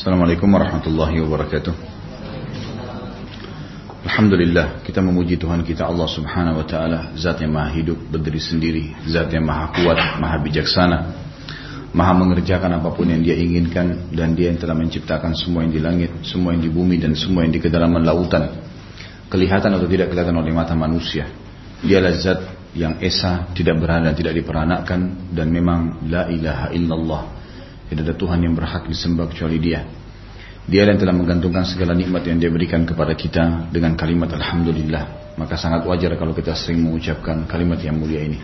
Assalamualaikum warahmatullahi wabarakatuh. Alhamdulillah kita memuji Tuhan kita Allah subhanahu wa ta'ala Zat yang maha hidup berdiri sendiri Zat yang maha kuat, maha bijaksana Maha mengerjakan apa pun yang dia inginkan Dan dia yang telah menciptakan semua yang di langit Semua yang di bumi dan semua yang di kedalaman lautan. Kelihatan atau tidak kelihatan oleh mata manusia. Dialah zat yang esa Tidak berada, tidak diperanakkan Dan memang la ilaha illallah tidak ada Tuhan yang berhak disembah kecuali dia. Dia yang telah menggantungkan segala nikmat yang dia berikan kepada kita dengan kalimat Alhamdulillah. Maka sangat wajar kalau kita sering mengucapkan kalimat yang mulia ini.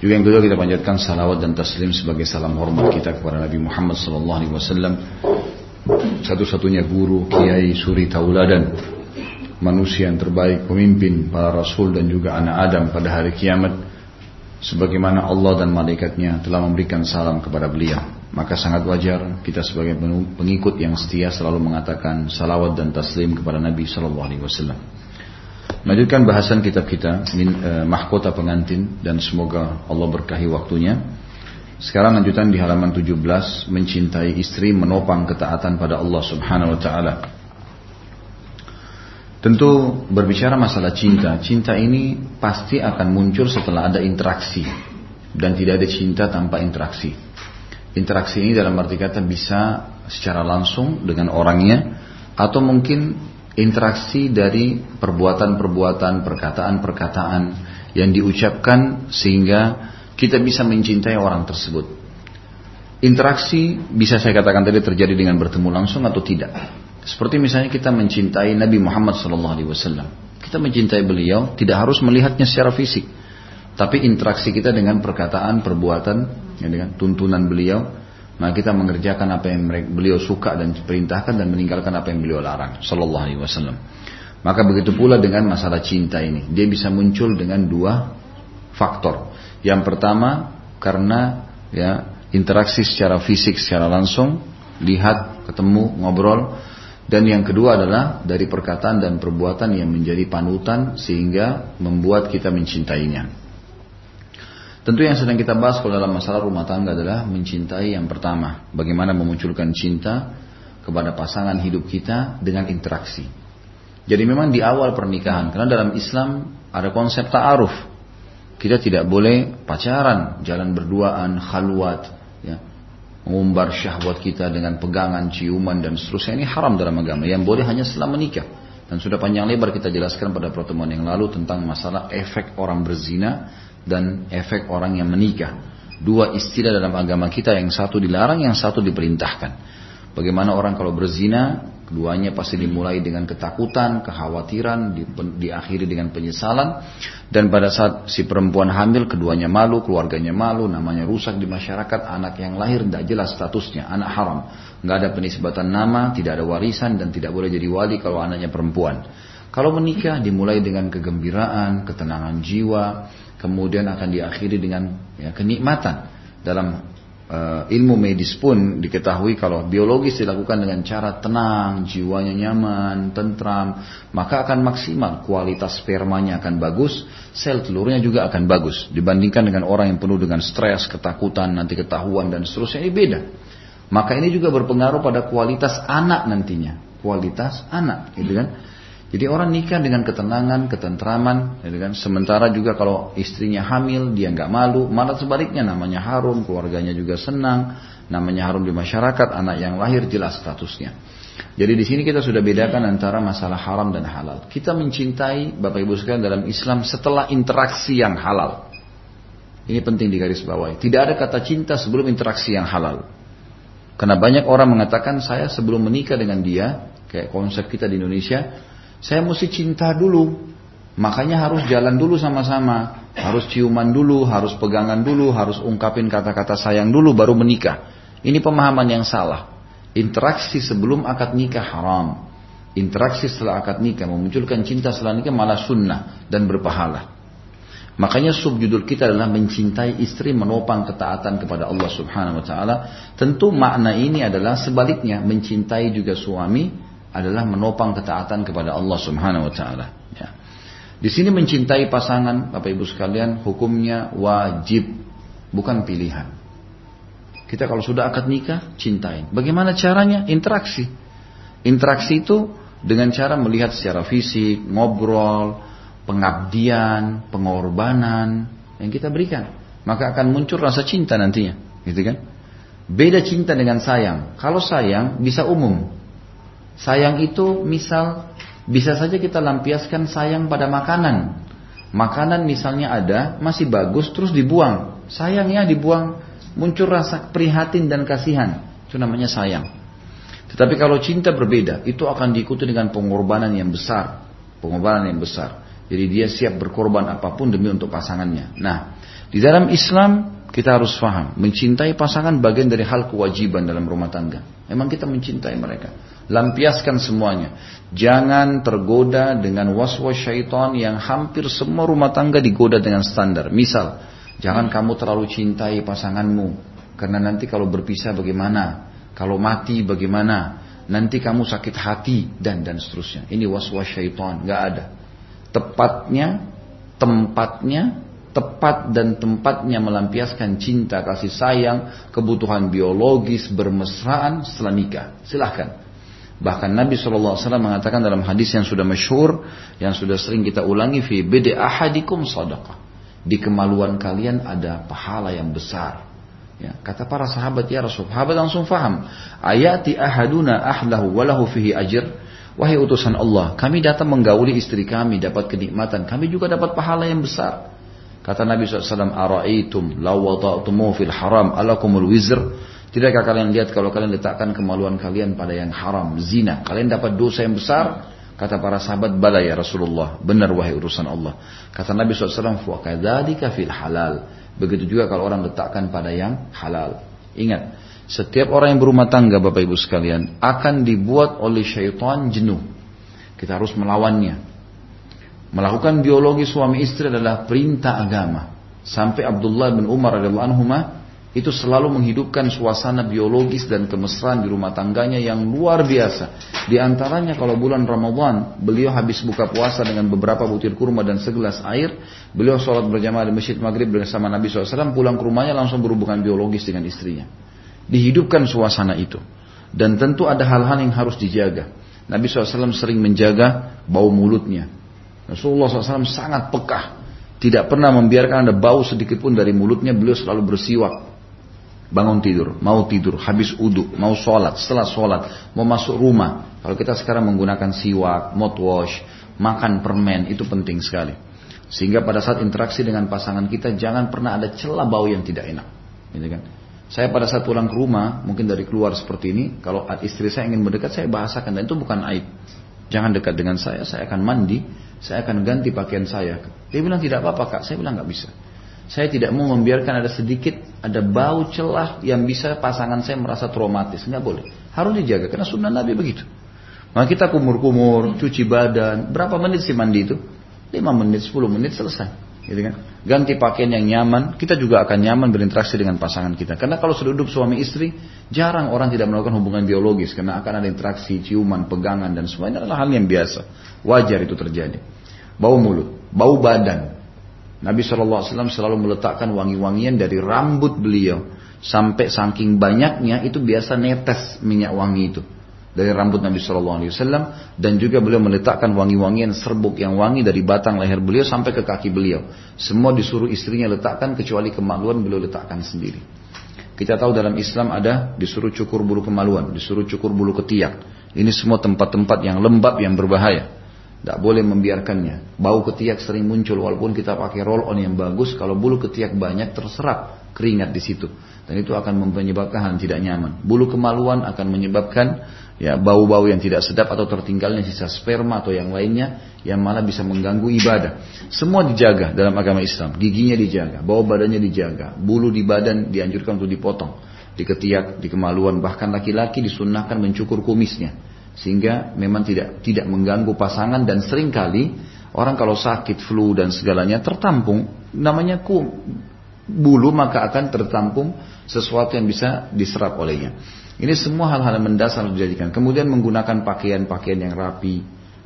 Juga yang kedua kita panjatkan salawat dan taslim sebagai salam hormat kita kepada Nabi Muhammad SAW. Satu-satunya guru, kiai, suri tauladan. Manusia yang terbaik, pemimpin, para rasul dan juga anak Adam pada hari kiamat. Sebagaimana Allah dan malaikatnya telah memberikan salam kepada beliau maka sangat wajar kita sebagai pengikut yang setia selalu mengatakan salawat dan taslim kepada Nabi Shallallahu Alaihi Wasallam. Melanjutkan bahasan kitab kita eh, mahkota pengantin dan semoga Allah berkahi waktunya. Sekarang lanjutan di halaman 17 mencintai istri menopang ketaatan pada Allah Subhanahu wa taala. Tentu berbicara masalah cinta, cinta ini pasti akan muncul setelah ada interaksi dan tidak ada cinta tanpa interaksi. Interaksi ini dalam arti kata bisa secara langsung dengan orangnya atau mungkin interaksi dari perbuatan-perbuatan, perkataan-perkataan yang diucapkan sehingga kita bisa mencintai orang tersebut. Interaksi bisa saya katakan tadi terjadi dengan bertemu langsung atau tidak. Seperti misalnya kita mencintai Nabi Muhammad SAW. Kita mencintai beliau tidak harus melihatnya secara fisik, tapi interaksi kita dengan perkataan, perbuatan, ya kan, tuntunan beliau, maka kita mengerjakan apa yang beliau suka dan perintahkan dan meninggalkan apa yang beliau larang. Sallallahu Alaihi Wasallam. Maka begitu pula dengan masalah cinta ini, dia bisa muncul dengan dua faktor. Yang pertama karena ya interaksi secara fisik secara langsung, lihat, ketemu, ngobrol. Dan yang kedua adalah dari perkataan dan perbuatan yang menjadi panutan sehingga membuat kita mencintainya. Tentu yang sedang kita bahas kalau dalam masalah rumah tangga adalah mencintai yang pertama. Bagaimana memunculkan cinta kepada pasangan hidup kita dengan interaksi. Jadi memang di awal pernikahan, karena dalam Islam ada konsep ta'aruf. Kita tidak boleh pacaran, jalan berduaan, khalwat, ya, mengumbar syahwat kita dengan pegangan, ciuman dan seterusnya. Ini haram dalam agama. Yang boleh hanya setelah menikah. Dan sudah panjang lebar kita jelaskan pada pertemuan yang lalu tentang masalah efek orang berzina dan efek orang yang menikah. Dua istilah dalam agama kita yang satu dilarang, yang satu diperintahkan. Bagaimana orang kalau berzina, keduanya pasti dimulai dengan ketakutan, kekhawatiran, di, diakhiri dengan penyesalan. Dan pada saat si perempuan hamil, keduanya malu, keluarganya malu, namanya rusak di masyarakat, anak yang lahir tidak jelas statusnya, anak haram. Nggak ada penisbatan nama, tidak ada warisan, dan tidak boleh jadi wali kalau anaknya perempuan. Kalau menikah dimulai dengan kegembiraan, ketenangan jiwa, kemudian akan diakhiri dengan ya, kenikmatan dalam uh, ilmu medis pun diketahui kalau biologis dilakukan dengan cara tenang, jiwanya nyaman, tentram, maka akan maksimal kualitas spermanya akan bagus, sel telurnya juga akan bagus dibandingkan dengan orang yang penuh dengan stres, ketakutan, nanti ketahuan dan seterusnya ini beda. Maka ini juga berpengaruh pada kualitas anak nantinya, kualitas anak, gitu kan? Jadi orang nikah dengan ketenangan, ketentraman, gitu kan? Sementara juga kalau istrinya hamil, dia nggak malu, malah sebaliknya namanya harum, keluarganya juga senang, namanya harum di masyarakat, anak yang lahir jelas statusnya. Jadi di sini kita sudah bedakan antara masalah haram dan halal. Kita mencintai Bapak Ibu sekalian dalam Islam setelah interaksi yang halal. Ini penting di garis bawah. Tidak ada kata cinta sebelum interaksi yang halal. Karena banyak orang mengatakan saya sebelum menikah dengan dia, kayak konsep kita di Indonesia, saya mesti cinta dulu. Makanya harus jalan dulu sama-sama. Harus ciuman dulu, harus pegangan dulu, harus ungkapin kata-kata sayang dulu baru menikah. Ini pemahaman yang salah. Interaksi sebelum akad nikah haram. Interaksi setelah akad nikah memunculkan cinta setelah nikah malah sunnah dan berpahala. Makanya subjudul kita adalah mencintai istri menopang ketaatan kepada Allah Subhanahu wa taala. Tentu makna ini adalah sebaliknya mencintai juga suami adalah menopang ketaatan kepada Allah Subhanahu wa taala. Ya. Di sini mencintai pasangan Bapak Ibu sekalian hukumnya wajib bukan pilihan. Kita kalau sudah akad nikah, cintain. Bagaimana caranya? Interaksi. Interaksi itu dengan cara melihat secara fisik, ngobrol, pengabdian, pengorbanan yang kita berikan. Maka akan muncul rasa cinta nantinya, gitu kan? Beda cinta dengan sayang. Kalau sayang bisa umum. Sayang itu misal bisa saja kita lampiaskan sayang pada makanan. Makanan misalnya ada, masih bagus terus dibuang. Sayangnya dibuang, muncul rasa prihatin dan kasihan. Itu namanya sayang. Tetapi kalau cinta berbeda, itu akan diikuti dengan pengorbanan yang besar. Pengorbanan yang besar. Jadi dia siap berkorban apa pun demi untuk pasangannya. Nah, di dalam Islam kita harus faham, mencintai pasangan bagian dari hal kewajiban dalam rumah tangga. Memang kita mencintai mereka. Lampiaskan semuanya. Jangan tergoda dengan was-was syaitan yang hampir semua rumah tangga digoda dengan standar. Misal, jangan kamu terlalu cintai pasanganmu. Karena nanti kalau berpisah bagaimana? Kalau mati bagaimana? Nanti kamu sakit hati dan dan seterusnya. Ini was-was syaitan, nggak ada. Tepatnya, tempatnya, tepat dan tempatnya melampiaskan cinta, kasih sayang, kebutuhan biologis, bermesraan setelah nikah. Silahkan. Bahkan Nabi SAW mengatakan dalam hadis yang sudah masyhur, yang sudah sering kita ulangi, fi bede ahadikum sadaqah. Di kemaluan kalian ada pahala yang besar. Ya, kata para sahabat ya Rasul, sahabat langsung faham. Ayati ahaduna ahlahu walahu fihi ajr. Wahai utusan Allah, kami datang menggauli istri kami, dapat kenikmatan, kami juga dapat pahala yang besar. Kata Nabi SAW, Ara'aitum lawada'tumu fil haram alakumul wizr. Tidakkah kalian lihat kalau kalian letakkan kemaluan kalian pada yang haram, zina. Kalian dapat dosa yang besar. Kata para sahabat, bala ya Rasulullah. Benar wahai urusan Allah. Kata Nabi SAW, Fu'akadhalika fil halal. Begitu juga kalau orang letakkan pada yang halal. Ingat, setiap orang yang berumah tangga Bapak Ibu sekalian akan dibuat oleh syaitan jenuh. Kita harus melawannya. Melakukan biologi suami istri adalah perintah agama. Sampai Abdullah bin Umar radhiyallahu anhu itu selalu menghidupkan suasana biologis dan kemesraan di rumah tangganya yang luar biasa. Di antaranya kalau bulan Ramadan, beliau habis buka puasa dengan beberapa butir kurma dan segelas air, beliau sholat berjamaah di masjid maghrib bersama Nabi SAW, pulang ke rumahnya langsung berhubungan biologis dengan istrinya. Dihidupkan suasana itu. Dan tentu ada hal-hal yang harus dijaga. Nabi SAW sering menjaga bau mulutnya. Rasulullah SAW sangat pekah. Tidak pernah membiarkan ada bau sedikit pun dari mulutnya, beliau selalu bersiwak bangun tidur, mau tidur, habis uduk, mau sholat, setelah sholat, mau masuk rumah. Kalau kita sekarang menggunakan siwak, mouthwash, makan permen, itu penting sekali. Sehingga pada saat interaksi dengan pasangan kita, jangan pernah ada celah bau yang tidak enak. Gitu kan? Saya pada saat pulang ke rumah, mungkin dari keluar seperti ini, kalau istri saya ingin mendekat, saya bahasakan, dan itu bukan aib. Jangan dekat dengan saya, saya akan mandi, saya akan ganti pakaian saya. Dia bilang tidak apa-apa kak, saya bilang nggak bisa. Saya tidak mau membiarkan ada sedikit ada bau celah yang bisa pasangan saya merasa traumatis. Nggak boleh. Harus dijaga karena sunnah Nabi begitu. Maka kita kumur-kumur, cuci badan. Berapa menit sih mandi itu? 5 menit, 10 menit selesai. Gitu kan? Ganti pakaian yang nyaman, kita juga akan nyaman berinteraksi dengan pasangan kita. Karena kalau hidup suami istri, jarang orang tidak melakukan hubungan biologis karena akan ada interaksi, ciuman, pegangan dan semuanya adalah hal yang biasa. Wajar itu terjadi. Bau mulut, bau badan, Nabi SAW selalu meletakkan wangi-wangian dari rambut beliau. Sampai saking banyaknya itu biasa netes minyak wangi itu. Dari rambut Nabi SAW. Dan juga beliau meletakkan wangi-wangian serbuk yang wangi dari batang leher beliau sampai ke kaki beliau. Semua disuruh istrinya letakkan kecuali kemaluan beliau letakkan sendiri. Kita tahu dalam Islam ada disuruh cukur bulu kemaluan, disuruh cukur bulu ketiak. Ini semua tempat-tempat yang lembab yang berbahaya. Tidak boleh membiarkannya. Bau ketiak sering muncul walaupun kita pakai roll on yang bagus. Kalau bulu ketiak banyak terserap keringat di situ. Dan itu akan menyebabkan tidak nyaman. Bulu kemaluan akan menyebabkan ya bau-bau yang tidak sedap atau tertinggalnya sisa sperma atau yang lainnya yang malah bisa mengganggu ibadah. Semua dijaga dalam agama Islam. Giginya dijaga, bau badannya dijaga, bulu di badan dianjurkan untuk dipotong. Di ketiak, di kemaluan, bahkan laki-laki disunnahkan mencukur kumisnya sehingga memang tidak tidak mengganggu pasangan dan sering kali orang kalau sakit flu dan segalanya tertampung namanya ku bulu maka akan tertampung sesuatu yang bisa diserap olehnya. Ini semua hal-hal mendasar dijadikan. Kemudian menggunakan pakaian-pakaian yang rapi,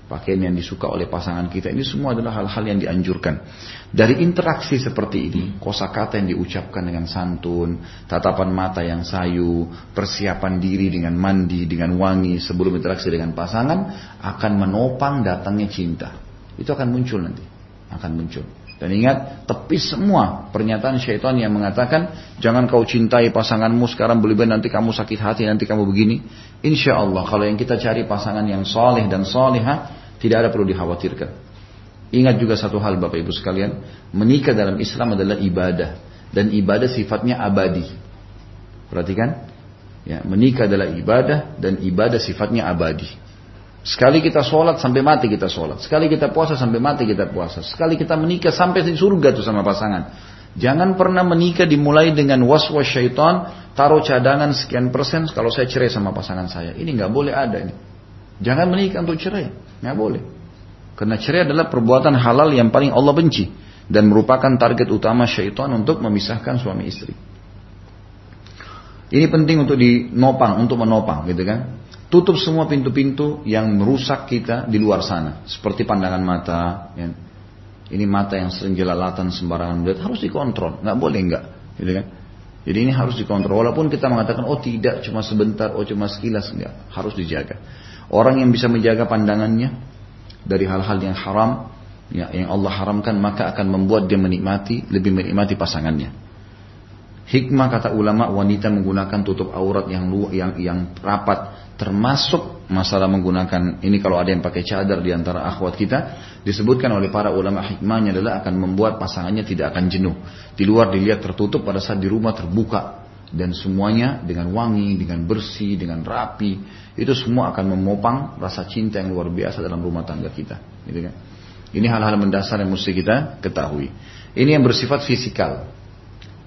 pakaian yang disuka oleh pasangan kita. Ini semua adalah hal-hal yang dianjurkan. Dari interaksi seperti ini, kosakata yang diucapkan dengan santun, tatapan mata yang sayu, persiapan diri dengan mandi, dengan wangi sebelum interaksi dengan pasangan akan menopang datangnya cinta. Itu akan muncul nanti, akan muncul. Dan ingat, tepis semua pernyataan syaitan yang mengatakan, jangan kau cintai pasanganmu sekarang boleh nanti kamu sakit hati, nanti kamu begini. Insya Allah, kalau yang kita cari pasangan yang soleh dan soleha, tidak ada perlu dikhawatirkan. Ingat juga satu hal Bapak Ibu sekalian, menikah dalam Islam adalah ibadah. Dan ibadah sifatnya abadi. Perhatikan, ya, menikah adalah ibadah dan ibadah sifatnya abadi. Sekali kita sholat sampai mati kita sholat. Sekali kita puasa sampai mati kita puasa. Sekali kita menikah sampai di surga tuh sama pasangan. Jangan pernah menikah dimulai dengan was-was syaitan. Taruh cadangan sekian persen kalau saya cerai sama pasangan saya. Ini nggak boleh ada ini. Jangan menikah untuk cerai. Nggak boleh. Karena cerai adalah perbuatan halal yang paling Allah benci. Dan merupakan target utama syaitan untuk memisahkan suami istri. Ini penting untuk dinopang, untuk menopang gitu kan. Tutup semua pintu-pintu yang merusak kita di luar sana. Seperti pandangan mata. Ya. Ini mata yang sering jelalatan sembarangan melihat harus dikontrol. Nggak boleh nggak. Gitu kan? Jadi ini harus dikontrol. Walaupun kita mengatakan, oh tidak, cuma sebentar, oh cuma sekilas. Enggak. Harus dijaga. Orang yang bisa menjaga pandangannya dari hal-hal yang haram, ya, yang Allah haramkan, maka akan membuat dia menikmati, lebih menikmati pasangannya. Hikmah kata ulama wanita menggunakan tutup aurat yang yang yang rapat termasuk masalah menggunakan ini kalau ada yang pakai cadar di antara akhwat kita disebutkan oleh para ulama hikmahnya adalah akan membuat pasangannya tidak akan jenuh. Di luar dilihat tertutup pada saat di rumah terbuka dan semuanya dengan wangi, dengan bersih, dengan rapi. Itu semua akan memopang rasa cinta yang luar biasa dalam rumah tangga kita. Gitu kan? Ini hal-hal mendasar yang mesti kita ketahui. Ini yang bersifat fisikal,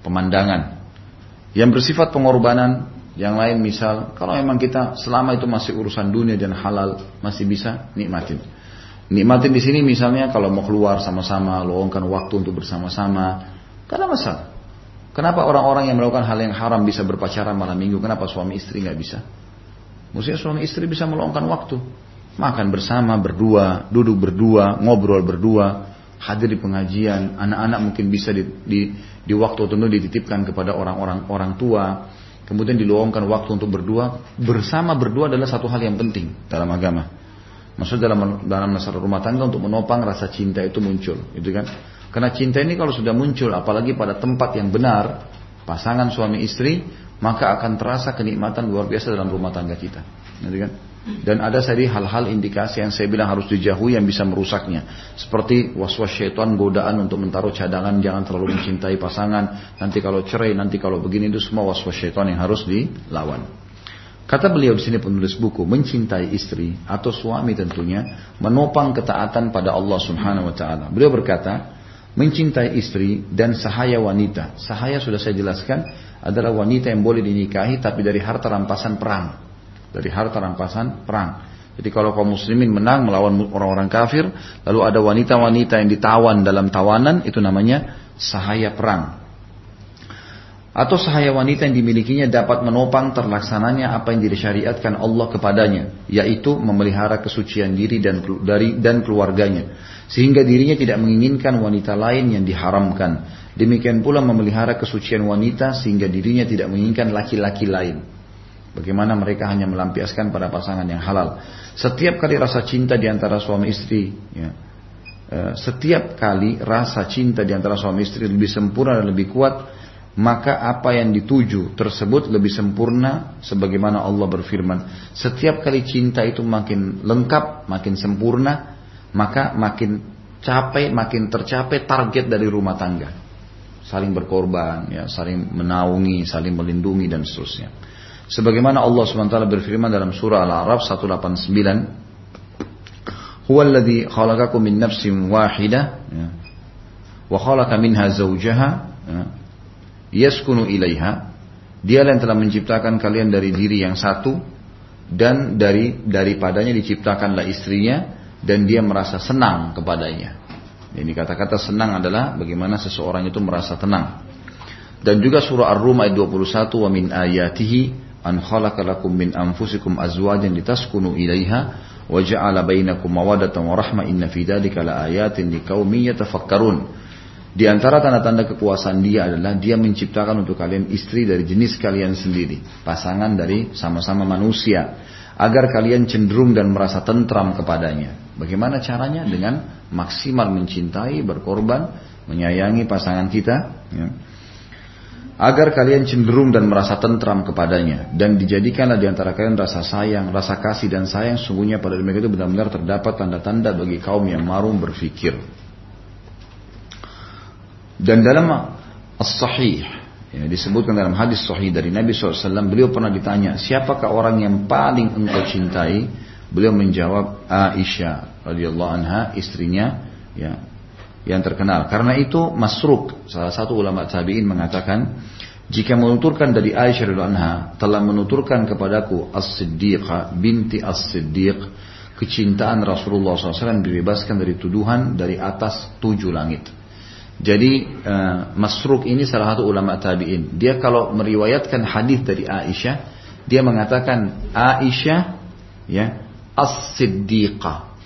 pemandangan. Yang bersifat pengorbanan yang lain misal, kalau memang kita selama itu masih urusan dunia dan halal, masih bisa nikmatin. Nikmatin di sini misalnya kalau mau keluar sama-sama, luangkan waktu untuk bersama-sama, karena masalah. Kenapa orang-orang yang melakukan hal yang haram bisa berpacaran malam minggu? Kenapa suami istri nggak bisa? Mestinya suami istri bisa meluangkan waktu, makan bersama berdua, duduk berdua, ngobrol berdua, hadir di pengajian. Anak-anak mungkin bisa di, di, di waktu tertentu dititipkan kepada orang-orang orang tua kemudian diluangkan waktu untuk berdua, bersama berdua adalah satu hal yang penting dalam agama. Maksud dalam dalam masalah rumah tangga untuk menopang rasa cinta itu muncul, gitu kan? Karena cinta ini kalau sudah muncul, apalagi pada tempat yang benar, pasangan suami istri, maka akan terasa kenikmatan luar biasa dalam rumah tangga kita, gitu kan? Dan ada tadi hal-hal indikasi yang saya bilang harus dijauhi yang bisa merusaknya. Seperti was-was syaitan godaan untuk menaruh cadangan jangan terlalu mencintai pasangan. Nanti kalau cerai, nanti kalau begini itu semua was-was syaitan yang harus dilawan. Kata beliau di sini penulis buku, mencintai istri atau suami tentunya menopang ketaatan pada Allah Subhanahu wa taala. Beliau berkata, mencintai istri dan sahaya wanita. Sahaya sudah saya jelaskan adalah wanita yang boleh dinikahi tapi dari harta rampasan perang dari harta rampasan perang. Jadi kalau kaum muslimin menang melawan orang-orang kafir, lalu ada wanita-wanita yang ditawan dalam tawanan, itu namanya sahaya perang. Atau sahaya wanita yang dimilikinya dapat menopang terlaksananya apa yang disyariatkan Allah kepadanya, yaitu memelihara kesucian diri dan dari dan keluarganya, sehingga dirinya tidak menginginkan wanita lain yang diharamkan. Demikian pula memelihara kesucian wanita sehingga dirinya tidak menginginkan laki-laki lain. Bagaimana mereka hanya melampiaskan pada pasangan yang halal. Setiap kali rasa cinta di antara suami istri, ya, eh, setiap kali rasa cinta di antara suami istri lebih sempurna dan lebih kuat, maka apa yang dituju tersebut lebih sempurna sebagaimana Allah berfirman. Setiap kali cinta itu makin lengkap, makin sempurna, maka makin capai, makin tercapai target dari rumah tangga. Saling berkorban, ya, saling menaungi, saling melindungi dan seterusnya. Sebagaimana Allah SWT berfirman dalam surah Al-A'raf 189, "Huwa alladhi khalaqakum min nafsin wahidah ya, wa khalaqa minha zawjaha ya, yaskunu ilaiha." Dialah yang telah menciptakan kalian dari diri yang satu dan dari daripadanya diciptakanlah istrinya dan dia merasa senang kepadanya. Ini kata-kata senang adalah bagaimana seseorang itu merasa tenang. Dan juga surah Ar-Rum ayat 21 wa min ayatihi an khalaqa lakum min anfusikum azwajan litaskunu ilaiha wa ja'ala bainakum mawaddatan wa rahmah inna fi dzalika laayatin liqaumin yatafakkarun. Di antara tanda-tanda kekuasaan dia adalah dia menciptakan untuk kalian istri dari jenis kalian sendiri, pasangan dari sama-sama manusia, agar kalian cenderung dan merasa tentram kepadanya. Bagaimana caranya? Dengan maksimal mencintai, berkorban, menyayangi pasangan kita, ya. Agar kalian cenderung dan merasa tentram kepadanya, dan dijadikanlah di antara kalian rasa sayang, rasa kasih dan sayang. Sungguhnya pada demikian itu benar-benar terdapat tanda-tanda bagi kaum yang marung berfikir. Dan dalam as-sahih ya, disebutkan dalam hadis sahih dari Nabi SAW beliau pernah ditanya siapakah orang yang paling engkau cintai beliau menjawab Aisyah radhiyallahu anha istrinya ya yang terkenal karena itu Masruk salah satu ulama tabi'in mengatakan jika menuturkan dari Aisyah radhiyallahu anha telah menuturkan kepadaku As-Siddiqah binti As-Siddiq kecintaan Rasulullah SAW dibebaskan dari tuduhan dari atas tujuh langit jadi uh, Masruk ini salah satu ulama tabi'in. Dia kalau meriwayatkan hadis dari Aisyah, dia mengatakan Aisyah ya as-siddiqah,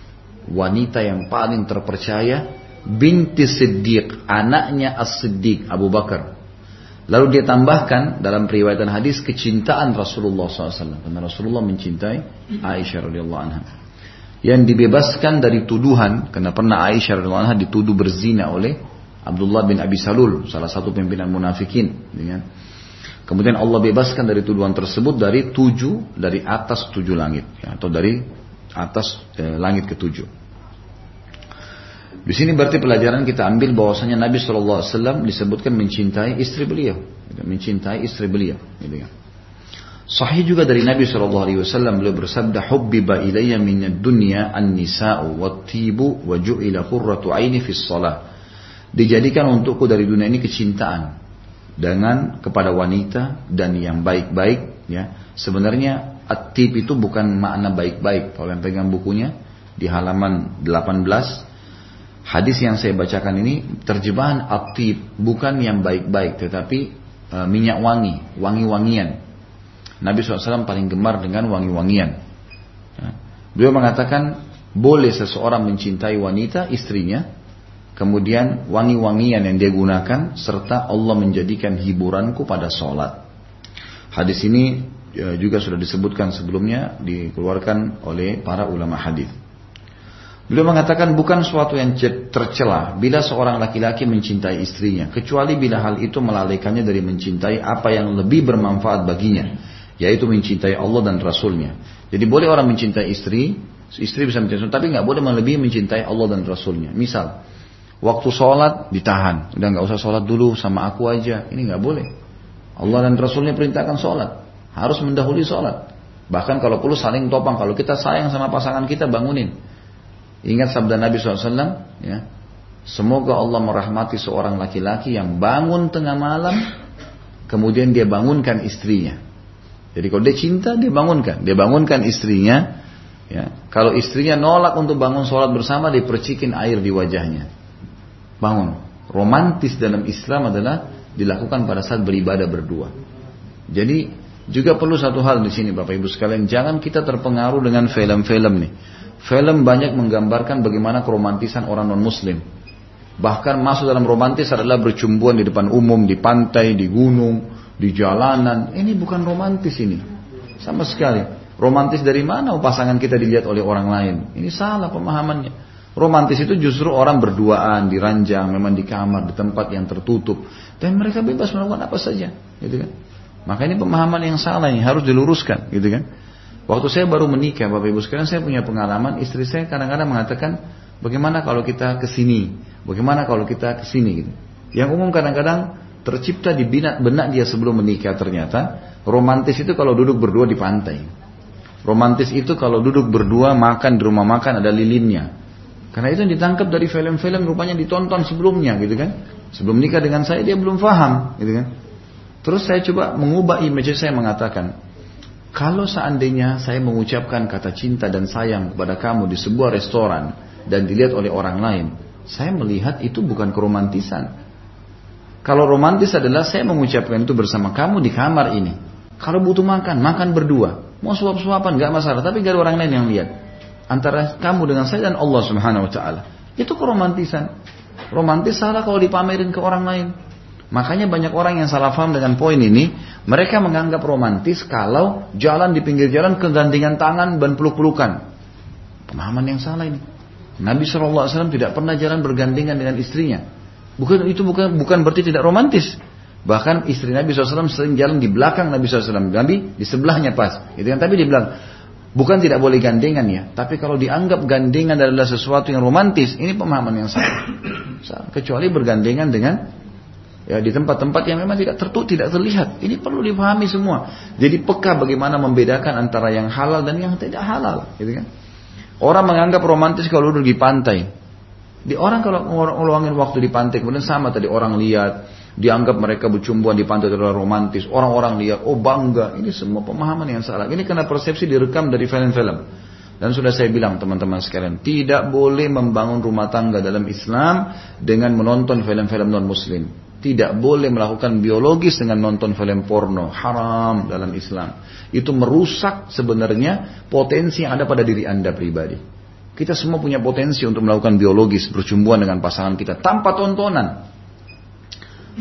wanita yang paling terpercaya, binti Siddiq, anaknya as-siddiq Abu Bakar. Lalu dia tambahkan dalam periwayatan hadis kecintaan Rasulullah SAW. Karena Rasulullah mencintai Aisyah radhiyallahu anha. Yang dibebaskan dari tuduhan, karena pernah Aisyah radhiyallahu anha dituduh berzina oleh Abdullah bin Abi Salul, salah satu pimpinan munafikin. Ya. Kemudian Allah bebaskan dari tuduhan tersebut dari tujuh, dari atas tujuh langit. Ya, atau dari atas eh, langit ketujuh. Di sini berarti pelajaran kita ambil bahwasanya Nabi SAW disebutkan mencintai istri beliau. Ya, mencintai istri beliau. Gitu ya. Sahih juga dari Nabi SAW beliau bersabda hubbiba ilayya minad dunya an-nisa'u wat-tibu wa ju'ila qurratu aini fis salah dijadikan untukku dari dunia ini kecintaan dengan kepada wanita dan yang baik-baik ya sebenarnya atib itu bukan makna baik-baik kalau yang pegang bukunya di halaman 18 hadis yang saya bacakan ini terjemahan atib bukan yang baik-baik tetapi e, minyak wangi wangi-wangian Nabi SAW paling gemar dengan wangi-wangian ya. beliau mengatakan boleh seseorang mencintai wanita istrinya kemudian wangi-wangian yang dia gunakan, serta Allah menjadikan hiburanku pada sholat. Hadis ini ya, juga sudah disebutkan sebelumnya, dikeluarkan oleh para ulama hadis. Beliau mengatakan bukan suatu yang tercela bila seorang laki-laki mencintai istrinya, kecuali bila hal itu melalaikannya dari mencintai apa yang lebih bermanfaat baginya, yaitu mencintai Allah dan Rasulnya. Jadi boleh orang mencintai istri, istri bisa mencintai, tapi nggak boleh melebihi mencintai Allah dan Rasulnya. Misal, Waktu sholat ditahan. Udah nggak usah sholat dulu sama aku aja. Ini nggak boleh. Allah dan Rasulnya perintahkan sholat. Harus mendahului sholat. Bahkan kalau perlu saling topang. Kalau kita sayang sama pasangan kita bangunin. Ingat sabda Nabi SAW. Ya, Semoga Allah merahmati seorang laki-laki yang bangun tengah malam. Kemudian dia bangunkan istrinya. Jadi kalau dia cinta dia bangunkan. Dia bangunkan istrinya. Ya, kalau istrinya nolak untuk bangun sholat bersama, dipercikin air di wajahnya bangun. Romantis dalam Islam adalah dilakukan pada saat beribadah berdua. Jadi juga perlu satu hal di sini Bapak Ibu sekalian, jangan kita terpengaruh dengan film-film nih. Film banyak menggambarkan bagaimana keromantisan orang non muslim. Bahkan masuk dalam romantis adalah bercumbuan di depan umum, di pantai, di gunung, di jalanan. Ini bukan romantis ini. Sama sekali. Romantis dari mana pasangan kita dilihat oleh orang lain? Ini salah pemahamannya. Romantis itu justru orang berduaan di ranjang, memang di kamar, di tempat yang tertutup, dan mereka bebas melakukan apa saja, gitu kan? Maka ini pemahaman yang salah ini harus diluruskan, gitu kan? Waktu saya baru menikah, bapak ibu sekalian, saya punya pengalaman, istri saya kadang-kadang mengatakan, bagaimana kalau kita ke sini, bagaimana kalau kita ke sini, gitu. Yang umum kadang-kadang tercipta di benak dia sebelum menikah ternyata romantis itu kalau duduk berdua di pantai. Romantis itu kalau duduk berdua makan di rumah makan ada lilinnya. Karena itu yang ditangkap dari film-film rupanya ditonton sebelumnya gitu kan. Sebelum nikah dengan saya dia belum paham gitu kan. Terus saya coba mengubah image saya mengatakan, kalau seandainya saya mengucapkan kata cinta dan sayang kepada kamu di sebuah restoran dan dilihat oleh orang lain, saya melihat itu bukan keromantisan. Kalau romantis adalah saya mengucapkan itu bersama kamu di kamar ini. Kalau butuh makan, makan berdua. Mau suap-suapan gak masalah, tapi gak ada orang lain yang lihat. antara kamu dengan saya dan Allah Subhanahu wa taala. Itu keromantisan. Romantis salah kalau dipamerin ke orang lain. Makanya banyak orang yang salah paham dengan poin ini, mereka menganggap romantis kalau jalan di pinggir jalan kegandengan tangan dan peluk-pelukan. Pemahaman yang salah ini. Nabi SAW tidak pernah jalan bergandengan dengan istrinya. Bukan itu bukan bukan berarti tidak romantis. Bahkan istri Nabi SAW sering jalan di belakang Nabi SAW. Nabi di sebelahnya pas. Itu yang tapi dia bilang, bukan tidak boleh gandengan ya. Tapi kalau dianggap gandengan adalah sesuatu yang romantis, ini pemahaman yang salah. Kecuali bergandengan dengan ya di tempat-tempat yang memang tidak tertutup tidak terlihat. Ini perlu dipahami semua. Jadi peka bagaimana membedakan antara yang halal dan yang tidak halal gitu kan? Orang menganggap romantis kalau duduk di pantai. Di orang kalau ngeluangin waktu di pantai kemudian sama tadi orang lihat dianggap mereka bercumbuan di pantai adalah romantis orang-orang lihat oh bangga. Ini semua pemahaman yang salah. Ini karena persepsi direkam dari film-film. Dan sudah saya bilang teman-teman sekalian, tidak boleh membangun rumah tangga dalam Islam dengan menonton film-film non-muslim. Tidak boleh melakukan biologis dengan nonton film porno. Haram dalam Islam. Itu merusak sebenarnya potensi yang ada pada diri Anda pribadi. Kita semua punya potensi untuk melakukan biologis, bercumbuan dengan pasangan kita tanpa tontonan.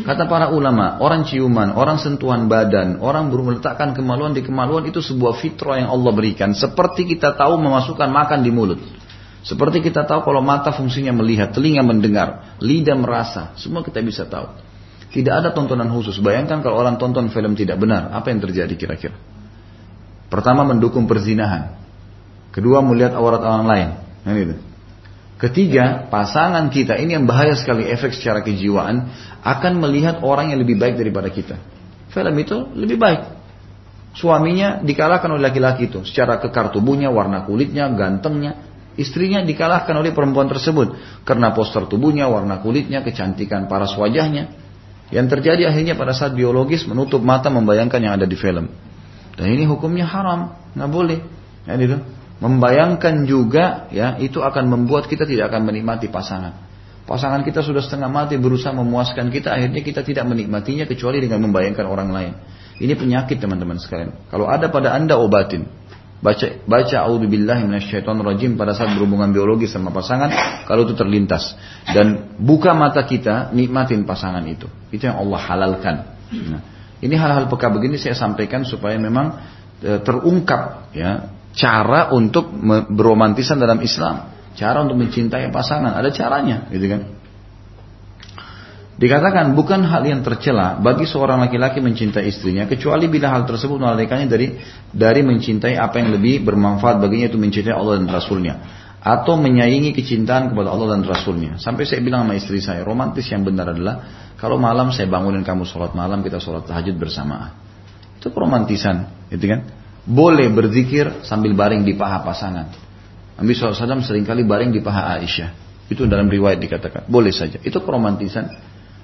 Kata para ulama, orang ciuman, orang sentuhan badan, orang meletakkan kemaluan di kemaluan itu sebuah fitrah yang Allah berikan. Seperti kita tahu memasukkan makan di mulut. Seperti kita tahu kalau mata fungsinya melihat, telinga mendengar, lidah merasa, semua kita bisa tahu. Tidak ada tontonan khusus. Bayangkan kalau orang tonton film tidak benar, apa yang terjadi kira-kira? Pertama mendukung perzinahan. Kedua melihat aurat orang lain. Nah, gitu. Ketiga, pasangan kita ini yang bahaya sekali efek secara kejiwaan akan melihat orang yang lebih baik daripada kita. Film itu lebih baik. Suaminya dikalahkan oleh laki-laki itu secara kekar tubuhnya, warna kulitnya, gantengnya. Istrinya dikalahkan oleh perempuan tersebut karena poster tubuhnya, warna kulitnya, kecantikan paras wajahnya. Yang terjadi akhirnya pada saat biologis menutup mata membayangkan yang ada di film. Dan ini hukumnya haram, nggak boleh. Ya, itu. Membayangkan juga ya itu akan membuat kita tidak akan menikmati pasangan. Pasangan kita sudah setengah mati berusaha memuaskan kita, akhirnya kita tidak menikmatinya kecuali dengan membayangkan orang lain. Ini penyakit teman-teman sekalian. Kalau ada pada anda obatin. Baca baca auzubillahi rajim pada saat berhubungan biologi sama pasangan kalau itu terlintas dan buka mata kita nikmatin pasangan itu. Itu yang Allah halalkan. Nah, ini hal-hal peka begini saya sampaikan supaya memang e, terungkap ya cara untuk beromantisan dalam Islam, cara untuk mencintai pasangan, ada caranya, gitu kan? Dikatakan bukan hal yang tercela bagi seorang laki-laki mencintai istrinya kecuali bila hal tersebut melalaikannya dari dari mencintai apa yang lebih bermanfaat baginya itu mencintai Allah dan Rasulnya atau menyaingi kecintaan kepada Allah dan Rasulnya. Sampai saya bilang sama istri saya, romantis yang benar adalah kalau malam saya bangunin kamu sholat malam kita sholat tahajud bersamaan. Itu romantisan, gitu kan? Boleh berzikir sambil baring di paha pasangan. Nabi SAW sering kali baring di paha Aisyah. Itu dalam riwayat dikatakan. Boleh saja. Itu keromantisan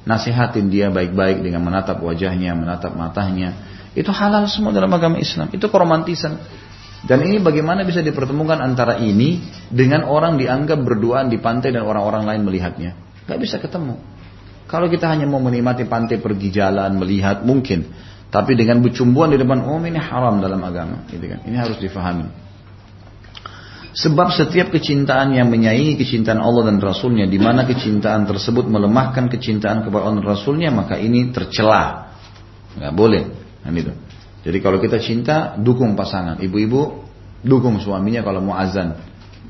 nasihatin dia baik-baik dengan menatap wajahnya, menatap matanya. Itu halal semua dalam agama Islam. Itu keromantisan. Dan ini bagaimana bisa dipertemukan antara ini dengan orang dianggap berduaan di pantai dan orang-orang lain melihatnya. Gak bisa ketemu. Kalau kita hanya mau menikmati pantai pergi jalan, melihat, mungkin. Tapi dengan bercumbuan di depan umum ini haram dalam agama. Gitu kan. Ini harus difahami. Sebab setiap kecintaan yang menyaingi kecintaan Allah dan Rasulnya, di mana kecintaan tersebut melemahkan kecintaan kepada Allah dan Rasulnya, maka ini tercela. Nggak boleh. Nah, itu. Jadi kalau kita cinta, dukung pasangan. Ibu-ibu dukung suaminya kalau mau azan.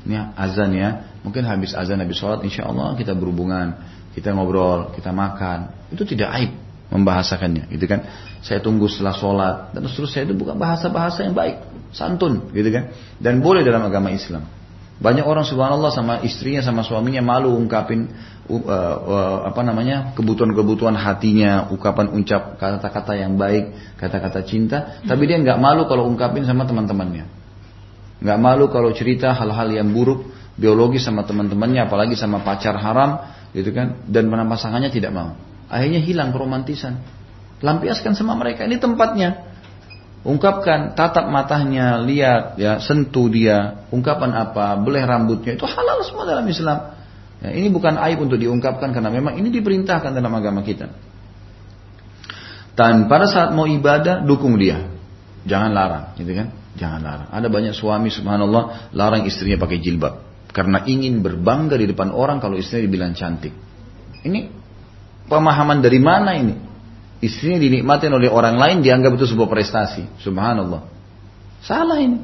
Ini azan ya. Mungkin habis azan, habis sholat, insya Allah kita berhubungan, kita ngobrol, kita makan. Itu tidak aib membahasakannya, gitu kan? Saya tunggu setelah sholat dan seterusnya itu bukan bahasa-bahasa yang baik santun gitu kan? Dan boleh dalam agama Islam. Banyak orang subhanallah sama istrinya sama suaminya malu ungkapin uh, uh, apa namanya kebutuhan-kebutuhan hatinya ungkapan ucap kata-kata yang baik kata-kata cinta tapi dia nggak malu kalau ungkapin sama teman-temannya. Nggak malu kalau cerita hal-hal yang buruk biologi sama teman-temannya apalagi sama pacar haram gitu kan? Dan mana pasangannya tidak mau. Akhirnya hilang keromantisan lampiaskan sama mereka ini tempatnya Ungkapkan, tatap matanya, lihat, ya, sentuh dia, ungkapan apa, beleh rambutnya, itu halal semua dalam Islam. Ya, ini bukan aib untuk diungkapkan karena memang ini diperintahkan dalam agama kita. Dan pada saat mau ibadah, dukung dia. Jangan larang, gitu kan? Jangan larang. Ada banyak suami subhanallah larang istrinya pakai jilbab karena ingin berbangga di depan orang kalau istrinya dibilang cantik. Ini pemahaman dari mana ini? Istrinya dinikmatin oleh orang lain dianggap itu sebuah prestasi. Subhanallah. Salah ini.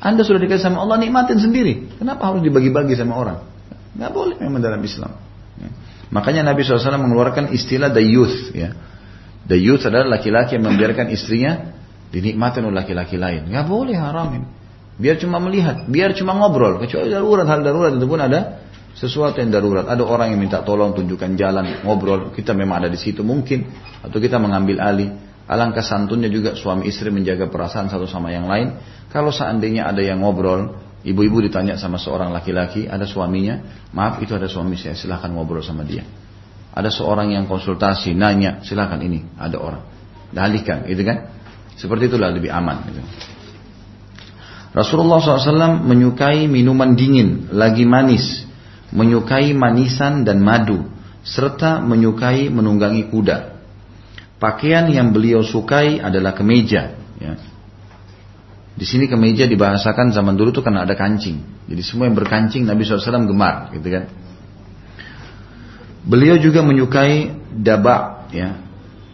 Anda sudah dikasih sama Allah nikmatin sendiri. Kenapa harus dibagi-bagi sama orang? Nggak boleh memang dalam Islam. Ya. Makanya Nabi SAW mengeluarkan istilah the youth. Ya. The youth adalah laki-laki yang membiarkan istrinya dinikmatin oleh laki-laki lain. Nggak boleh haramin. Biar cuma melihat, biar cuma ngobrol. Kecuali darurat, hal darurat itu pun ada sesuatu yang darurat. Ada orang yang minta tolong tunjukkan jalan, ngobrol. Kita memang ada di situ mungkin. Atau kita mengambil alih. Alangkah santunnya juga suami istri menjaga perasaan satu sama yang lain. Kalau seandainya ada yang ngobrol, ibu-ibu ditanya sama seorang laki-laki, ada suaminya, maaf itu ada suami saya, silahkan ngobrol sama dia. Ada seorang yang konsultasi, nanya, silahkan ini, ada orang. Dalihkan, gitu kan? Seperti itulah lebih aman. Gitu. Rasulullah SAW menyukai minuman dingin, lagi manis, menyukai manisan dan madu, serta menyukai menunggangi kuda. Pakaian yang beliau sukai adalah kemeja. Ya. Di sini kemeja dibahasakan zaman dulu tuh karena ada kancing. Jadi semua yang berkancing Nabi SAW gemar, gitu kan. Beliau juga menyukai dabak, ya.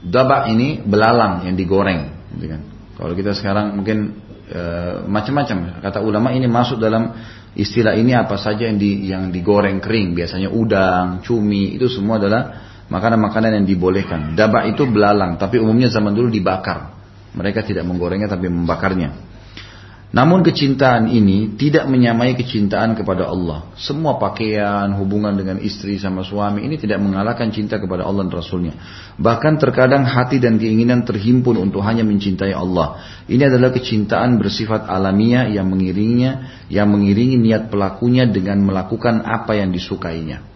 Dabak ini belalang yang digoreng, gitu kan. Kalau kita sekarang mungkin e, macam-macam kata ulama ini masuk dalam Istilah ini apa saja yang, di, yang digoreng kering, biasanya udang, cumi, itu semua adalah makanan-makanan yang dibolehkan. Dabak itu belalang, tapi umumnya zaman dulu dibakar. Mereka tidak menggorengnya tapi membakarnya. Namun kecintaan ini tidak menyamai kecintaan kepada Allah. Semua pakaian, hubungan dengan istri sama suami ini tidak mengalahkan cinta kepada Allah dan Rasulnya. Bahkan terkadang hati dan keinginan terhimpun untuk hanya mencintai Allah. Ini adalah kecintaan bersifat alamiah yang mengiringinya, yang mengiringi niat pelakunya dengan melakukan apa yang disukainya.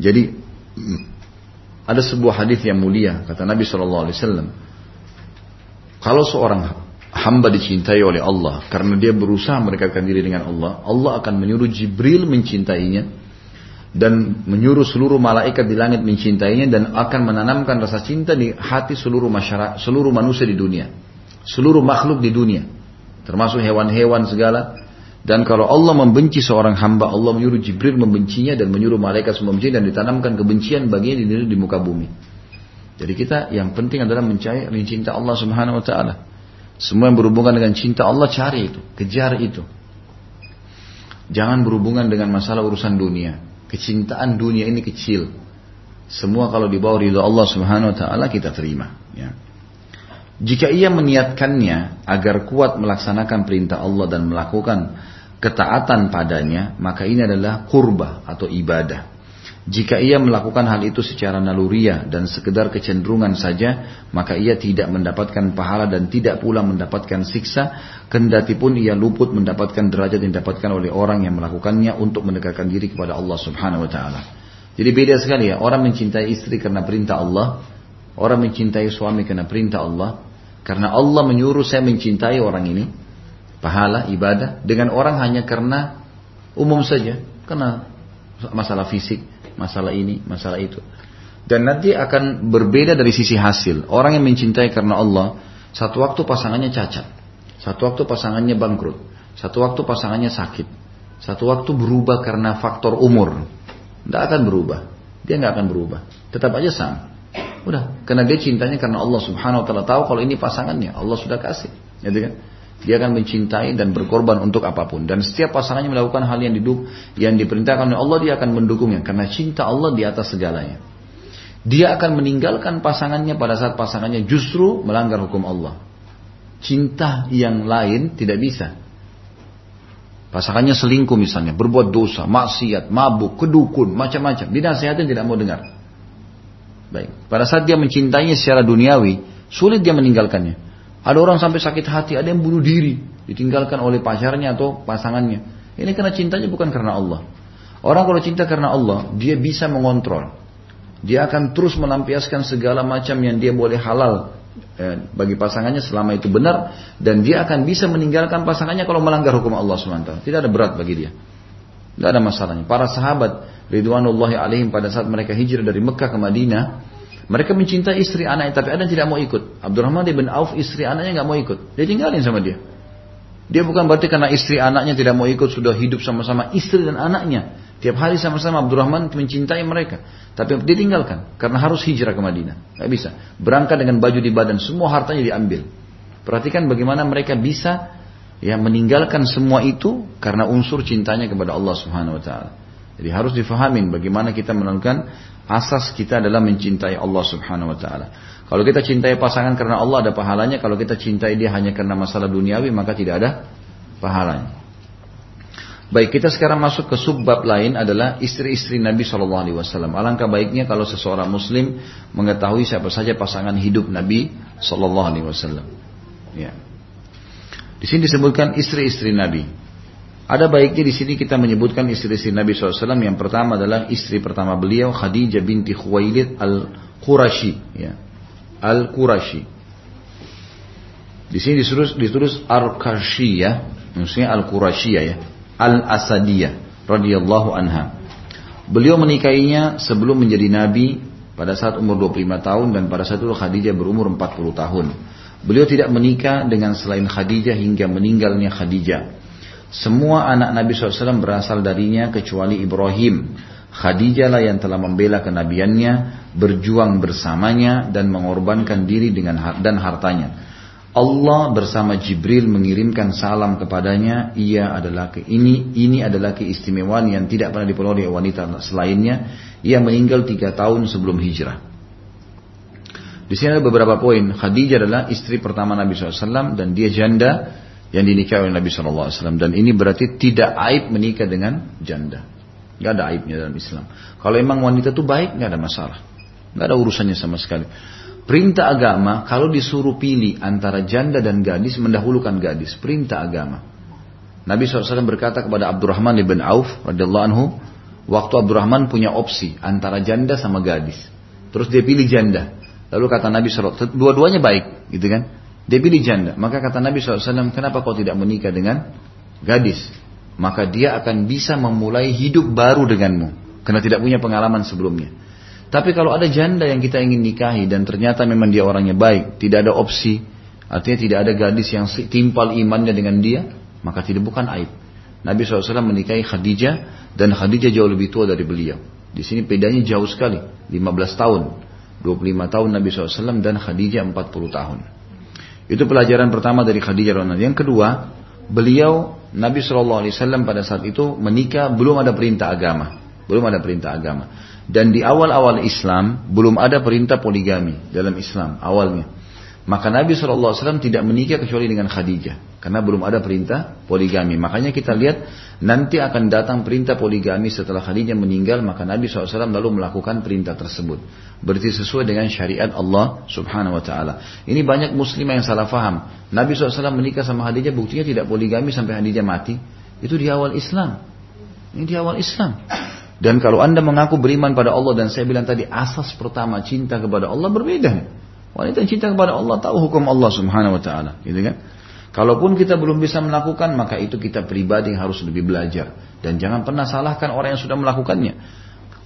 Jadi ada sebuah hadis yang mulia kata Nabi Shallallahu Alaihi Wasallam. Kalau seorang hamba dicintai oleh Allah karena dia berusaha mendekatkan diri dengan Allah, Allah akan menyuruh Jibril mencintainya dan menyuruh seluruh malaikat di langit mencintainya dan akan menanamkan rasa cinta di hati seluruh masyarakat, seluruh manusia di dunia, seluruh makhluk di dunia, termasuk hewan-hewan segala. Dan kalau Allah membenci seorang hamba, Allah menyuruh Jibril membencinya dan menyuruh malaikat semua membenci dan ditanamkan kebencian baginya di, di muka bumi. Jadi kita yang penting adalah mencari mencinta Allah Subhanahu wa taala. Semua yang berhubungan dengan cinta Allah cari itu, kejar itu. Jangan berhubungan dengan masalah urusan dunia. Kecintaan dunia ini kecil. Semua kalau dibawa ridho Allah Subhanahu wa taala kita terima, ya. Jika ia meniatkannya agar kuat melaksanakan perintah Allah dan melakukan ketaatan padanya, maka ini adalah kurba atau ibadah. Jika ia melakukan hal itu secara naluria dan sekedar kecenderungan saja, maka ia tidak mendapatkan pahala dan tidak pula mendapatkan siksa, kendati pun ia luput mendapatkan derajat yang didapatkan oleh orang yang melakukannya untuk mendekatkan diri kepada Allah Subhanahu wa taala. Jadi beda sekali ya, orang mencintai istri karena perintah Allah, orang mencintai suami karena perintah Allah, karena Allah menyuruh saya mencintai orang ini, pahala, ibadah, dengan orang hanya karena umum saja, karena masalah fisik, masalah ini, masalah itu. Dan nanti akan berbeda dari sisi hasil. Orang yang mencintai karena Allah, satu waktu pasangannya cacat, satu waktu pasangannya bangkrut, satu waktu pasangannya sakit, satu waktu berubah karena faktor umur. Tidak akan berubah. Dia nggak akan berubah. Tetap aja sama. Udah, karena dia cintanya karena Allah Subhanahu wa taala tahu kalau ini pasangannya, Allah sudah kasih. Gitu kan? Dia akan mencintai dan berkorban untuk apa pun. Dan setiap pasangannya melakukan hal yang diduk, yang diperintahkan oleh Allah, dia akan mendukungnya. Karena cinta Allah di atas segalanya. Dia akan meninggalkan pasangannya pada saat pasangannya justru melanggar hukum Allah. Cinta yang lain tidak bisa. Pasangannya selingkuh misalnya, berbuat dosa, maksiat, mabuk, kedukun, macam-macam. Dinasihatin tidak mau dengar. Baik. Pada saat dia mencintainya secara duniawi, sulit dia meninggalkannya. Ada orang sampai sakit hati, ada yang bunuh diri, ditinggalkan oleh pacarnya atau pasangannya. Ini karena cintanya bukan karena Allah. Orang kalau cinta karena Allah, dia bisa mengontrol. Dia akan terus melampiaskan segala macam yang dia boleh halal eh, bagi pasangannya selama itu benar dan dia akan bisa meninggalkan pasangannya kalau melanggar hukum Allah SWT. Tidak ada berat bagi dia. Tidak ada masalahnya. Para sahabat Ridwanullahi alaihim pada saat mereka hijrah dari Mekah ke Madinah, mereka mencintai istri anaknya, tapi ada yang tidak mau ikut. Abdurrahman bin Auf istri anaknya nggak mau ikut. Dia tinggalin sama dia. Dia bukan berarti karena istri anaknya tidak mau ikut sudah hidup sama-sama istri dan anaknya. Tiap hari sama-sama Abdurrahman mencintai mereka. Tapi ditinggalkan karena harus hijrah ke Madinah. Gak bisa. Berangkat dengan baju di badan, semua hartanya diambil. Perhatikan bagaimana mereka bisa ya meninggalkan semua itu karena unsur cintanya kepada Allah Subhanahu wa taala. Jadi harus difahamin bagaimana kita melakukan asas kita adalah mencintai Allah Subhanahu wa taala. Kalau kita cintai pasangan karena Allah ada pahalanya, kalau kita cintai dia hanya karena masalah duniawi maka tidak ada pahalanya. Baik, kita sekarang masuk ke subbab lain adalah istri-istri Nabi Shallallahu Alaihi Wasallam. Alangkah baiknya kalau seseorang Muslim mengetahui siapa saja pasangan hidup Nabi Shallallahu Alaihi Wasallam. Ya. Di sini disebutkan istri-istri Nabi. Ada baiknya di sini kita menyebutkan istri-istri Nabi SAW. Yang pertama adalah istri pertama beliau Khadijah binti Khuwailid al-Qurashi. Ya. Al-Qurashi. Di sini ditulis, ditulis ya. Maksudnya Al-Qurashiyah ya. Al-Asadiyah radhiyallahu anha. Beliau menikahinya sebelum menjadi nabi pada saat umur 25 tahun dan pada saat itu Khadijah berumur 40 tahun. Beliau tidak menikah dengan selain Khadijah hingga meninggalnya Khadijah. Semua anak Nabi SAW berasal darinya kecuali Ibrahim. Khadijah lah yang telah membela kenabiannya, berjuang bersamanya dan mengorbankan diri dengan dan hartanya. Allah bersama Jibril mengirimkan salam kepadanya. Ia adalah ke, ini ini adalah keistimewaan yang tidak pernah diperoleh wanita selainnya. Ia meninggal tiga tahun sebelum hijrah. Di sini ada beberapa poin. Khadijah adalah istri pertama Nabi SAW dan dia janda yang dinikahi oleh Nabi SAW. Dan ini berarti tidak aib menikah dengan janda. Gak ada aibnya dalam Islam. Kalau emang wanita itu baik, gak ada masalah. Gak ada urusannya sama sekali. Perintah agama, kalau disuruh pilih antara janda dan gadis, mendahulukan gadis. Perintah agama. Nabi SAW berkata kepada Abdurrahman bin Auf, radhiyallahu anhu, waktu Abdurrahman punya opsi antara janda sama gadis. Terus dia pilih janda. Lalu kata Nabi SAW, dua-duanya baik, gitu kan? Dia pilih janda. Maka kata Nabi SAW, kenapa kau tidak menikah dengan gadis? Maka dia akan bisa memulai hidup baru denganmu. Karena tidak punya pengalaman sebelumnya. Tapi kalau ada janda yang kita ingin nikahi dan ternyata memang dia orangnya baik, tidak ada opsi, artinya tidak ada gadis yang timpal imannya dengan dia, maka tidak bukan aib. Nabi SAW menikahi Khadijah dan Khadijah jauh lebih tua dari beliau. Di sini bedanya jauh sekali, 15 tahun. 25 tahun Nabi SAW dan Khadijah 40 tahun. Itu pelajaran pertama dari Khadijah radhiyallahu Yang kedua, beliau Nabi Shallallahu Alaihi Wasallam pada saat itu menikah belum ada perintah agama, belum ada perintah agama. Dan di awal-awal Islam belum ada perintah poligami dalam Islam awalnya. Maka Nabi SAW tidak menikah kecuali dengan Khadijah. Karena belum ada perintah poligami. Makanya kita lihat nanti akan datang perintah poligami setelah Khadijah meninggal. Maka Nabi SAW lalu melakukan perintah tersebut. Berarti sesuai dengan syariat Allah subhanahu wa ta'ala. Ini banyak muslimah yang salah faham. Nabi SAW menikah sama Khadijah buktinya tidak poligami sampai Khadijah mati. Itu di awal Islam. Ini di awal Islam. Dan kalau anda mengaku beriman pada Allah dan saya bilang tadi asas pertama cinta kepada Allah berbeda. Wanita yang cinta kepada Allah tahu hukum Allah Subhanahu wa taala, gitu kan? Kalaupun kita belum bisa melakukan, maka itu kita pribadi yang harus lebih belajar. Dan jangan pernah salahkan orang yang sudah melakukannya.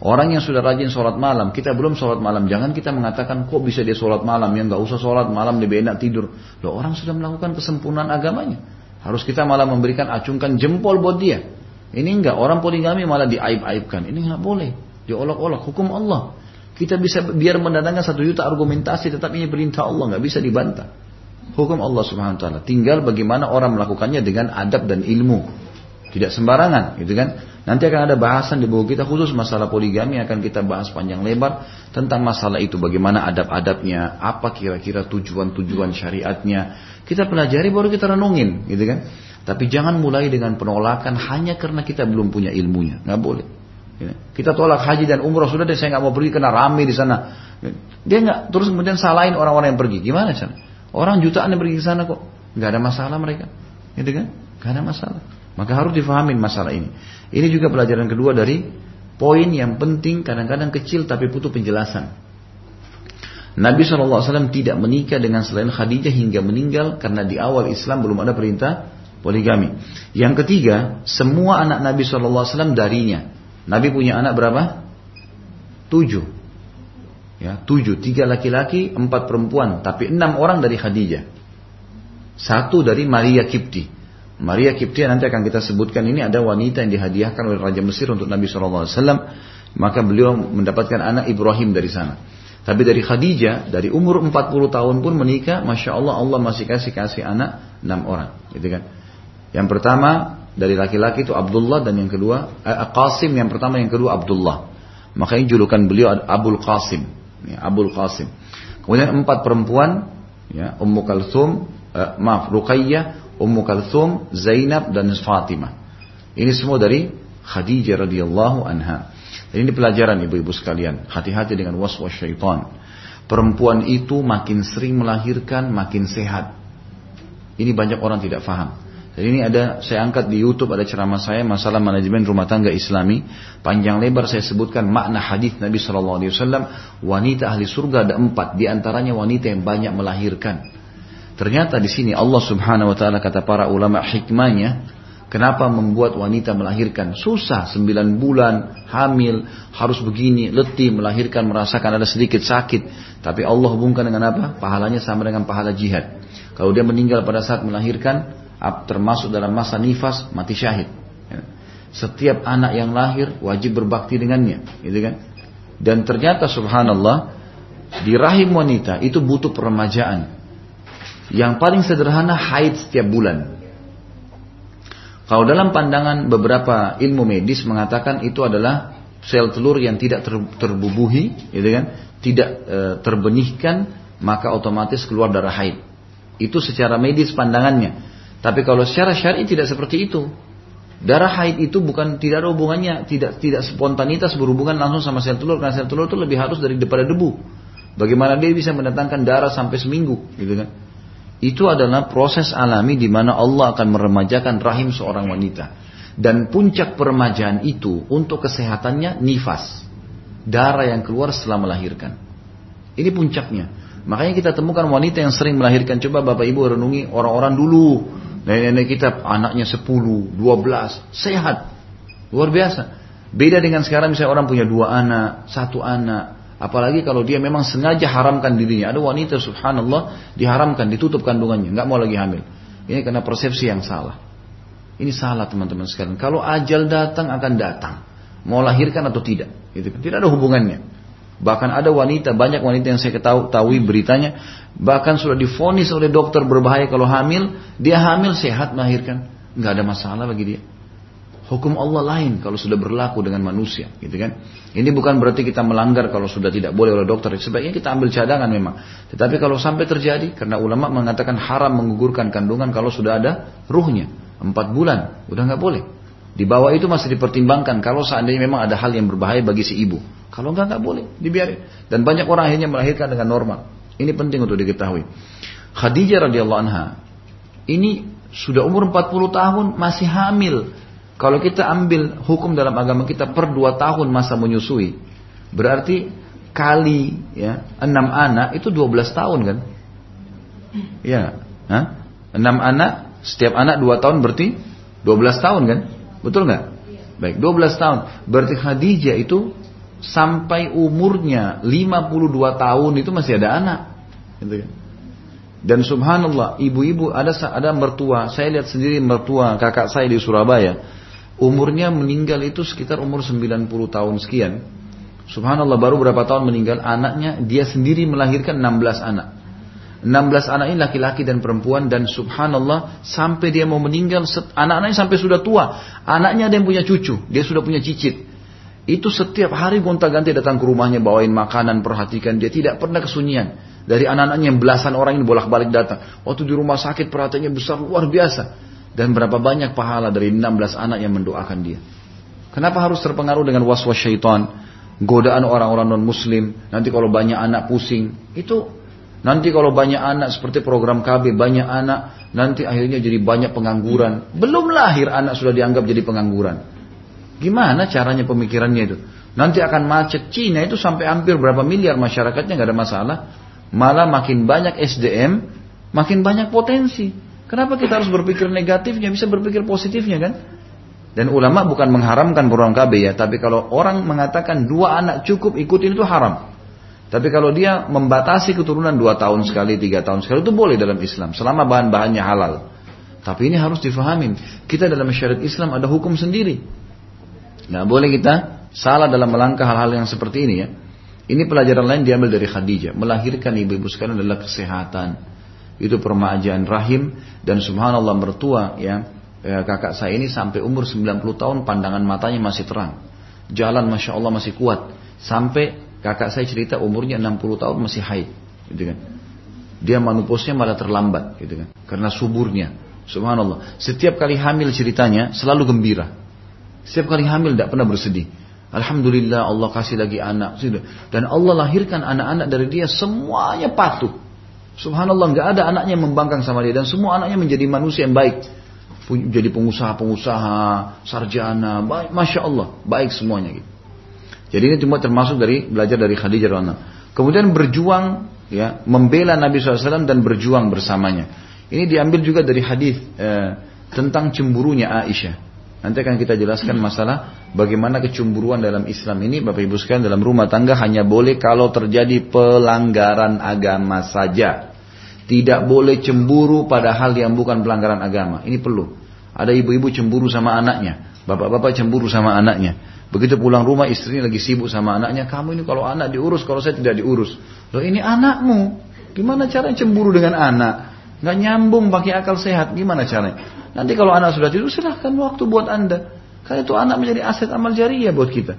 Orang yang sudah rajin sholat malam, kita belum sholat malam, jangan kita mengatakan kok bisa dia sholat malam, ya nggak usah sholat malam lebih enak tidur. Loh orang sudah melakukan kesempurnaan agamanya. Harus kita malah memberikan acungkan jempol buat dia. Ini enggak, orang poligami malah diaib-aibkan. Ini nggak boleh, diolok-olok, hukum Allah. Kita bisa biar mendatangkan satu juta argumentasi, tetap ini perintah Allah, nggak bisa dibantah. Hukum Allah Subhanahu Wa Taala. Tinggal bagaimana orang melakukannya dengan adab dan ilmu, tidak sembarangan, gitu kan? Nanti akan ada bahasan di buku kita khusus masalah poligami akan kita bahas panjang lebar tentang masalah itu, bagaimana adab-adabnya, apa kira-kira tujuan-tujuan syariatnya. Kita pelajari baru kita renungin, gitu kan? Tapi jangan mulai dengan penolakan hanya karena kita belum punya ilmunya, nggak boleh. Ya. Kita tolak haji dan umroh sudah deh saya nggak mau pergi karena rame di sana. Dia nggak terus kemudian salahin orang-orang yang pergi. Gimana cara? Orang jutaan yang pergi ke sana kok nggak ada masalah mereka, gitu kan? Nggak ada masalah. Maka harus difahamin masalah ini. Ini juga pelajaran kedua dari poin yang penting kadang-kadang kecil tapi butuh penjelasan. Nabi SAW tidak menikah dengan selain Khadijah hingga meninggal karena di awal Islam belum ada perintah poligami. Yang ketiga, semua anak Nabi SAW darinya. Nabi punya anak berapa? Tujuh. Ya, tujuh. Tiga laki-laki, empat perempuan. Tapi enam orang dari Khadijah. Satu dari Maria Kipti. Maria Kiptia nanti akan kita sebutkan ini ada wanita yang dihadiahkan oleh Raja Mesir untuk Nabi SAW. Maka beliau mendapatkan anak Ibrahim dari sana. Tapi dari Khadijah, dari umur 40 tahun pun menikah, Masya Allah Allah masih kasih-kasih anak 6 orang. Gitu kan. Yang pertama dari laki-laki itu Abdullah dan yang kedua eh, Qasim yang pertama yang kedua Abdullah. Makanya julukan beliau Abul Qasim. Ya, Abul Qasim. Kemudian empat perempuan, ya, Ummu Kalthum, eh, maaf Ruqayyah, Ummu Kalthum, Zainab dan Fatimah. Ini semua dari Khadijah radhiyallahu anha. Dan ini pelajaran ibu-ibu sekalian. Hati-hati dengan waswas syaitan. Perempuan itu makin sering melahirkan, makin sehat. Ini banyak orang tidak faham. Dan ini ada saya angkat di YouTube ada ceramah saya masalah manajemen rumah tangga Islami. Panjang lebar saya sebutkan makna hadis Nabi Shallallahu Alaihi Wasallam. Wanita ahli surga ada empat, di antaranya wanita yang banyak melahirkan. Ternyata di sini Allah Subhanahu wa taala kata para ulama hikmahnya kenapa membuat wanita melahirkan susah sembilan bulan hamil harus begini letih melahirkan merasakan ada sedikit sakit tapi Allah hubungkan dengan apa pahalanya sama dengan pahala jihad kalau dia meninggal pada saat melahirkan termasuk dalam masa nifas mati syahid ya. setiap anak yang lahir wajib berbakti dengannya gitu kan dan ternyata subhanallah di rahim wanita itu butuh peremajaan yang paling sederhana haid setiap bulan. Kalau dalam pandangan beberapa ilmu medis mengatakan itu adalah sel telur yang tidak ter, terbubuhi, gitu kan, tidak e, terbenihkan, maka otomatis keluar darah haid. Itu secara medis pandangannya. Tapi kalau secara syar'i tidak seperti itu. Darah haid itu bukan tidak ada hubungannya, tidak tidak spontanitas berhubungan langsung sama sel telur karena sel telur itu lebih halus dari daripada debu. Bagaimana dia bisa mendatangkan darah sampai seminggu, gitu kan? Itu adalah proses alami di mana Allah akan meremajakan rahim seorang wanita. Dan puncak peremajaan itu untuk kesehatannya nifas. Darah yang keluar setelah melahirkan. Ini puncaknya. Makanya kita temukan wanita yang sering melahirkan. Coba Bapak Ibu renungi orang-orang dulu. Nenek-nenek kita anaknya 10, 12, sehat. Luar biasa. Beda dengan sekarang misalnya orang punya dua anak, satu anak, Apalagi kalau dia memang sengaja haramkan dirinya. Ada wanita subhanallah diharamkan, ditutup kandungannya, nggak mau lagi hamil. Ini karena persepsi yang salah. Ini salah teman-teman sekalian. Kalau ajal datang akan datang. Mau lahirkan atau tidak. Gitu. Kan. Tidak ada hubungannya. Bahkan ada wanita, banyak wanita yang saya ketahui beritanya. Bahkan sudah difonis oleh dokter berbahaya kalau hamil. Dia hamil sehat melahirkan. Nggak ada masalah bagi dia. Hukum Allah lain kalau sudah berlaku dengan manusia, gitu kan? Ini bukan berarti kita melanggar kalau sudah tidak boleh oleh dokter. Sebaiknya kita ambil cadangan memang. Tetapi kalau sampai terjadi, karena ulama mengatakan haram menggugurkan kandungan kalau sudah ada ruhnya, empat bulan, udah nggak boleh. Di bawah itu masih dipertimbangkan kalau seandainya memang ada hal yang berbahaya bagi si ibu. Kalau nggak nggak boleh, dibiarin. Dan banyak orang akhirnya melahirkan dengan normal. Ini penting untuk diketahui. Khadijah radhiyallahu anha ini sudah umur 40 tahun masih hamil kalau kita ambil hukum dalam agama kita per dua tahun masa menyusui, berarti kali ya enam anak itu dua belas tahun kan? Ya, Hah? enam anak setiap anak dua tahun berarti dua belas tahun kan? Betul nggak? Baik, dua belas tahun. Berarti Khadijah itu sampai umurnya 52 tahun itu masih ada anak. Gitu kan? Dan subhanallah, ibu-ibu ada ada mertua, saya lihat sendiri mertua kakak saya di Surabaya umurnya meninggal itu sekitar umur 90 tahun sekian. Subhanallah baru berapa tahun meninggal anaknya dia sendiri melahirkan 16 anak. 16 anak ini laki-laki dan perempuan dan subhanallah sampai dia mau meninggal anak-anaknya sampai sudah tua. Anaknya ada yang punya cucu, dia sudah punya cicit. Itu setiap hari gonta-ganti datang ke rumahnya bawain makanan, perhatikan dia tidak pernah kesunyian. Dari anak-anaknya yang belasan orang ini bolak-balik datang. Waktu di rumah sakit perhatiannya besar luar biasa. Dan berapa banyak pahala dari 16 anak yang mendoakan dia. Kenapa harus terpengaruh dengan was-was syaitan? Godaan orang-orang non-muslim. Nanti kalau banyak anak pusing. Itu nanti kalau banyak anak seperti program KB. Banyak anak. Nanti akhirnya jadi banyak pengangguran. Belum lahir anak sudah dianggap jadi pengangguran. Gimana caranya pemikirannya itu? Nanti akan macet. Cina itu sampai hampir berapa miliar masyarakatnya nggak ada masalah. Malah makin banyak SDM, makin banyak potensi. Kenapa kita harus berpikir negatifnya, bisa berpikir positifnya kan? Dan ulama bukan mengharamkan beruang KB ya, tapi kalau orang mengatakan dua anak cukup ikutin itu haram. Tapi kalau dia membatasi keturunan dua tahun sekali, tiga tahun sekali itu boleh dalam Islam, selama bahan-bahannya halal. Tapi ini harus difahamin. Kita dalam syariat Islam ada hukum sendiri. Nggak boleh kita salah dalam melangkah hal-hal yang seperti ini ya. Ini pelajaran lain diambil dari Khadijah. Melahirkan ibu-ibu sekalian adalah kesehatan. Itu permajaan rahim dan subhanallah mertua ya, ya kakak saya ini sampai umur 90 tahun pandangan matanya masih terang. Jalan masya Allah masih kuat. Sampai kakak saya cerita umurnya 60 tahun masih haid. Gitu kan. Dia manuposnya malah terlambat gitu kan. Karena suburnya. Subhanallah. Setiap kali hamil ceritanya selalu gembira. Setiap kali hamil tidak pernah bersedih. Alhamdulillah Allah kasih lagi anak. Dan Allah lahirkan anak-anak dari dia semuanya patuh. Subhanallah nggak ada anaknya yang membangkang sama dia dan semua anaknya menjadi manusia yang baik. Jadi pengusaha-pengusaha, sarjana, baik, masya Allah, baik semuanya gitu. Jadi ini cuma termasuk dari belajar dari Khadijah radhiyallahu Kemudian berjuang ya membela Nabi SAW dan berjuang bersamanya. Ini diambil juga dari hadis eh, tentang cemburunya Aisyah. Nanti akan kita jelaskan masalah bagaimana kecemburuan dalam Islam ini Bapak Ibu sekalian dalam rumah tangga hanya boleh kalau terjadi pelanggaran agama saja. Tidak boleh cemburu pada hal yang bukan pelanggaran agama. Ini perlu. Ada ibu-ibu cemburu sama anaknya, bapak-bapak cemburu sama anaknya. Begitu pulang rumah istrinya lagi sibuk sama anaknya, kamu ini kalau anak diurus, kalau saya tidak diurus. Loh ini anakmu, gimana cara cemburu dengan anak? nggak nyambung pakai akal sehat, gimana caranya? Nanti kalau anak sudah tidur, silahkan waktu buat anda. Karena itu anak menjadi aset amal jariah buat kita.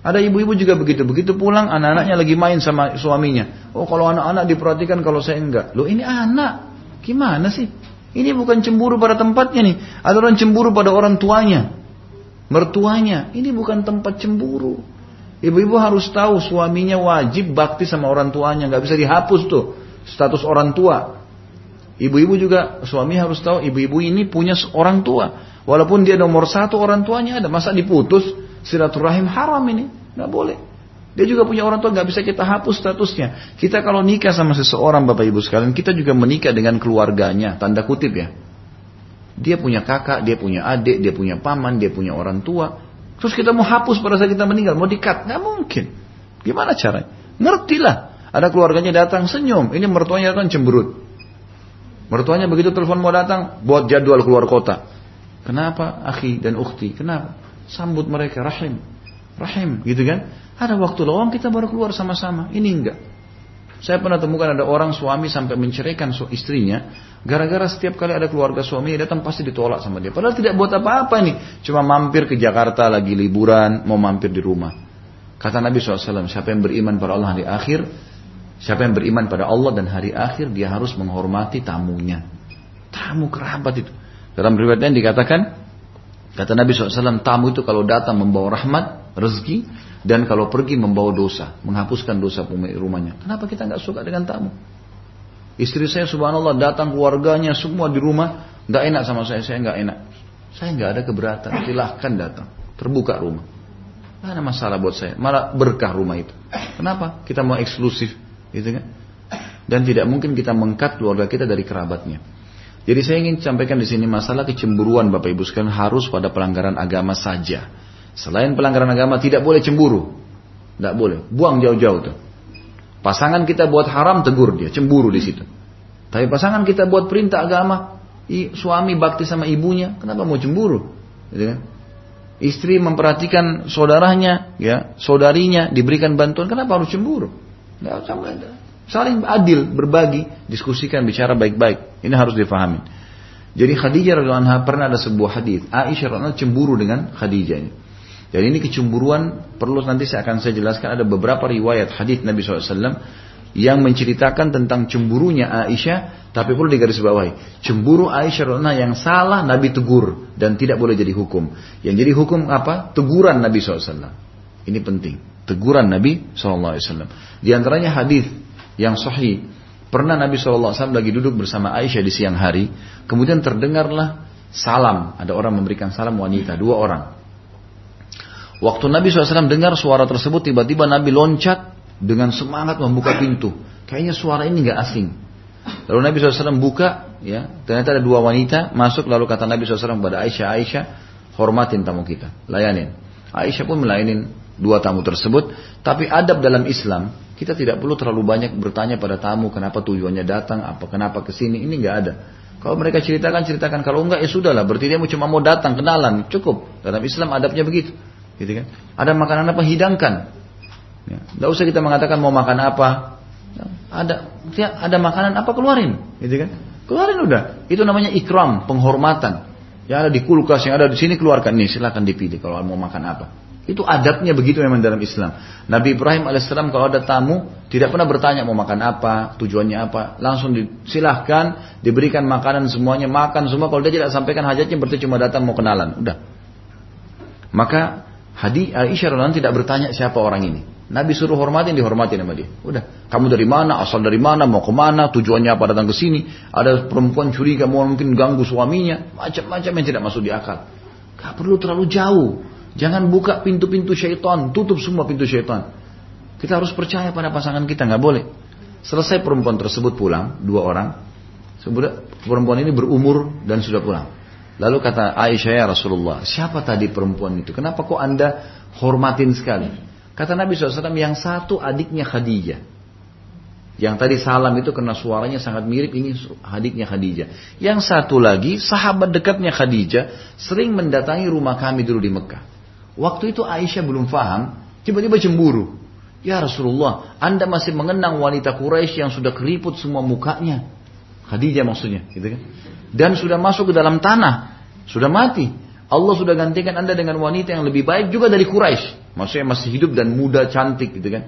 Ada ibu-ibu juga begitu. Begitu pulang anak-anaknya lagi main sama suaminya. Oh kalau anak-anak diperhatikan kalau saya enggak. Loh ini anak. Gimana sih? Ini bukan cemburu pada tempatnya nih. Ada orang cemburu pada orang tuanya. Mertuanya. Ini bukan tempat cemburu. Ibu-ibu harus tahu suaminya wajib bakti sama orang tuanya. Nggak bisa dihapus tuh. Status orang tua. Ibu-ibu juga suami harus tahu ibu-ibu ini punya orang tua. Walaupun dia nomor satu orang tuanya ada. Masa diputus silaturahim haram ini. Nggak boleh. Dia juga punya orang tua nggak bisa kita hapus statusnya. Kita kalau nikah sama seseorang bapak ibu sekalian kita juga menikah dengan keluarganya. Tanda kutip ya. Dia punya kakak, dia punya adik, dia punya paman, dia punya orang tua. Terus kita mau hapus pada saat kita meninggal, mau dikat, nggak mungkin. Gimana caranya? Ngertilah. Ada keluarganya datang senyum, ini mertuanya datang cemberut. Mertuanya begitu telepon mau datang, buat jadwal keluar kota. Kenapa akhi dan ukhti? Kenapa? Sambut mereka rahim. Rahim gitu kan? Ada waktu lowong kita baru keluar sama-sama. Ini enggak. Saya pernah temukan ada orang suami sampai menceraikan istrinya gara-gara setiap kali ada keluarga suami datang pasti ditolak sama dia. Padahal tidak buat apa-apa nih, cuma mampir ke Jakarta lagi liburan, mau mampir di rumah. Kata Nabi SAW, siapa yang beriman pada Allah di akhir, Siapa yang beriman pada Allah dan hari akhir dia harus menghormati tamunya. Tamu kerabat itu. Dalam riwayat yang dikatakan kata Nabi SAW tamu itu kalau datang membawa rahmat, rezeki dan kalau pergi membawa dosa, menghapuskan dosa pemilik rumahnya. Kenapa kita nggak suka dengan tamu? Istri saya subhanallah datang keluarganya semua di rumah nggak enak sama saya, saya nggak enak. Saya nggak ada keberatan, silahkan datang, terbuka rumah. Tidak ada masalah buat saya, malah berkah rumah itu. Kenapa? Kita mau eksklusif, Gitu kan? Dan tidak mungkin kita mengkat keluarga kita dari kerabatnya. Jadi saya ingin sampaikan di sini masalah kecemburuan Bapak Ibu sekalian harus pada pelanggaran agama saja. Selain pelanggaran agama tidak boleh cemburu. Tidak boleh. Buang jauh-jauh tuh. Pasangan kita buat haram tegur dia, cemburu di situ. Tapi pasangan kita buat perintah agama, suami bakti sama ibunya, kenapa mau cemburu? Gitu kan? Istri memperhatikan saudaranya, ya, saudarinya diberikan bantuan, kenapa harus cemburu? Saling adil, berbagi, diskusikan, bicara baik-baik. Ini harus difahami. Jadi Khadijah radhiallahu anha pernah ada sebuah hadis. Aisyah radhiallahu cemburu dengan Khadijah ini. Dan ini kecemburuan perlu nanti saya akan saya jelaskan ada beberapa riwayat hadis Nabi SAW yang menceritakan tentang cemburunya Aisyah, tapi perlu digarisbawahi. Cemburu Aisyah radhiallahu yang salah Nabi tegur dan tidak boleh jadi hukum. Yang jadi hukum apa? Teguran Nabi SAW. Ini penting teguran Nabi SAW. Di antaranya hadis yang sahih. Pernah Nabi SAW lagi duduk bersama Aisyah di siang hari. Kemudian terdengarlah salam. Ada orang memberikan salam wanita. Dua orang. Waktu Nabi SAW dengar suara tersebut. Tiba-tiba Nabi loncat dengan semangat membuka pintu. Kayaknya suara ini nggak asing. Lalu Nabi SAW buka. ya Ternyata ada dua wanita masuk. Lalu kata Nabi SAW kepada Aisyah. Aisyah hormatin tamu kita. Layanin. Aisyah pun melayanin dua tamu tersebut. Tapi adab dalam Islam, kita tidak perlu terlalu banyak bertanya pada tamu kenapa tujuannya datang, apa kenapa ke sini, ini nggak ada. Kalau mereka ceritakan, ceritakan. Kalau enggak, ya sudahlah. Berarti dia cuma mau datang, kenalan. Cukup. Dalam Islam adabnya begitu. Gitu kan? Ada makanan apa, hidangkan. Ya. Tidak usah kita mengatakan mau makan apa. Ada ya, ada makanan apa, keluarin. Gitu kan? Keluarin udah. Itu namanya ikram, penghormatan. Yang ada di kulkas, yang ada di sini keluarkan. Nih, silahkan dipilih kalau mau makan apa. Itu adabnya begitu memang dalam Islam. Nabi Ibrahim alaihissalam kalau ada tamu tidak pernah bertanya mau makan apa, tujuannya apa, langsung disilahkan diberikan makanan semuanya makan semua. Kalau dia tidak sampaikan hajatnya berarti cuma datang mau kenalan, udah. Maka Hadi Aisyah radhiallahu tidak bertanya siapa orang ini. Nabi suruh hormatin, dihormatin sama dia. Udah, kamu dari mana, asal dari mana, mau ke mana, tujuannya apa datang ke sini. Ada perempuan curiga mau mungkin ganggu suaminya, macam-macam yang tidak masuk di akal. Gak perlu terlalu jauh. Jangan buka pintu-pintu syaitan, tutup semua pintu syaitan. Kita harus percaya pada pasangan kita, nggak boleh. Selesai perempuan tersebut pulang, dua orang. Perempuan ini berumur dan sudah pulang. Lalu kata Aisyah ya Rasulullah, siapa tadi perempuan itu? Kenapa kok anda hormatin sekali? Kata Nabi SAW, yang satu adiknya Khadijah. Yang tadi salam itu karena suaranya sangat mirip ini adiknya Khadijah. Yang satu lagi sahabat dekatnya Khadijah sering mendatangi rumah kami dulu di Mekah. Waktu itu Aisyah belum paham, tiba-tiba cemburu. Ya Rasulullah, Anda masih mengenang wanita Quraisy yang sudah keriput semua mukanya. Khadijah maksudnya, gitu kan? Dan sudah masuk ke dalam tanah, sudah mati. Allah sudah gantikan Anda dengan wanita yang lebih baik juga dari Quraisy. Maksudnya masih hidup dan muda, cantik gitu kan.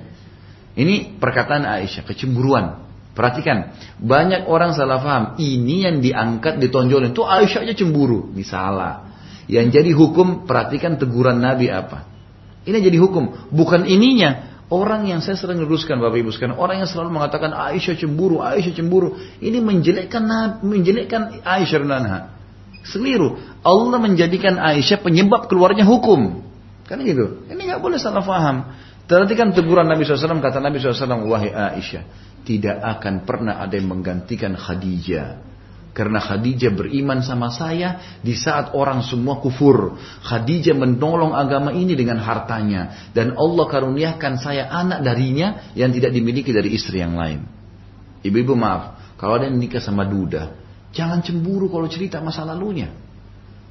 Ini perkataan Aisyah, kecemburuan. Perhatikan, banyak orang salah paham. Ini yang diangkat, ditonjolin. Itu Aisyah aja cemburu. Ini salah. Yang jadi hukum perhatikan teguran Nabi apa. Ini jadi hukum, bukan ininya. Orang yang saya sering luruskan Bapak Ibu sekalian, orang yang selalu mengatakan Aisyah cemburu, Aisyah cemburu, ini menjelekkan menjelekkan Aisyah anha. Seliru. Allah menjadikan Aisyah penyebab keluarnya hukum. Kan gitu. Ini nggak boleh salah faham. Perhatikan teguran Nabi SAW, kata Nabi SAW, wahai Aisyah, tidak akan pernah ada yang menggantikan Khadijah karena Khadijah beriman sama saya di saat orang semua kufur. Khadijah menolong agama ini dengan hartanya. Dan Allah karuniakan saya anak darinya yang tidak dimiliki dari istri yang lain. Ibu-ibu maaf, kalau ada yang nikah sama duda, jangan cemburu kalau cerita masa lalunya.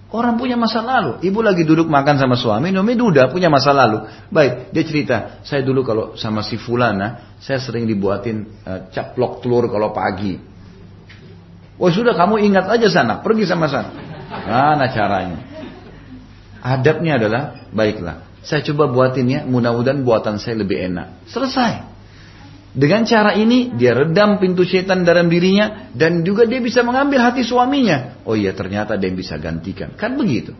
Orang punya masa lalu. Ibu lagi duduk makan sama suami, Nomi duda punya masa lalu. Baik, dia cerita, saya dulu kalau sama si Fulana, saya sering dibuatin uh, caplok telur kalau pagi. Oh sudah kamu ingat aja sana, pergi sama sana. Mana caranya? Adabnya adalah, baiklah, saya coba buatin ya, mudah-mudahan buatan saya lebih enak. Selesai. Dengan cara ini, dia redam pintu setan dalam dirinya, dan juga dia bisa mengambil hati suaminya. Oh iya, ternyata dia bisa gantikan. Kan begitu.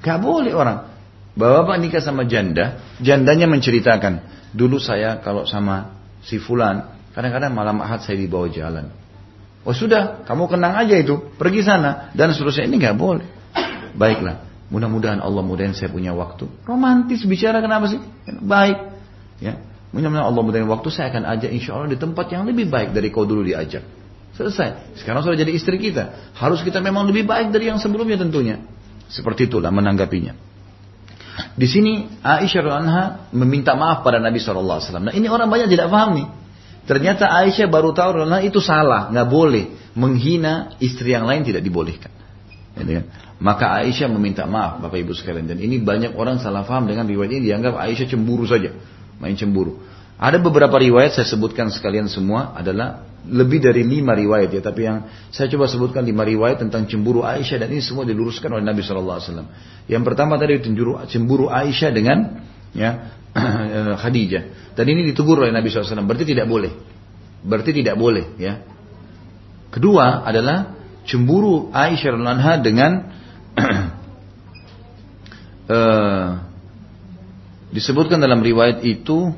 Gak boleh orang. Bapak-bapak nikah sama janda, jandanya menceritakan, dulu saya kalau sama si fulan, kadang-kadang malam ahad saya dibawa jalan. Oh sudah, kamu kenang aja itu, pergi sana dan seterusnya ini nggak boleh. Baiklah, mudah-mudahan Allah mudahin saya punya waktu. Romantis bicara kenapa sih? Baik, ya. Mudah-mudahan Allah mudahin waktu saya akan ajak insya Allah di tempat yang lebih baik dari kau dulu diajak. Selesai. Sekarang sudah jadi istri kita. Harus kita memang lebih baik dari yang sebelumnya tentunya. Seperti itulah menanggapinya. Di sini Aisyah anha meminta maaf pada Nabi SAW. Nah ini orang banyak tidak paham nih. Ternyata Aisyah baru tahu karena itu salah, nggak boleh menghina istri yang lain tidak dibolehkan. Kan? Maka Aisyah meminta maaf Bapak Ibu sekalian dan ini banyak orang salah paham dengan riwayat ini dianggap Aisyah cemburu saja, main cemburu. Ada beberapa riwayat saya sebutkan sekalian semua adalah lebih dari lima riwayat ya, tapi yang saya coba sebutkan lima riwayat tentang cemburu Aisyah dan ini semua diluruskan oleh Nabi Shallallahu Alaihi Wasallam. Yang pertama tadi cemburu Aisyah dengan ya Khadijah. Dan ini ditegur oleh Nabi SAW. Berarti tidak boleh. Berarti tidak boleh. Ya. Kedua adalah cemburu Aisyah anha dengan uh, disebutkan dalam riwayat itu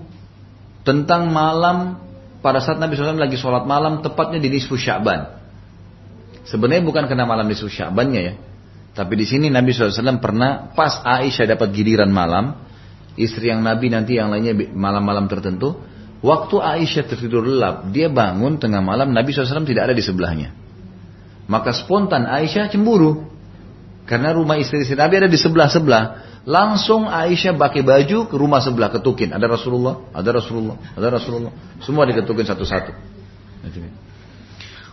tentang malam pada saat Nabi SAW lagi sholat malam tepatnya di nisfu Sya'ban. Sebenarnya bukan karena malam nisfu Sya'bannya ya. Tapi di sini Nabi SAW pernah pas Aisyah dapat giliran malam, istri yang Nabi nanti yang lainnya malam-malam tertentu. Waktu Aisyah tertidur lelap, dia bangun tengah malam, Nabi SAW tidak ada di sebelahnya. Maka spontan Aisyah cemburu. Karena rumah istri-istri Nabi ada di sebelah-sebelah. Langsung Aisyah pakai baju ke rumah sebelah ketukin. Ada Rasulullah, ada Rasulullah, ada Rasulullah. Semua diketukin satu-satu.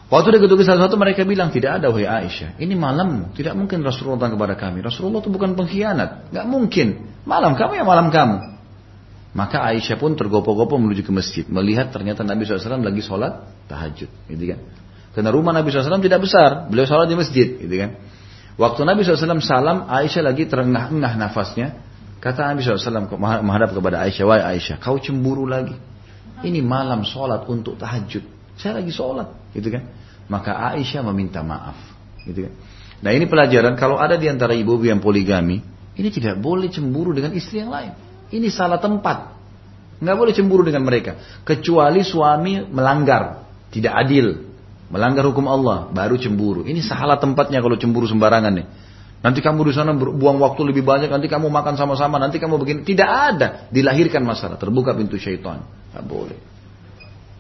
Waktu dia ketuk satu-satu mereka bilang tidak ada wahai Aisyah. Ini malammu. Tidak mungkin Rasulullah datang kepada kami. Rasulullah itu bukan pengkhianat. Gak mungkin. Malam kamu ya malam kamu. Maka Aisyah pun tergopoh-gopoh menuju ke masjid. Melihat ternyata Nabi SAW lagi sholat tahajud. Gitu kan. Karena rumah Nabi SAW tidak besar. Beliau sholat di masjid. Gitu kan. Waktu Nabi SAW salam, Aisyah lagi terengah-engah nafasnya. Kata Nabi SAW menghadap kepada Aisyah. Wahai Aisyah, kau cemburu lagi. Ini malam sholat untuk tahajud. Saya lagi sholat. Gitu kan. Maka Aisyah meminta maaf. Gitu kan. Nah ini pelajaran kalau ada di antara ibu-ibu yang poligami, ini tidak boleh cemburu dengan istri yang lain. Ini salah tempat. Nggak boleh cemburu dengan mereka. Kecuali suami melanggar. Tidak adil. Melanggar hukum Allah. Baru cemburu. Ini salah tempatnya kalau cemburu sembarangan nih. Nanti kamu di sana buang waktu lebih banyak. Nanti kamu makan sama-sama. Nanti kamu begini. Tidak ada. Dilahirkan masalah. Terbuka pintu syaitan. Nggak boleh.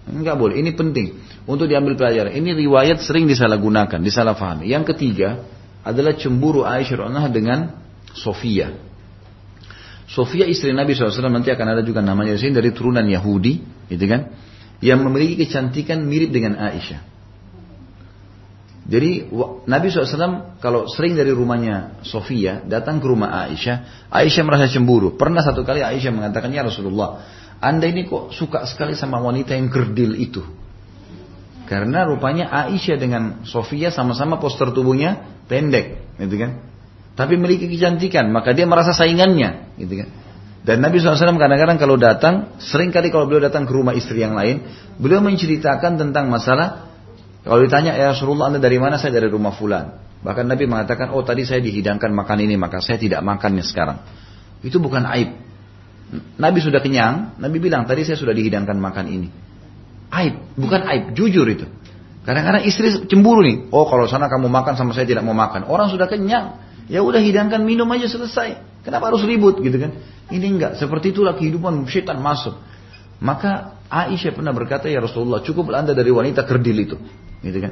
Enggak boleh, ini penting untuk diambil pelajaran. Ini riwayat sering disalahgunakan, disalahfahami. Yang ketiga adalah cemburu Aisyah radhiyallahu dengan Sofia. Sofia istri Nabi SAW nanti akan ada juga namanya di sini dari turunan Yahudi, gitu kan? Yang memiliki kecantikan mirip dengan Aisyah. Jadi Nabi SAW kalau sering dari rumahnya Sofia datang ke rumah Aisyah, Aisyah merasa cemburu. Pernah satu kali Aisyah mengatakan ya Rasulullah, anda ini kok suka sekali sama wanita yang kerdil itu? Karena rupanya Aisyah dengan Sofia sama-sama poster tubuhnya pendek, gitu kan? Tapi memiliki kecantikan, maka dia merasa saingannya, gitu kan? Dan Nabi SAW kadang-kadang kalau datang, sering kali kalau beliau datang ke rumah istri yang lain, beliau menceritakan tentang masalah, kalau ditanya, ya Rasulullah Anda dari mana? Saya dari rumah fulan. Bahkan Nabi mengatakan, oh tadi saya dihidangkan makan ini, maka saya tidak makannya sekarang. Itu bukan aib. Nabi sudah kenyang, Nabi bilang tadi saya sudah dihidangkan makan ini. Aib, bukan aib, jujur itu. Kadang-kadang istri cemburu nih. Oh kalau sana kamu makan sama saya tidak mau makan. Orang sudah kenyang, ya udah hidangkan minum aja selesai. Kenapa harus ribut gitu kan? Ini enggak, seperti itulah kehidupan syaitan masuk. Maka Aisyah pernah berkata ya Rasulullah cukup anda dari wanita kerdil itu, gitu kan?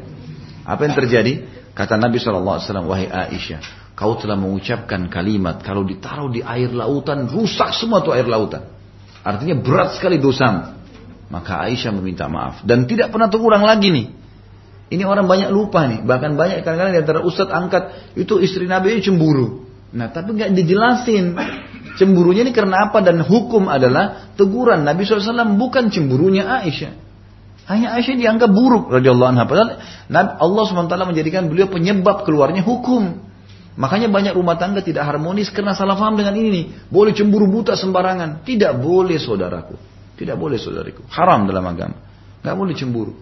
Apa yang terjadi? Kata Nabi SAW, wahai Aisyah, kau telah mengucapkan kalimat kalau ditaruh di air lautan rusak semua tuh air lautan. Artinya berat sekali dosa. Maka Aisyah meminta maaf dan tidak pernah terulang lagi nih. Ini orang banyak lupa nih. Bahkan banyak kadang-kadang di antara ustadz angkat itu istri Nabi itu cemburu. Nah tapi nggak dijelasin cemburunya ini karena apa dan hukum adalah teguran Nabi SAW bukan cemburunya Aisyah. Hanya Aisyah dianggap buruk radhiyallahu anha. Padahal Allah SWT menjadikan beliau penyebab keluarnya hukum. Makanya banyak rumah tangga tidak harmonis karena salah paham dengan ini nih. Boleh cemburu buta sembarangan. Tidak boleh saudaraku. Tidak boleh saudariku. Haram dalam agama. Gak boleh cemburu.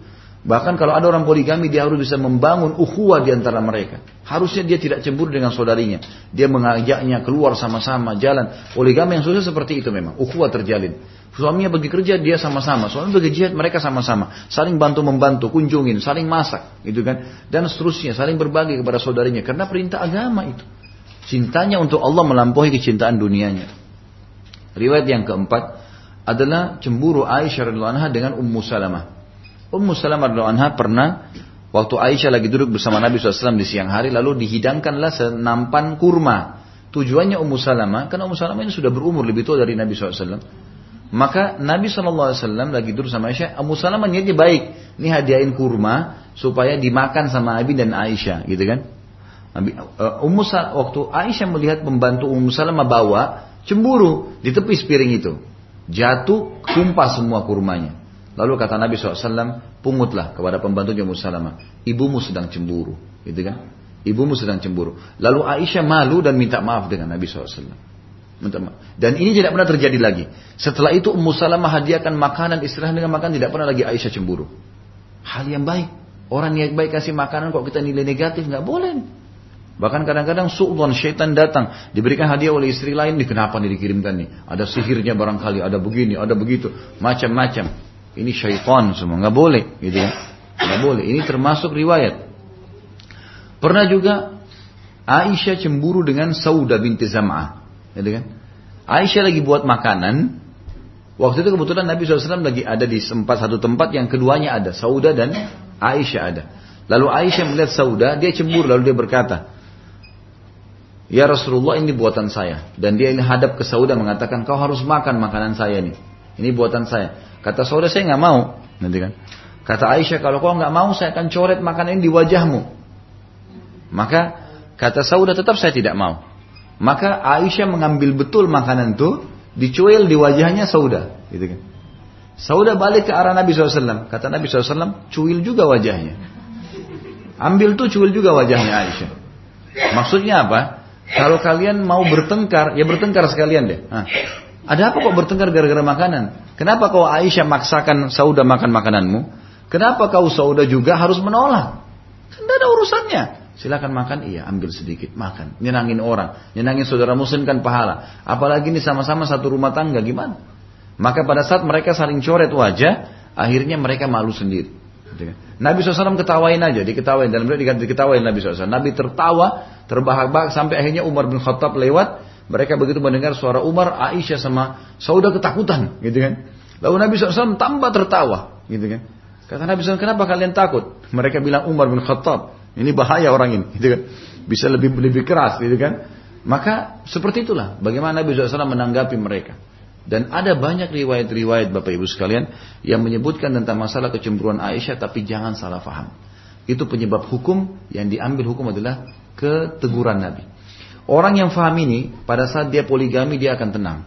Bahkan kalau ada orang poligami dia harus bisa membangun ukhuwah di antara mereka. Harusnya dia tidak cemburu dengan saudarinya. Dia mengajaknya keluar sama-sama jalan. Poligami yang susah seperti itu memang. Ukhuwah terjalin. Suaminya pergi kerja, dia sama-sama. Suami pergi jihad, mereka sama-sama. Saling bantu-membantu, kunjungin, saling masak. gitu kan. Dan seterusnya, saling berbagi kepada saudarinya. Karena perintah agama itu. Cintanya untuk Allah melampaui kecintaan dunianya. Riwayat yang keempat adalah cemburu Aisyah radhiallahu anha dengan Ummu Salamah. Ummu Salamah radhiallahu anha pernah waktu Aisyah lagi duduk bersama Nabi SAW di siang hari lalu dihidangkanlah senampan kurma. Tujuannya Ummu Salamah karena Ummu Salamah ini sudah berumur lebih tua dari Nabi SAW maka Nabi SAW lagi duduk sama Aisyah, Abu Salamah niatnya baik. Ini hadiahin kurma supaya dimakan sama Abi dan Aisyah, gitu kan? Nabi, uh, Ummu waktu Aisyah melihat pembantu Ummu Salamah bawa, cemburu di tepi piring itu. Jatuh, tumpah semua kurmanya. Lalu kata Nabi SAW, pungutlah kepada pembantu Ummu Salamah. Ibumu sedang cemburu, gitu kan? Ibumu sedang cemburu. Lalu Aisyah malu dan minta maaf dengan Nabi SAW. Dan ini tidak pernah terjadi lagi. Setelah itu Ummu Salamah hadiahkan makanan istirahat dengan makan tidak pernah lagi Aisyah cemburu. Hal yang baik. Orang niat baik kasih makanan kok kita nilai negatif nggak boleh. Bahkan kadang-kadang suudon syaitan datang diberikan hadiah oleh istri lain nih kenapa nih dikirimkan nih? Ada sihirnya barangkali, ada begini, ada begitu, macam-macam. Ini syaitan semua nggak boleh, gitu ya. Nggak boleh. Ini termasuk riwayat. Pernah juga Aisyah cemburu dengan Sauda binti Zam'ah. Gitu kan? Aisyah lagi buat makanan. Waktu itu kebetulan Nabi SAW lagi ada di tempat satu tempat yang keduanya ada. Sauda dan Aisyah ada. Lalu Aisyah melihat Sauda, dia cemburu lalu dia berkata, Ya Rasulullah ini buatan saya. Dan dia ini hadap ke Sauda mengatakan, kau harus makan makanan saya nih. Ini buatan saya. Kata Sauda saya nggak mau. Nanti kan. Kata Aisyah, kalau kau nggak mau saya akan coret makanan ini di wajahmu. Maka kata Sauda tetap saya tidak mau. Maka Aisyah mengambil betul makanan itu, dicuil di wajahnya Sauda. Gitu kan. Sauda balik ke arah Nabi SAW. Kata Nabi SAW, cuil juga wajahnya. Ambil tuh cuil juga wajahnya Aisyah. Maksudnya apa? Kalau kalian mau bertengkar, ya bertengkar sekalian deh. Hah. Ada apa kok bertengkar gara-gara makanan? Kenapa kau Aisyah maksakan Sauda makan makananmu? Kenapa kau Sauda juga harus menolak? Tidak ada urusannya. Silakan makan, iya ambil sedikit, makan. Nyenangin orang, nyenangin saudara muslim kan pahala. Apalagi ini sama-sama satu rumah tangga, gimana? Maka pada saat mereka saling coret wajah, akhirnya mereka malu sendiri. Nabi SAW ketawain aja, diketawain. Dalam beliau diketawain Nabi SAW. Nabi tertawa, terbahak-bahak sampai akhirnya Umar bin Khattab lewat. Mereka begitu mendengar suara Umar, Aisyah sama Sauda ketakutan, gitu kan. Lalu Nabi SAW tambah tertawa, gitu kan. Kata Nabi SAW, kenapa kalian takut? Mereka bilang Umar bin Khattab, ini bahaya orang ini, gitu kan. Bisa lebih lebih keras, gitu kan. Maka seperti itulah bagaimana Nabi SAW menanggapi mereka. Dan ada banyak riwayat-riwayat Bapak Ibu sekalian yang menyebutkan tentang masalah kecemburuan Aisyah tapi jangan salah faham. Itu penyebab hukum yang diambil hukum adalah keteguran Nabi. Orang yang faham ini pada saat dia poligami dia akan tenang.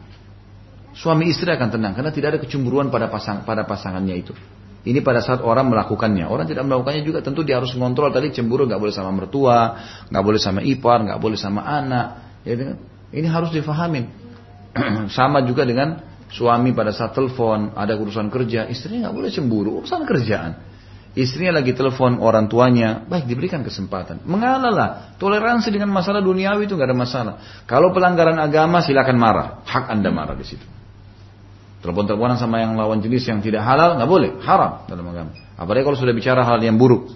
Suami istri akan tenang karena tidak ada kecemburuan pada pasang pada pasangannya itu. Ini pada saat orang melakukannya. Orang tidak melakukannya juga tentu dia harus mengontrol tadi cemburu nggak boleh sama mertua, nggak boleh sama ipar, nggak boleh sama anak. Ya, ini harus difahamin. sama juga dengan suami pada saat telepon ada urusan kerja, istrinya nggak boleh cemburu urusan kerjaan. Istrinya lagi telepon orang tuanya, baik diberikan kesempatan. Mengalah lah, toleransi dengan masalah duniawi itu nggak ada masalah. Kalau pelanggaran agama silakan marah, hak anda marah di situ. Telepon-teleponan sama yang lawan jenis yang tidak halal nggak boleh, haram dalam agama. Apalagi kalau sudah bicara hal yang buruk.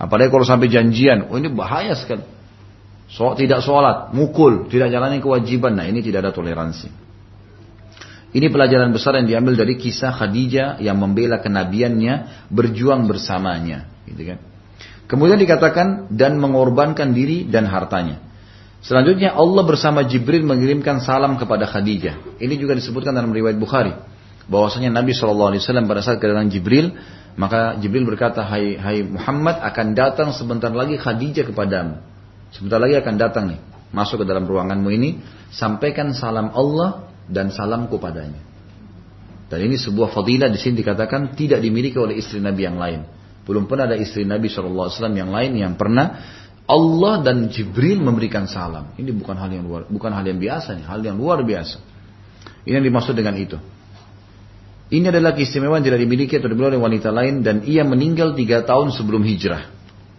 Apalagi kalau sampai janjian, oh ini bahaya sekali. So, tidak sholat, mukul, tidak jalani kewajiban. Nah ini tidak ada toleransi. Ini pelajaran besar yang diambil dari kisah Khadijah yang membela kenabiannya, berjuang bersamanya. Gitu kan. Kemudian dikatakan dan mengorbankan diri dan hartanya. Selanjutnya Allah bersama Jibril mengirimkan salam kepada Khadijah. Ini juga disebutkan dalam riwayat Bukhari. Bahwasanya Nabi SAW pada saat kedatangan Jibril, maka Jibril berkata, Hai, hai Muhammad akan datang sebentar lagi Khadijah kepadamu. Sebentar lagi akan datang nih, masuk ke dalam ruanganmu ini, sampaikan salam Allah dan salamku padanya. Dan ini sebuah fadilah di sini dikatakan tidak dimiliki oleh istri Nabi yang lain. Belum pernah ada istri Nabi SAW yang lain yang pernah Allah dan Jibril memberikan salam. Ini bukan hal yang luar, bukan hal yang biasa, nih, hal yang luar biasa. Ini yang dimaksud dengan itu. Ini adalah keistimewaan tidak dimiliki atau dimiliki oleh wanita lain dan ia meninggal tiga tahun sebelum hijrah.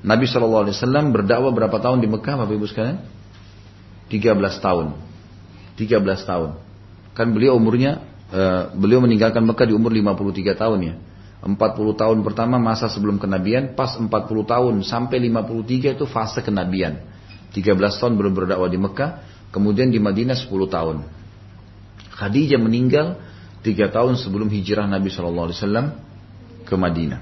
Nabi SAW berdakwah berapa tahun di Mekah, Bapak Ibu sekalian? 13 tahun. 13 tahun. Kan beliau umurnya, uh, beliau meninggalkan Mekah di umur 53 tahun ya. 40 tahun pertama masa sebelum kenabian, pas 40 tahun sampai 53 itu fase kenabian. 13 tahun belum berdakwah di Mekah, kemudian di Madinah 10 tahun. Khadijah meninggal 3 tahun sebelum hijrah Nabi SAW ke Madinah.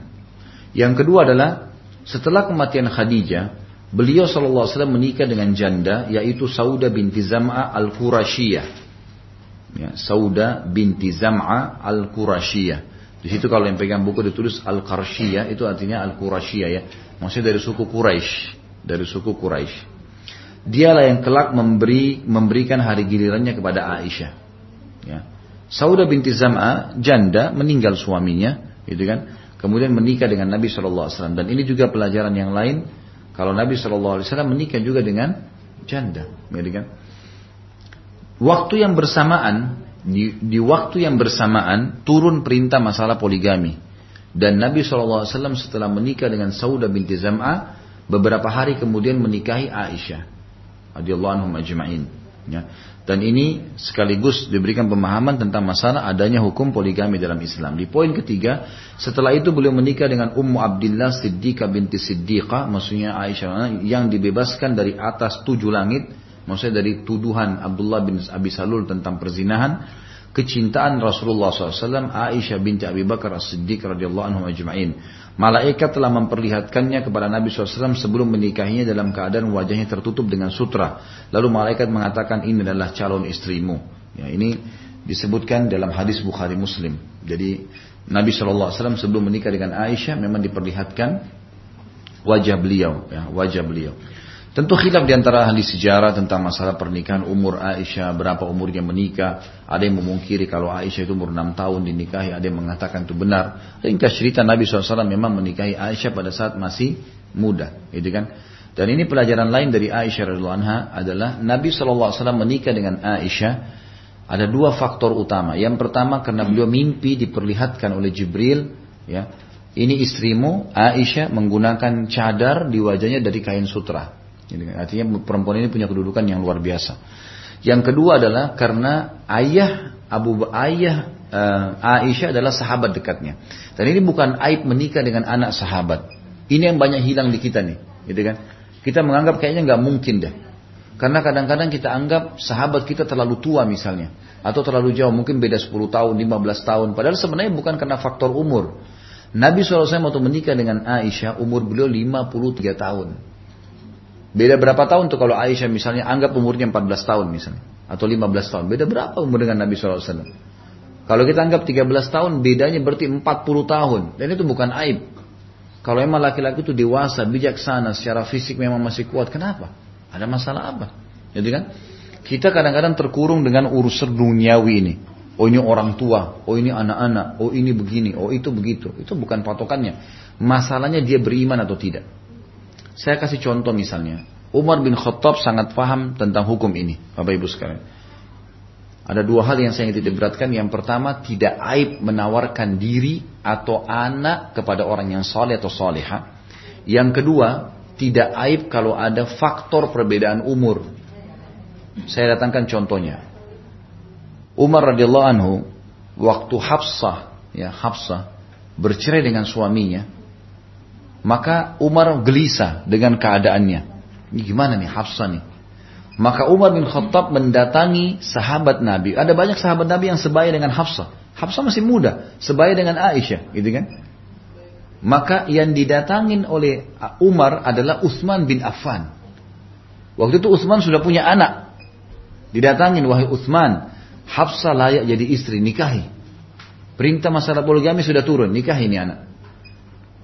Yang kedua adalah setelah kematian Khadijah, beliau SAW menikah dengan janda yaitu Sauda binti Zam'a al-Qurashiyah ya, Sauda binti Zam'a al-Qurashiyah. Di situ kalau yang pegang buku ditulis al-Qarshiyah itu artinya al-Qurashiyah ya. Maksudnya dari suku Quraisy, dari suku Quraisy. Dialah yang kelak memberi memberikan hari gilirannya kepada Aisyah. Ya. Sauda binti Zam'a janda meninggal suaminya, gitu kan? Kemudian menikah dengan Nabi SAW dan ini juga pelajaran yang lain. Kalau Nabi SAW menikah juga dengan janda, gitu kan? Waktu yang bersamaan, di, di waktu yang bersamaan turun perintah masalah poligami. Dan Nabi SAW setelah menikah dengan Sauda binti Zam'a, beberapa hari kemudian menikahi Aisyah. Radiyallahu anhum ajma'in. Ya. Dan ini sekaligus diberikan pemahaman tentang masalah adanya hukum poligami dalam Islam. Di poin ketiga, setelah itu beliau menikah dengan Ummu Abdillah Siddiqah binti Siddiqah, maksudnya Aisyah yang dibebaskan dari atas tujuh langit maksudnya dari tuduhan Abdullah bin Abi Salul tentang perzinahan, kecintaan Rasulullah SAW, Aisyah binti Abi Bakar As-Siddiq radhiyallahu anhu ajma'in. Malaikat telah memperlihatkannya kepada Nabi SAW sebelum menikahinya dalam keadaan wajahnya tertutup dengan sutra. Lalu malaikat mengatakan ini adalah calon istrimu. Ya, ini disebutkan dalam hadis Bukhari Muslim. Jadi Nabi SAW sebelum menikah dengan Aisyah memang diperlihatkan wajah beliau, ya, wajah beliau. Tentu khilaf di antara ahli sejarah tentang masalah pernikahan umur Aisyah, berapa umurnya menikah. Ada yang memungkiri kalau Aisyah itu umur 6 tahun dinikahi, ada yang mengatakan itu benar. Ringkas cerita Nabi SAW memang menikahi Aisyah pada saat masih muda, gitu kan. Dan ini pelajaran lain dari Aisyah radhiallahu adalah Nabi SAW menikah dengan Aisyah ada dua faktor utama. Yang pertama karena beliau mimpi diperlihatkan oleh Jibril, ya. Ini istrimu Aisyah menggunakan cadar di wajahnya dari kain sutra. Artinya perempuan ini punya kedudukan yang luar biasa. Yang kedua adalah karena ayah Abu ayah uh, Aisyah adalah sahabat dekatnya. Dan ini bukan aib menikah dengan anak sahabat. Ini yang banyak hilang di kita nih, gitu kan? Kita menganggap kayaknya nggak mungkin deh. Karena kadang-kadang kita anggap sahabat kita terlalu tua misalnya. Atau terlalu jauh, mungkin beda 10 tahun, 15 tahun. Padahal sebenarnya bukan karena faktor umur. Nabi SAW waktu menikah dengan Aisyah, umur beliau 53 tahun. Beda berapa tahun tuh kalau Aisyah misalnya anggap umurnya 14 tahun misalnya. Atau 15 tahun. Beda berapa umur dengan Nabi SAW? Kalau kita anggap 13 tahun, bedanya berarti 40 tahun. Dan itu bukan aib. Kalau emang laki-laki itu dewasa, bijaksana, secara fisik memang masih kuat, kenapa? Ada masalah apa? Jadi kan kita kadang-kadang terkurung dengan urusan duniawi ini. Oh ini orang tua, oh ini anak-anak, oh ini begini, oh itu begitu. Itu bukan patokannya. Masalahnya dia beriman atau tidak. Saya kasih contoh misalnya. Umar bin Khattab sangat paham tentang hukum ini. Bapak Ibu sekalian. Ada dua hal yang saya ingin beratkan. Yang pertama, tidak aib menawarkan diri atau anak kepada orang yang soleh atau soleha. Yang kedua, tidak aib kalau ada faktor perbedaan umur. Saya datangkan contohnya. Umar radhiyallahu anhu waktu Hafsah ya Hafsah bercerai dengan suaminya, maka Umar gelisah dengan keadaannya. Ini gimana nih Hafsah nih? Maka Umar bin Khattab mendatangi sahabat Nabi. Ada banyak sahabat Nabi yang sebaya dengan Hafsah. Hafsah masih muda, sebaya dengan Aisyah, gitu kan? Maka yang didatangin oleh Umar adalah Utsman bin Affan. Waktu itu Utsman sudah punya anak. Didatangin wahai Utsman, Hafsah layak jadi istri, nikahi. Perintah masalah poligami sudah turun, nikahi ini anak.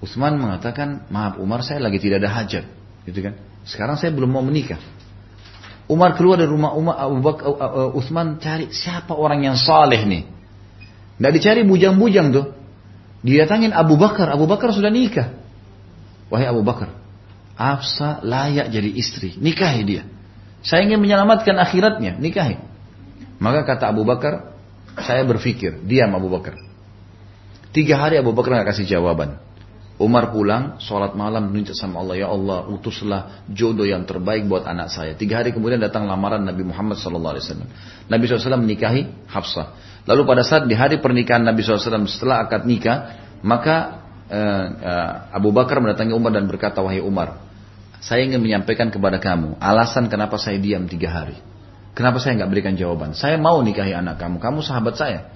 Utsman mengatakan, maaf Umar saya lagi tidak ada hajat, gitu kan? Sekarang saya belum mau menikah. Umar keluar dari rumah Umar Abu Bakar Utsman cari siapa orang yang saleh nih. Tidak dicari bujang-bujang tuh. Didatangin Abu Bakar, Abu Bakar sudah nikah. Wahai Abu Bakar, Afsa layak jadi istri, nikahi dia. Saya ingin menyelamatkan akhiratnya, nikahi. Maka kata Abu Bakar, saya berpikir, diam Abu Bakar. Tiga hari Abu Bakar nggak kasih jawaban. Umar pulang, sholat malam minta sama Allah, ya Allah, utuslah jodoh yang terbaik buat anak saya. Tiga hari kemudian datang lamaran Nabi Muhammad SAW. Nabi SAW menikahi Hafsah. Lalu pada saat di hari pernikahan Nabi SAW setelah akad nikah, maka uh, uh, Abu Bakar mendatangi Umar dan berkata, wahai Umar, saya ingin menyampaikan kepada kamu alasan kenapa saya diam tiga hari. Kenapa saya nggak berikan jawaban? Saya mau nikahi anak kamu, kamu sahabat saya.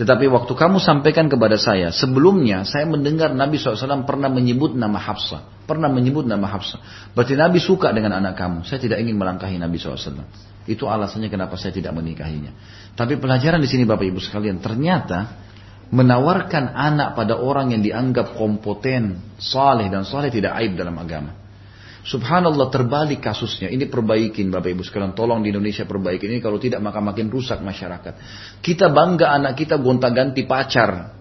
Tetapi waktu kamu sampaikan kepada saya, sebelumnya saya mendengar Nabi SAW pernah menyebut nama Hafsah. Pernah menyebut nama Hafsah. Berarti Nabi suka dengan anak kamu. Saya tidak ingin melangkahi Nabi SAW. Itu alasannya kenapa saya tidak menikahinya. Tapi pelajaran di sini Bapak Ibu sekalian, ternyata menawarkan anak pada orang yang dianggap kompeten, saleh dan saleh tidak aib dalam agama. Subhanallah terbalik kasusnya. Ini perbaikin Bapak Ibu sekalian. Tolong di Indonesia perbaikin ini. Kalau tidak maka makin rusak masyarakat. Kita bangga anak kita gonta-ganti pacar.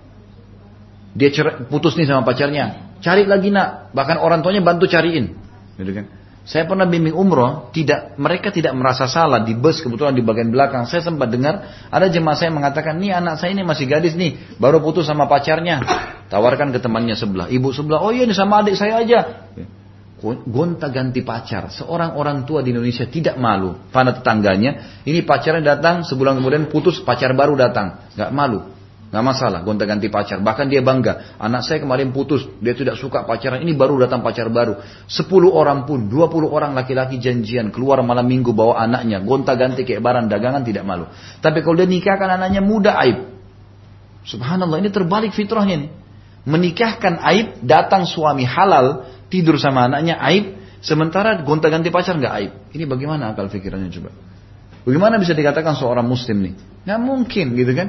Dia putus nih sama pacarnya. Cari lagi nak. Bahkan orang tuanya bantu cariin. Gitu kan. Saya pernah bimbing umroh, tidak mereka tidak merasa salah di bus kebetulan di bagian belakang. Saya sempat dengar ada jemaah saya mengatakan, nih anak saya ini masih gadis nih, baru putus sama pacarnya. Tawarkan ke temannya sebelah, ibu sebelah, oh iya ini sama adik saya aja gonta ganti pacar. Seorang orang tua di Indonesia tidak malu pada tetangganya. Ini pacarnya datang, sebulan kemudian putus, pacar baru datang. Gak malu. Gak masalah, gonta ganti pacar. Bahkan dia bangga. Anak saya kemarin putus, dia tidak suka pacaran. Ini baru datang pacar baru. Sepuluh orang pun, dua puluh orang laki-laki janjian. Keluar malam minggu bawa anaknya. Gonta ganti kayak barang dagangan tidak malu. Tapi kalau dia nikahkan anaknya muda aib. Subhanallah, ini terbalik fitrahnya nih. Menikahkan aib, datang suami halal, tidur sama anaknya aib, sementara gonta-ganti pacar nggak aib. Ini bagaimana akal pikirannya coba? Bagaimana bisa dikatakan seorang muslim nih? Nggak mungkin gitu kan?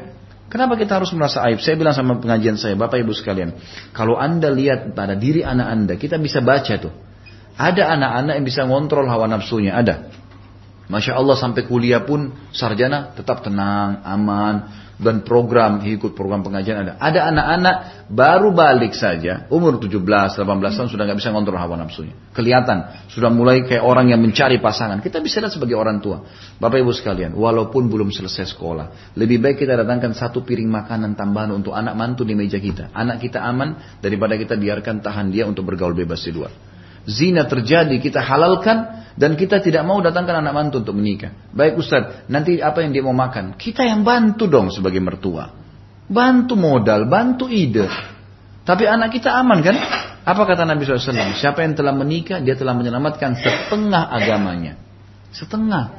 Kenapa kita harus merasa aib? Saya bilang sama pengajian saya, Bapak Ibu sekalian, kalau Anda lihat pada diri anak Anda, kita bisa baca tuh. Ada anak-anak yang bisa ngontrol hawa nafsunya, ada. Masya Allah sampai kuliah pun sarjana tetap tenang, aman, dan program ikut program pengajian ada. Ada anak-anak baru balik saja umur 17, 18 tahun sudah nggak bisa ngontrol hawa nafsunya. Kelihatan sudah mulai kayak orang yang mencari pasangan. Kita bisa lihat sebagai orang tua. Bapak Ibu sekalian, walaupun belum selesai sekolah, lebih baik kita datangkan satu piring makanan tambahan untuk anak mantu di meja kita. Anak kita aman daripada kita biarkan tahan dia untuk bergaul bebas di luar. Zina terjadi, kita halalkan dan kita tidak mau datangkan anak mantu untuk menikah. Baik Ustaz, nanti apa yang dia mau makan? Kita yang bantu dong sebagai mertua. Bantu modal, bantu ide. Tapi anak kita aman kan? Apa kata Nabi SAW? Siapa yang telah menikah, dia telah menyelamatkan setengah agamanya. Setengah.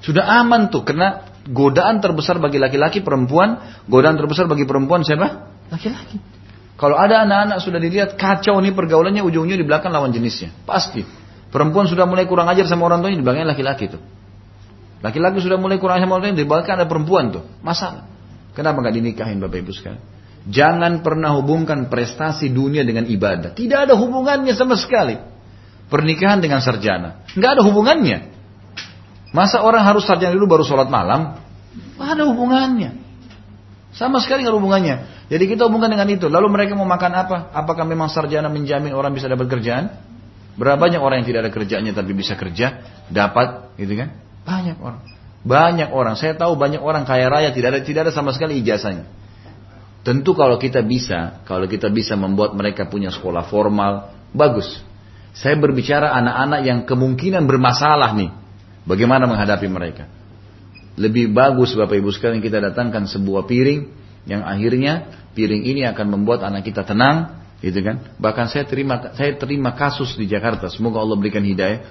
Sudah aman tuh, karena godaan terbesar bagi laki-laki perempuan, godaan terbesar bagi perempuan siapa? Laki-laki. Kalau ada anak-anak sudah dilihat kacau nih pergaulannya ujung-ujungnya di belakang lawan jenisnya. Pasti. Perempuan sudah mulai kurang ajar sama orang tuanya di belakangnya laki-laki tuh. Laki-laki sudah mulai kurang ajar sama orang tuanya di belakang ada perempuan tuh. Masalah. Kenapa nggak dinikahin Bapak Ibu sekalian? Jangan pernah hubungkan prestasi dunia dengan ibadah. Tidak ada hubungannya sama sekali. Pernikahan dengan sarjana. Nggak ada hubungannya. Masa orang harus sarjana dulu baru sholat malam? Nggak ada hubungannya. Sama sekali nggak hubungannya. Jadi kita hubungkan dengan itu. Lalu mereka mau makan apa? Apakah memang sarjana menjamin orang bisa dapat kerjaan? Berapa banyak orang yang tidak ada kerjanya tapi bisa kerja, dapat, gitu kan? Banyak orang. Banyak orang. Saya tahu banyak orang kaya raya tidak ada tidak ada sama sekali ijazahnya. Tentu kalau kita bisa, kalau kita bisa membuat mereka punya sekolah formal, bagus. Saya berbicara anak-anak yang kemungkinan bermasalah nih. Bagaimana menghadapi mereka? Lebih bagus Bapak Ibu sekalian kita datangkan sebuah piring yang akhirnya piring ini akan membuat anak kita tenang, gitu kan? Bahkan saya terima saya terima kasus di Jakarta, semoga Allah berikan hidayah.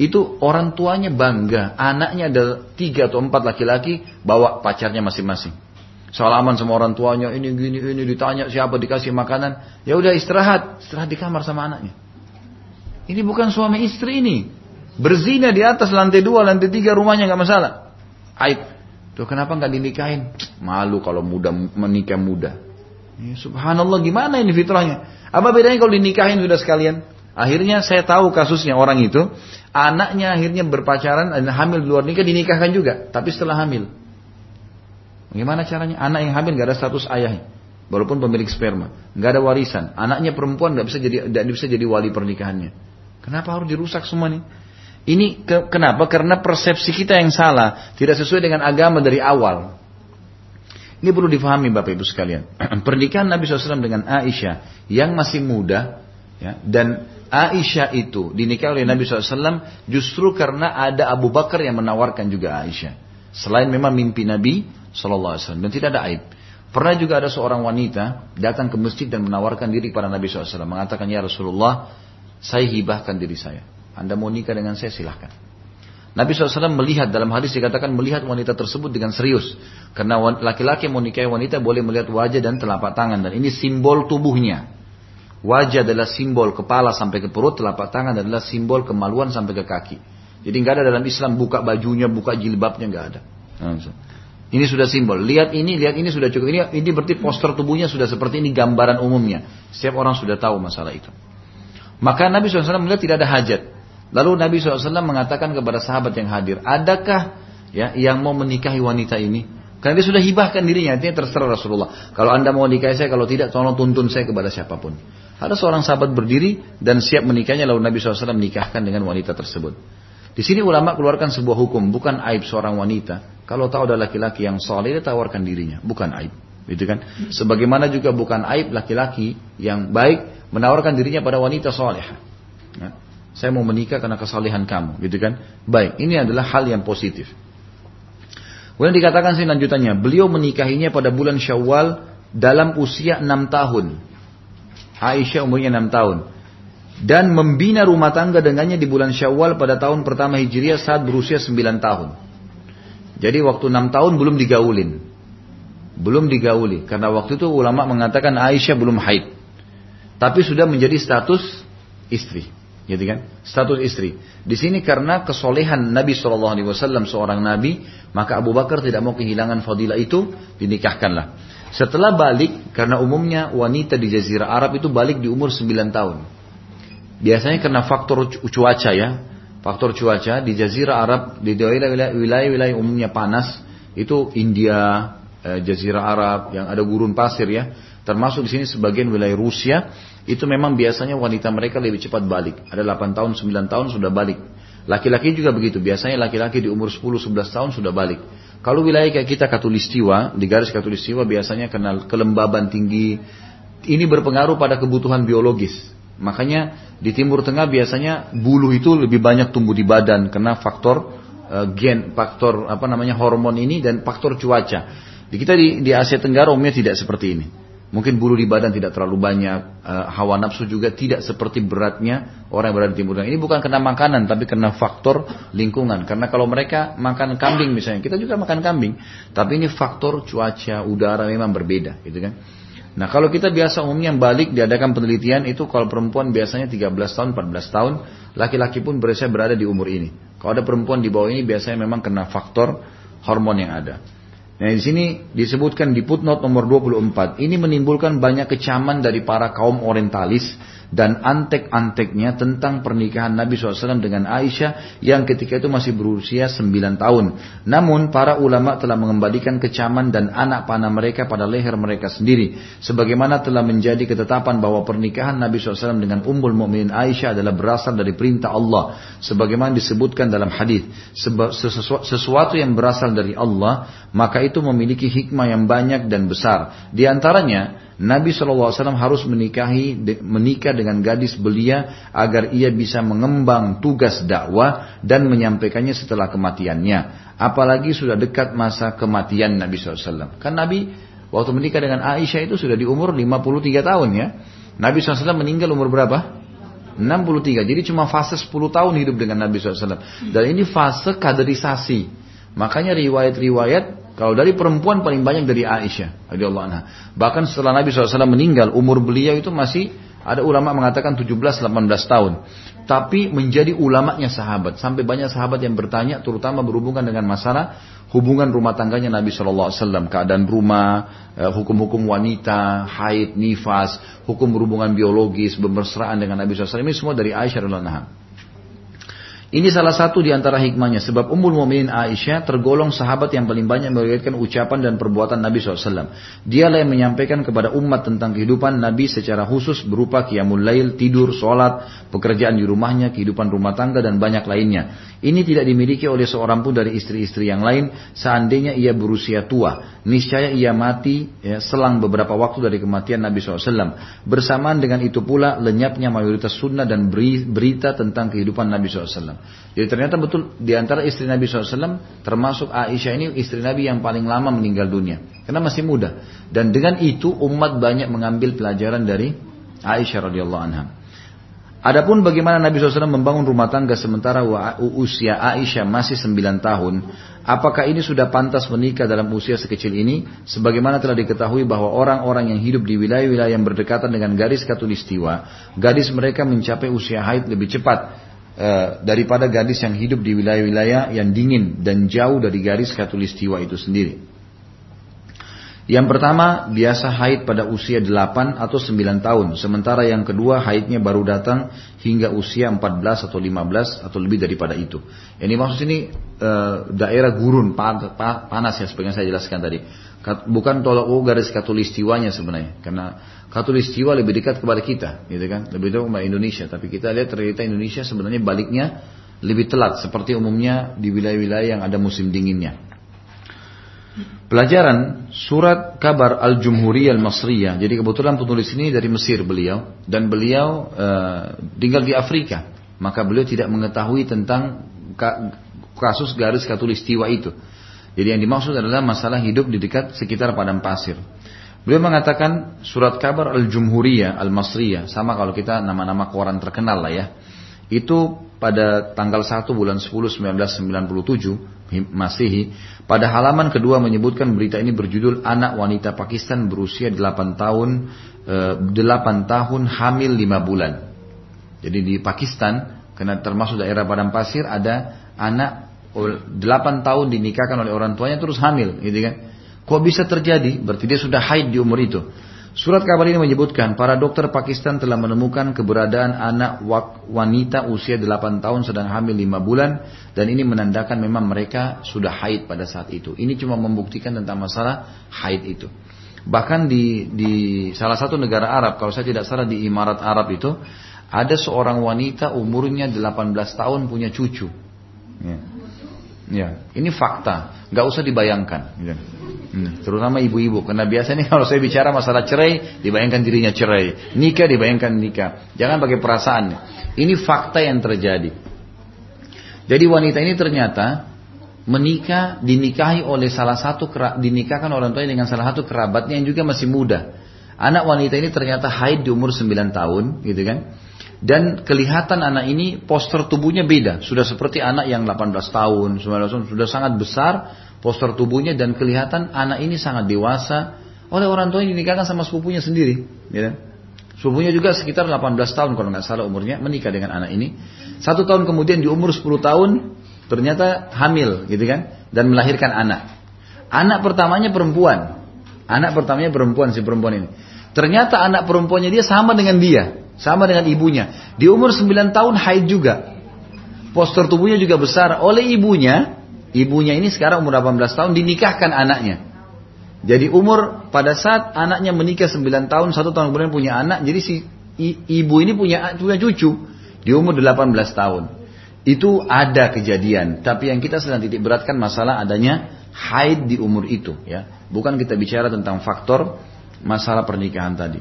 Itu orang tuanya bangga, anaknya ada tiga atau empat laki-laki bawa pacarnya masing-masing. Salaman sama orang tuanya, ini gini ini ditanya siapa dikasih makanan, ya udah istirahat, istirahat di kamar sama anaknya. Ini bukan suami istri ini, berzina di atas lantai dua, lantai tiga rumahnya nggak masalah. Aib. Tuh kenapa nggak dinikahin? Malu kalau muda menikah muda. Ya, subhanallah gimana ini fitrahnya? Apa bedanya kalau dinikahin sudah sekalian? Akhirnya saya tahu kasusnya orang itu, anaknya akhirnya berpacaran dan hamil luar nikah dinikahkan juga, tapi setelah hamil. Gimana caranya? Anak yang hamil nggak ada status ayahnya, walaupun pemilik sperma, nggak ada warisan. Anaknya perempuan nggak bisa jadi nggak bisa jadi wali pernikahannya. Kenapa harus dirusak semua nih? Ini ke, kenapa? Karena persepsi kita yang salah, tidak sesuai dengan agama dari awal. Ini perlu difahami Bapak Ibu sekalian. Pernikahan Nabi SAW dengan Aisyah yang masih muda, ya, dan Aisyah itu dinikahi oleh Nabi SAW justru karena ada Abu Bakar yang menawarkan juga Aisyah. Selain memang mimpi Nabi SAW dan tidak ada aib. Pernah juga ada seorang wanita datang ke masjid dan menawarkan diri kepada Nabi SAW. Mengatakan, Ya Rasulullah, saya hibahkan diri saya. Anda mau nikah dengan saya silahkan. Nabi SAW melihat dalam hadis dikatakan melihat wanita tersebut dengan serius. Karena laki-laki mau nikahi wanita boleh melihat wajah dan telapak tangan. Dan ini simbol tubuhnya. Wajah adalah simbol kepala sampai ke perut, telapak tangan adalah simbol kemaluan sampai ke kaki. Jadi nggak ada dalam Islam buka bajunya, buka jilbabnya nggak ada. Ini sudah simbol. Lihat ini, lihat ini sudah cukup. Ini, ini berarti poster tubuhnya sudah seperti ini gambaran umumnya. Setiap orang sudah tahu masalah itu. Maka Nabi SAW melihat tidak ada hajat. Lalu Nabi SAW mengatakan kepada sahabat yang hadir, adakah ya yang mau menikahi wanita ini? Karena dia sudah hibahkan dirinya, artinya terserah Rasulullah. Kalau anda mau nikahi saya, kalau tidak tolong tuntun saya kepada siapa pun. Ada seorang sahabat berdiri dan siap menikahnya, lalu Nabi SAW menikahkan dengan wanita tersebut. Di sini ulama keluarkan sebuah hukum, bukan aib seorang wanita. Kalau tahu ada laki-laki yang soleh, dia tawarkan dirinya, bukan aib. Gitu kan? Sebagaimana juga bukan aib laki-laki yang baik menawarkan dirinya pada wanita soleh. Ya. Saya mau menikah karena kesalehan kamu, gitu kan? Baik, ini adalah hal yang positif. Kemudian dikatakan sih lanjutannya, beliau menikahinya pada bulan Syawal dalam usia 6 tahun. Aisyah umurnya 6 tahun. Dan membina rumah tangga dengannya di bulan Syawal pada tahun pertama Hijriah saat berusia 9 tahun. Jadi waktu 6 tahun belum digaulin. Belum digauli. Karena waktu itu ulama mengatakan Aisyah belum haid. Tapi sudah menjadi status istri gitu kan? Status istri. Di sini karena kesolehan Nabi Shallallahu Alaihi Wasallam seorang nabi, maka Abu Bakar tidak mau kehilangan fadilah itu, dinikahkanlah. Setelah balik, karena umumnya wanita di Jazirah Arab itu balik di umur 9 tahun. Biasanya karena faktor cuaca ya. Faktor cuaca di Jazirah Arab, di wilayah-wilayah umumnya panas, itu India, eh, Jazirah Arab, yang ada gurun pasir ya. Termasuk di sini sebagian wilayah Rusia, itu memang biasanya wanita mereka lebih cepat balik. Ada 8 tahun, 9 tahun sudah balik. Laki-laki juga begitu. Biasanya laki-laki di umur 10-11 tahun sudah balik. Kalau wilayah kayak kita katulistiwa, di garis katulistiwa biasanya kenal kelembaban tinggi, ini berpengaruh pada kebutuhan biologis. Makanya di Timur Tengah biasanya bulu itu lebih banyak tumbuh di badan karena faktor uh, gen, faktor apa namanya hormon ini dan faktor cuaca. Di kita di, di Asia Tenggara umumnya tidak seperti ini. Mungkin bulu di badan tidak terlalu banyak, e, hawa nafsu juga tidak seperti beratnya orang yang berada di Timur Tengah. Ini bukan karena makanan, tapi karena faktor lingkungan. Karena kalau mereka makan kambing misalnya, kita juga makan kambing. Tapi ini faktor cuaca, udara memang berbeda, gitu kan. Nah kalau kita biasa umumnya balik diadakan penelitian itu kalau perempuan biasanya 13 tahun, 14 tahun, laki-laki pun biasanya berada di umur ini. Kalau ada perempuan di bawah ini biasanya memang kena faktor hormon yang ada. Nah di sini disebutkan di footnote nomor 24, ini menimbulkan banyak kecaman dari para kaum orientalis dan antek-anteknya tentang pernikahan Nabi SAW dengan Aisyah yang ketika itu masih berusia 9 tahun. Namun para ulama telah mengembalikan kecaman dan anak panah mereka pada leher mereka sendiri. Sebagaimana telah menjadi ketetapan bahwa pernikahan Nabi SAW dengan Ummul Mukminin Aisyah adalah berasal dari perintah Allah. Sebagaimana disebutkan dalam hadis, sesuatu yang berasal dari Allah maka itu memiliki hikmah yang banyak dan besar. Di antaranya Nabi SAW harus menikahi menikah dengan gadis belia agar ia bisa mengembang tugas dakwah dan menyampaikannya setelah kematiannya. Apalagi sudah dekat masa kematian Nabi SAW. Kan Nabi waktu menikah dengan Aisyah itu sudah di umur 53 tahun ya. Nabi SAW meninggal umur berapa? 63. Jadi cuma fase 10 tahun hidup dengan Nabi SAW. Dan ini fase kaderisasi. Makanya riwayat-riwayat kalau dari perempuan paling banyak dari Aisyah radhiyallahu anha. Bahkan setelah Nabi SAW meninggal, umur beliau itu masih ada ulama mengatakan 17-18 tahun. Tapi menjadi ulamanya sahabat. Sampai banyak sahabat yang bertanya terutama berhubungan dengan masalah hubungan rumah tangganya Nabi SAW. Keadaan rumah, eh, hukum-hukum wanita, haid, nifas, hukum berhubungan biologis, bermesraan dengan Nabi SAW. Ini semua dari Aisyah radhiyallahu anha. Ini salah satu di antara hikmahnya. Sebab Ummul Mukminin Aisyah tergolong sahabat yang paling banyak meriwayatkan ucapan dan perbuatan Nabi SAW. Dialah yang menyampaikan kepada umat tentang kehidupan Nabi secara khusus berupa qiyamul lail, tidur, sholat, pekerjaan di rumahnya, kehidupan rumah tangga dan banyak lainnya. Ini tidak dimiliki oleh seorang pun dari istri-istri yang lain seandainya ia berusia tua. Niscaya ia mati ya, selang beberapa waktu dari kematian Nabi SAW. Bersamaan dengan itu pula lenyapnya mayoritas sunnah dan berita tentang kehidupan Nabi SAW. Jadi ternyata betul di antara istri Nabi SAW termasuk Aisyah ini istri Nabi yang paling lama meninggal dunia. Karena masih muda. Dan dengan itu umat banyak mengambil pelajaran dari Aisyah radhiyallahu anha. Adapun bagaimana Nabi SAW membangun rumah tangga sementara usia Aisyah masih 9 tahun, apakah ini sudah pantas menikah dalam usia sekecil ini? Sebagaimana telah diketahui bahwa orang-orang yang hidup di wilayah-wilayah yang berdekatan dengan garis katulistiwa, gadis mereka mencapai usia haid lebih cepat Eh, daripada gadis yang hidup di wilayah-wilayah yang dingin dan jauh dari garis katulistiwa itu sendiri. Yang pertama biasa haid pada usia 8 atau 9 tahun, sementara yang kedua haidnya baru datang hingga usia 14 atau 15 atau lebih daripada itu. Ini maksud ini e, daerah gurun panas ya seperti yang saya jelaskan tadi. Bukan tolak oh garis katulistiwanya sebenarnya, karena Katulistiwa lebih dekat kepada kita, gitu kan? Lebih dekat kepada Indonesia. Tapi kita lihat ternyata Indonesia sebenarnya baliknya lebih telat, seperti umumnya di wilayah-wilayah yang ada musim dinginnya. Pelajaran surat kabar Al-Jumhuriyah Al-Masriyah. Jadi kebetulan penulis ini dari Mesir beliau dan beliau uh, tinggal di Afrika. Maka beliau tidak mengetahui tentang kasus garis katulistiwa itu. Jadi yang dimaksud adalah masalah hidup di dekat sekitar padang pasir. Beliau mengatakan surat kabar Al-Jumhuriyah Al-Masriyah sama kalau kita nama-nama koran terkenal lah ya. Itu pada tanggal 1 bulan 10 1997 Masehi pada halaman kedua menyebutkan berita ini berjudul anak wanita Pakistan berusia 8 tahun e, 8 tahun hamil 5 bulan. Jadi di Pakistan karena termasuk daerah padang pasir ada anak 8 tahun dinikahkan oleh orang tuanya terus hamil gitu kan. Kok bisa terjadi? Berarti dia sudah haid di umur itu. Surat kabar ini menyebutkan para dokter Pakistan telah menemukan keberadaan anak wanita usia 8 tahun sedang hamil 5 bulan dan ini menandakan memang mereka sudah haid pada saat itu. Ini cuma membuktikan tentang masalah haid itu. Bahkan di, di salah satu negara Arab, kalau saya tidak salah di Imarat Arab itu, ada seorang wanita umurnya 18 tahun punya cucu. Ya. Ya. Ini fakta, nggak usah dibayangkan. Ya. Hmm, terutama ibu-ibu, karena biasanya kalau saya bicara masalah cerai, dibayangkan dirinya cerai, nikah dibayangkan nikah. Jangan pakai perasaan. Ini fakta yang terjadi. Jadi wanita ini ternyata menikah dinikahi oleh salah satu dinikahkan orang tuanya dengan salah satu kerabatnya yang juga masih muda. Anak wanita ini ternyata haid di umur 9 tahun, gitu kan? Dan kelihatan anak ini poster tubuhnya beda, sudah seperti anak yang 18 tahun, 19 tahun, sudah sangat besar, poster tubuhnya dan kelihatan anak ini sangat dewasa oleh orang tua yang dinikahkan sama sepupunya sendiri. Ya. Sepupunya juga sekitar 18 tahun kalau nggak salah umurnya menikah dengan anak ini. Satu tahun kemudian di umur 10 tahun ternyata hamil gitu kan dan melahirkan anak. Anak pertamanya perempuan. Anak pertamanya perempuan si perempuan ini. Ternyata anak perempuannya dia sama dengan dia, sama dengan ibunya. Di umur 9 tahun haid juga. Poster tubuhnya juga besar oleh ibunya Ibunya ini sekarang umur 18 tahun dinikahkan anaknya. Jadi umur pada saat anaknya menikah 9 tahun, satu tahun kemudian punya anak, jadi si ibu ini punya punya cucu di umur 18 tahun. Itu ada kejadian, tapi yang kita sedang titik beratkan masalah adanya haid di umur itu, ya. Bukan kita bicara tentang faktor masalah pernikahan tadi.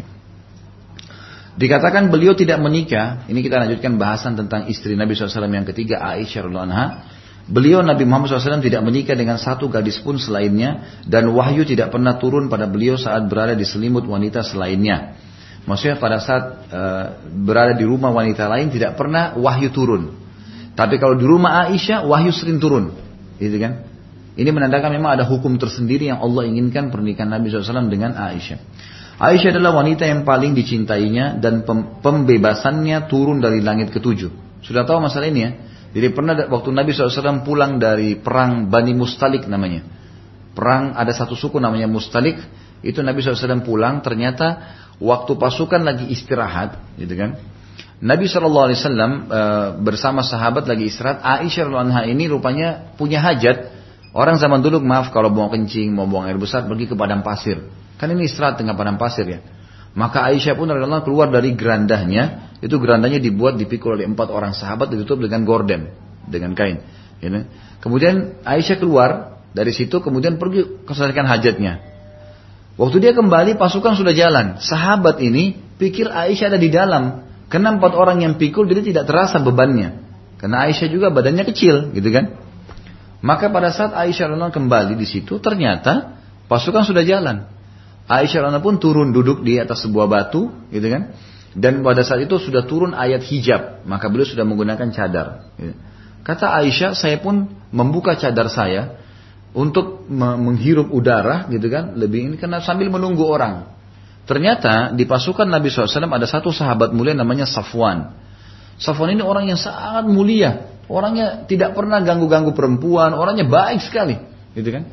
Dikatakan beliau tidak menikah, ini kita lanjutkan bahasan tentang istri Nabi SAW yang ketiga Aisyah radhiallahu Beliau Nabi Muhammad SAW tidak menikah dengan satu gadis pun selainnya dan wahyu tidak pernah turun pada beliau saat berada di selimut wanita selainnya. Maksudnya pada saat uh, berada di rumah wanita lain tidak pernah wahyu turun. Tapi kalau di rumah Aisyah wahyu sering turun, gitu kan? Ini menandakan memang ada hukum tersendiri yang Allah inginkan pernikahan Nabi SAW dengan Aisyah. Aisyah adalah wanita yang paling dicintainya dan pembebasannya turun dari langit ketujuh. Sudah tahu masalah ini ya? Jadi pernah waktu Nabi SAW pulang dari perang Bani Mustalik namanya. Perang ada satu suku namanya Mustalik. Itu Nabi SAW pulang ternyata waktu pasukan lagi istirahat gitu kan. Nabi SAW e, bersama sahabat lagi istirahat. Aisyah anha ini rupanya punya hajat. Orang zaman dulu maaf kalau mau kencing, mau buang air besar pergi ke padang pasir. Kan ini istirahat tengah padang pasir ya. Maka Aisyah pun radhiyallahu keluar dari gerandahnya, itu gerandahnya dibuat dipikul oleh empat orang sahabat ditutup dengan gorden, dengan kain. Ya, kemudian Aisyah keluar dari situ, kemudian pergi keselesaikan hajatnya. Waktu dia kembali, pasukan sudah jalan. Sahabat ini pikir Aisyah ada di dalam. Karena empat orang yang pikul, jadi tidak terasa bebannya. Karena Aisyah juga badannya kecil, gitu kan. Maka pada saat Aisyah kembali di situ, ternyata pasukan sudah jalan. Aisyah Rana pun turun duduk di atas sebuah batu, gitu kan? Dan pada saat itu sudah turun ayat hijab, maka beliau sudah menggunakan cadar. Gitu. Kata Aisyah, saya pun membuka cadar saya untuk menghirup udara, gitu kan? Lebih ini karena sambil menunggu orang. Ternyata di pasukan Nabi SAW ada satu sahabat mulia namanya Safwan. Safwan ini orang yang sangat mulia, orangnya tidak pernah ganggu-ganggu perempuan, orangnya baik sekali, gitu kan?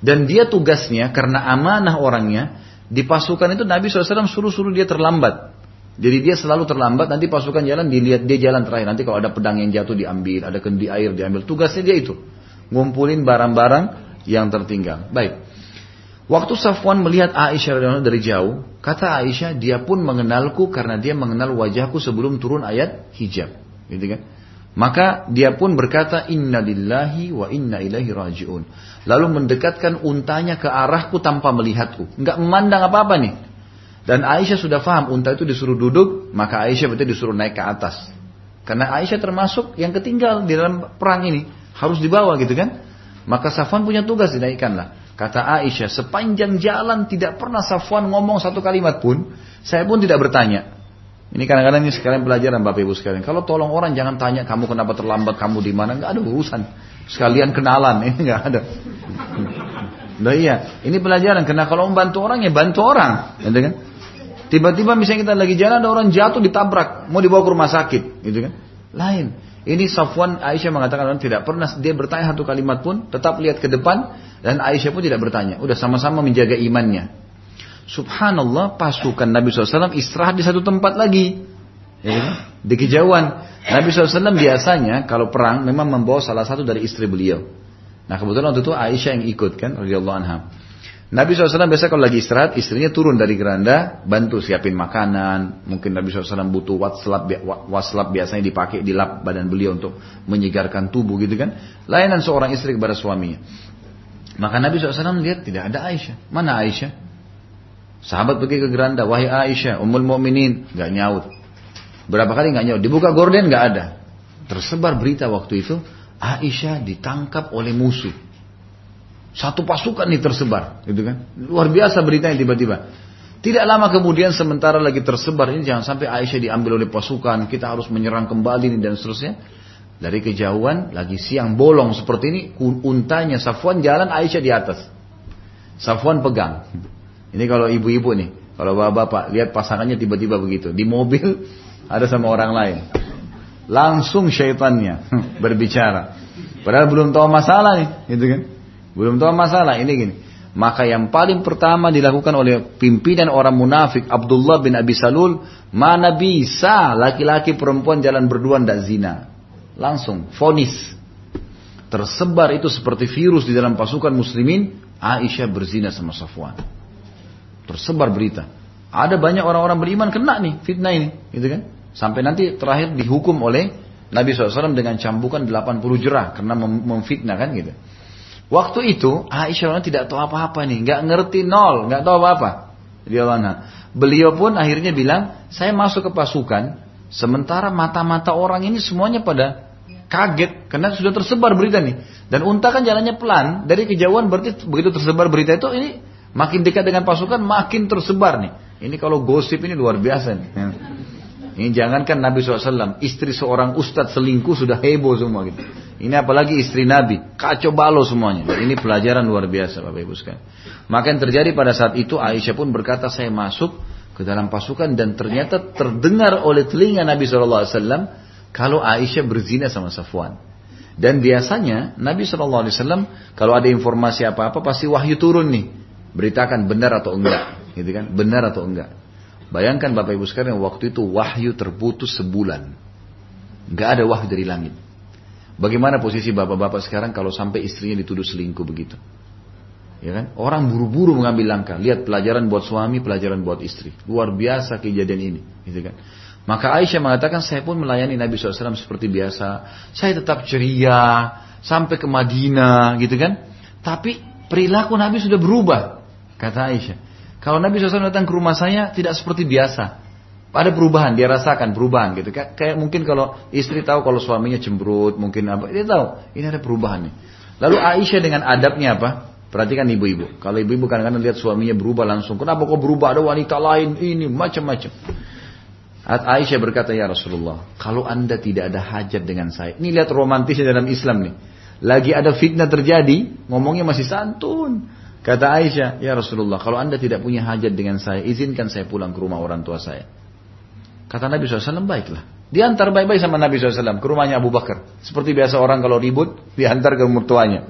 Dan dia tugasnya karena amanah orangnya di pasukan itu Nabi SAW suruh-suruh dia terlambat. Jadi dia selalu terlambat, nanti pasukan jalan dilihat dia jalan terakhir. Nanti kalau ada pedang yang jatuh diambil, ada kendi air diambil. Tugasnya dia itu. Ngumpulin barang-barang yang tertinggal. Baik. Waktu Safwan melihat Aisyah dari jauh, kata Aisyah, dia pun mengenalku karena dia mengenal wajahku sebelum turun ayat hijab. Gitu kan? Maka dia pun berkata, Inna lillahi wa inna ilaihi raji'un. Lalu mendekatkan untanya ke arahku tanpa melihatku. Enggak memandang apa-apa nih. Dan Aisyah sudah paham, unta itu disuruh duduk, maka Aisyah berarti disuruh naik ke atas. Karena Aisyah termasuk yang ketinggal di dalam perang ini. Harus dibawa gitu kan. Maka Safwan punya tugas dinaikkanlah. Kata Aisyah, sepanjang jalan tidak pernah Safwan ngomong satu kalimat pun, saya pun tidak bertanya. Ini kadang-kadang ini sekalian pelajaran Bapak Ibu sekalian. Kalau tolong orang jangan tanya kamu kenapa terlambat, kamu di mana, nggak ada urusan. Sekalian kenalan, ini nggak ada. Nah iya, ini pelajaran. Karena kalau membantu orang ya bantu orang, gitu kan? Tiba-tiba misalnya kita lagi jalan ada orang jatuh ditabrak, mau dibawa ke rumah sakit, gitu kan? Lain. Ini Safwan Aisyah mengatakan tidak pernah dia bertanya satu kalimat pun, tetap lihat ke depan dan Aisyah pun tidak bertanya. Udah sama-sama menjaga imannya. Subhanallah pasukan Nabi SAW istirahat di satu tempat lagi. Ya, kan? di kejauhan. Nabi SAW biasanya kalau perang memang membawa salah satu dari istri beliau. Nah kebetulan waktu itu Aisyah yang ikut kan, radhiyallahu anha. Nabi SAW biasa kalau lagi istirahat, istrinya turun dari geranda, bantu siapin makanan. Mungkin Nabi SAW butuh waslap, waslap biasanya dipakai di lap badan beliau untuk menyegarkan tubuh gitu kan. Layanan seorang istri kepada suaminya. Maka Nabi SAW lihat tidak ada Aisyah. Mana Aisyah? Sahabat pergi ke geranda, wahai Aisyah, umul mu'minin, nggak nyaut. Berapa kali nggak nyaut? Dibuka gorden nggak ada. Tersebar berita waktu itu, Aisyah ditangkap oleh musuh. Satu pasukan nih tersebar, gitu kan? Luar biasa beritanya tiba-tiba. Tidak lama kemudian sementara lagi tersebar ini jangan sampai Aisyah diambil oleh pasukan, kita harus menyerang kembali nih dan seterusnya. Dari kejauhan lagi siang bolong seperti ini, untanya Safwan jalan Aisyah di atas. Safwan pegang. Ini kalau ibu-ibu nih, kalau bapak-bapak lihat pasangannya tiba-tiba begitu di mobil ada sama orang lain. Langsung syaitannya berbicara. Padahal belum tahu masalah nih, gitu kan? Belum tahu masalah ini gini. Maka yang paling pertama dilakukan oleh pimpinan orang munafik Abdullah bin Abi Salul, mana bisa laki-laki perempuan jalan berdua dan zina. Langsung fonis. Tersebar itu seperti virus di dalam pasukan muslimin, Aisyah berzina sama Safwan. Tersebar berita. Ada banyak orang-orang beriman kena nih fitnah ini, gitu kan? Sampai nanti terakhir dihukum oleh Nabi SAW dengan cambukan 80 jerah karena memfitnah kan gitu. Waktu itu Aisyah tidak tahu apa-apa nih, nggak ngerti nol, nggak tahu apa-apa. Beliau pun akhirnya bilang, saya masuk ke pasukan, sementara mata-mata orang ini semuanya pada kaget karena sudah tersebar berita nih. Dan unta kan jalannya pelan, dari kejauhan berarti begitu tersebar berita itu ini makin dekat dengan pasukan makin tersebar nih. Ini kalau gosip ini luar biasa nih. Ini jangankan Nabi SAW, istri seorang ustadz selingkuh sudah heboh semua gitu. Ini apalagi istri Nabi, kacau balo semuanya. Ini pelajaran luar biasa Bapak Ibu sekalian. Maka yang terjadi pada saat itu Aisyah pun berkata saya masuk ke dalam pasukan dan ternyata terdengar oleh telinga Nabi SAW kalau Aisyah berzina sama Safwan. Dan biasanya Nabi SAW kalau ada informasi apa-apa pasti wahyu turun nih. Beritakan benar atau enggak. Gitu kan? Benar atau enggak. Bayangkan Bapak Ibu sekalian waktu itu wahyu terputus sebulan. Nggak ada wahyu dari langit. Bagaimana posisi bapak-bapak sekarang kalau sampai istrinya dituduh selingkuh begitu? Ya kan? Orang buru-buru mengambil langkah. Lihat pelajaran buat suami, pelajaran buat istri. Luar biasa kejadian ini, gitu kan? Maka Aisyah mengatakan saya pun melayani Nabi SAW seperti biasa. Saya tetap ceria sampai ke Madinah, gitu kan? Tapi perilaku Nabi sudah berubah, kata Aisyah. Kalau Nabi SAW datang ke rumah saya tidak seperti biasa. Ada perubahan, dia rasakan perubahan gitu. Kayak, mungkin kalau istri tahu kalau suaminya cemberut, mungkin apa, dia tahu ini ada perubahan nih. Lalu Aisyah dengan adabnya apa? Perhatikan ibu-ibu. Kalau ibu-ibu kadang-kadang lihat suaminya berubah langsung. Kenapa kok berubah? Ada wanita lain ini macam-macam. Aisyah berkata ya Rasulullah, kalau anda tidak ada hajat dengan saya. Ini lihat romantisnya dalam Islam nih. Lagi ada fitnah terjadi, ngomongnya masih santun. Kata Aisyah, ya Rasulullah, kalau anda tidak punya hajat dengan saya, izinkan saya pulang ke rumah orang tua saya. Kata Nabi SAW, baiklah. Diantar baik-baik sama Nabi SAW ke rumahnya Abu Bakar. Seperti biasa orang kalau ribut, diantar ke mertuanya.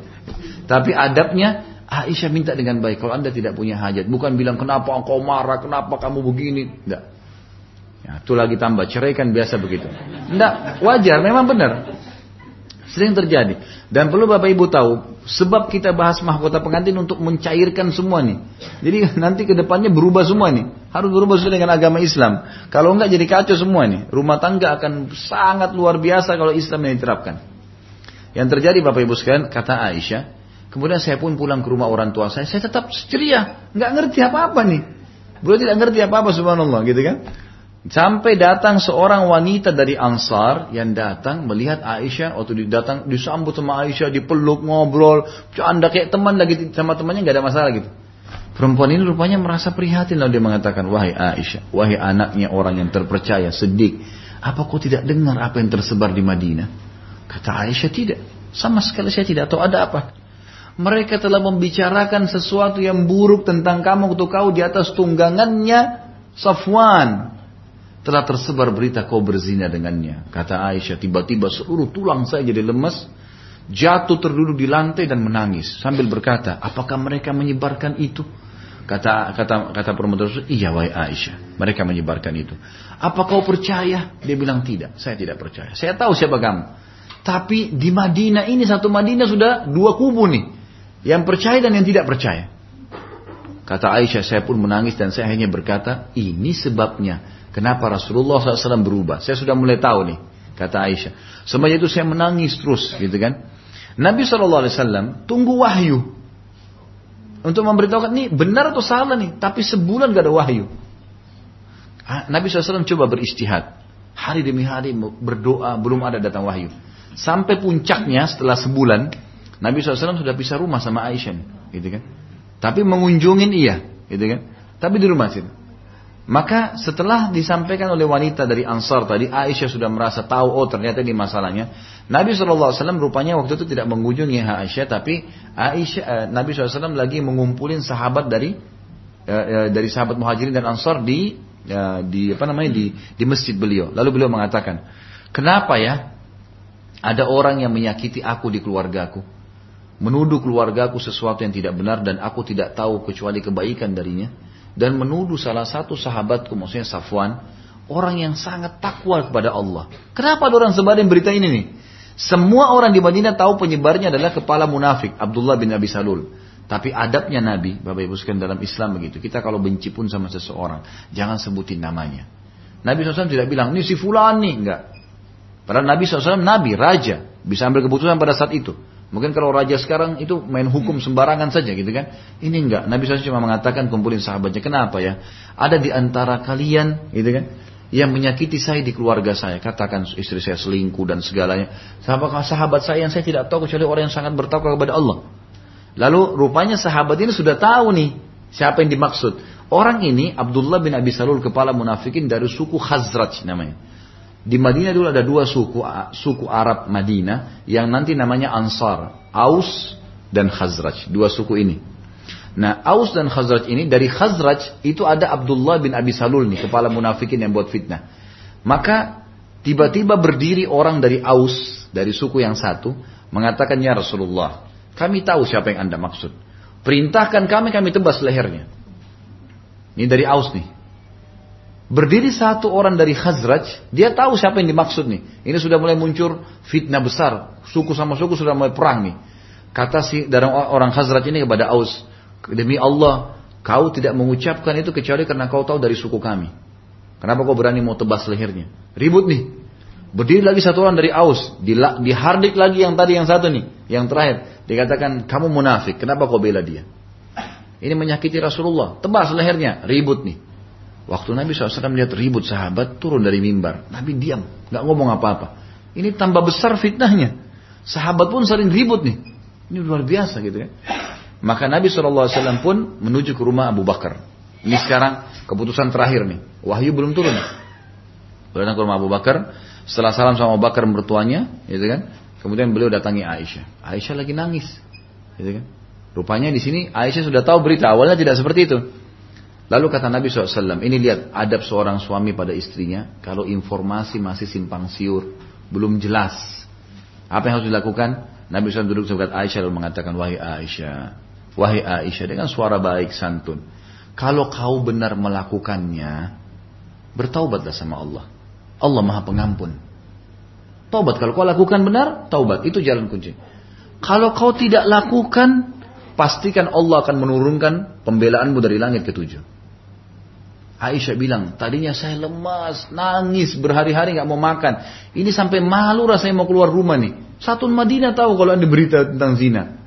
Tapi adabnya, Aisyah minta dengan baik, kalau anda tidak punya hajat. Bukan bilang, kenapa engkau marah, kenapa kamu begini. Tidak. Ya, itu lagi tambah, cerai kan biasa begitu. Tidak, wajar, memang benar. Sering terjadi. Dan perlu Bapak Ibu tahu, sebab kita bahas mahkota pengantin untuk mencairkan semua nih. Jadi nanti ke depannya berubah semua nih. Harus berubah sesuai dengan agama Islam. Kalau enggak jadi kacau semua nih. Rumah tangga akan sangat luar biasa kalau Islam yang diterapkan. Yang terjadi Bapak Ibu sekalian, kata Aisyah, kemudian saya pun pulang ke rumah orang tua saya, saya tetap ceria, nggak ngerti apa-apa nih. Beliau tidak ngerti apa-apa subhanallah gitu kan. Sampai datang seorang wanita dari Ansar yang datang melihat Aisyah waktu datang disambut sama Aisyah dipeluk ngobrol, anda kayak teman lagi sama temannya nggak ada masalah gitu. Perempuan ini rupanya merasa prihatin lalu dia mengatakan wahai Aisyah, wahai anaknya orang yang terpercaya sedik, apa kau tidak dengar apa yang tersebar di Madinah? Kata Aisyah tidak, sama sekali saya tidak tahu ada apa. Mereka telah membicarakan sesuatu yang buruk tentang kamu untuk kau di atas tunggangannya Safwan telah tersebar berita kau berzina dengannya. Kata Aisyah, tiba-tiba seluruh tulang saya jadi lemas, jatuh terduduk di lantai dan menangis sambil berkata, apakah mereka menyebarkan itu? Kata kata kata perempuan tersebut, iya wahai Aisyah, mereka menyebarkan itu. Apa kau percaya? Dia bilang tidak, saya tidak percaya. Saya tahu siapa kamu. Tapi di Madinah ini satu Madinah sudah dua kubu nih, yang percaya dan yang tidak percaya. Kata Aisyah, saya pun menangis dan saya hanya berkata, ini sebabnya kenapa Rasulullah SAW berubah. Saya sudah mulai tahu nih, kata Aisyah. Semenjak itu saya menangis terus, gitu kan. Nabi SAW tunggu wahyu untuk memberitahukan ini benar atau salah nih, tapi sebulan gak ada wahyu. Ah, Nabi SAW coba beristihad. Hari demi hari berdoa, belum ada datang wahyu. Sampai puncaknya setelah sebulan, Nabi SAW sudah pisah rumah sama Aisyah. Gitu kan. Tapi mengunjungin iya, gitu kan? Tapi di rumah situ. Maka setelah disampaikan oleh wanita dari Ansar tadi, Aisyah sudah merasa tahu, oh ternyata ini masalahnya. Nabi SAW rupanya waktu itu tidak mengunjungi Aisyah, tapi Aisyah, eh, Nabi SAW lagi mengumpulin sahabat dari eh, eh, dari sahabat muhajirin dan Ansar di eh, di apa namanya di di masjid beliau. Lalu beliau mengatakan, kenapa ya ada orang yang menyakiti aku di keluargaku? menuduh keluargaku sesuatu yang tidak benar dan aku tidak tahu kecuali kebaikan darinya dan menuduh salah satu sahabatku maksudnya Safwan orang yang sangat takwa kepada Allah. Kenapa ada orang sebarin berita ini nih? Semua orang di Madinah tahu penyebarnya adalah kepala munafik Abdullah bin Abi Salul. Tapi adabnya Nabi, Bapak Ibu sekalian dalam Islam begitu. Kita kalau benci pun sama seseorang, jangan sebutin namanya. Nabi SAW tidak bilang, ini si fulan nih, enggak. Padahal Nabi SAW Nabi, Raja, bisa ambil keputusan pada saat itu. Mungkin kalau raja sekarang itu main hukum sembarangan saja gitu kan. Ini enggak. Nabi SAW cuma mengatakan kumpulin sahabatnya. Kenapa ya? Ada di antara kalian gitu kan. Yang menyakiti saya di keluarga saya. Katakan istri saya selingkuh dan segalanya. Sahabat, sahabat saya yang saya tidak tahu kecuali orang yang sangat bertakwa kepada Allah. Lalu rupanya sahabat ini sudah tahu nih. Siapa yang dimaksud. Orang ini Abdullah bin Abi Salul kepala munafikin dari suku Khazraj namanya. Di Madinah dulu ada dua suku, suku Arab Madinah yang nanti namanya Ansar, Aus dan Khazraj, dua suku ini. Nah, Aus dan Khazraj ini dari Khazraj itu ada Abdullah bin Abi Salul nih, kepala munafikin yang buat fitnah. Maka tiba-tiba berdiri orang dari Aus, dari suku yang satu, mengatakan ya Rasulullah, kami tahu siapa yang anda maksud. Perintahkan kami, kami tebas lehernya. Ini dari Aus nih. Berdiri satu orang dari Khazraj, dia tahu siapa yang dimaksud nih. Ini sudah mulai muncul fitnah besar. Suku sama suku sudah mulai perang nih. Kata si dari orang Khazraj ini kepada Aus, demi Allah, kau tidak mengucapkan itu kecuali karena kau tahu dari suku kami. Kenapa kau berani mau tebas lehernya? Ribut nih. Berdiri lagi satu orang dari Aus, dihardik lagi yang tadi yang satu nih, yang terakhir. Dikatakan kamu munafik, kenapa kau bela dia? Ini menyakiti Rasulullah, tebas lehernya, ribut nih. Waktu Nabi SAW melihat ribut sahabat turun dari mimbar. Nabi diam, nggak ngomong apa-apa. Ini tambah besar fitnahnya. Sahabat pun sering ribut nih. Ini luar biasa gitu ya. Maka Nabi SAW pun menuju ke rumah Abu Bakar. Ini sekarang keputusan terakhir nih. Wahyu belum turun. Beliau datang ke rumah Abu Bakar. Setelah salam sama Abu Bakar mertuanya, gitu kan. Kemudian beliau datangi Aisyah. Aisyah lagi nangis, gitu kan. Rupanya di sini Aisyah sudah tahu berita. Awalnya tidak seperti itu. Lalu kata Nabi SAW, ini lihat adab seorang suami pada istrinya, kalau informasi masih simpang siur, belum jelas. Apa yang harus dilakukan? Nabi SAW duduk sebelah Aisyah lalu mengatakan, Wahai Aisyah, Wahai Aisyah, dengan suara baik santun. Kalau kau benar melakukannya, bertaubatlah sama Allah. Allah maha pengampun. Taubat, kalau kau lakukan benar, taubat. Itu jalan kunci. Kalau kau tidak lakukan, pastikan Allah akan menurunkan pembelaanmu dari langit ketujuh. Aisyah bilang, tadinya saya lemas, nangis, berhari-hari nggak mau makan. Ini sampai malu rasanya mau keluar rumah nih. Satu Madinah tahu kalau ada berita tentang zina.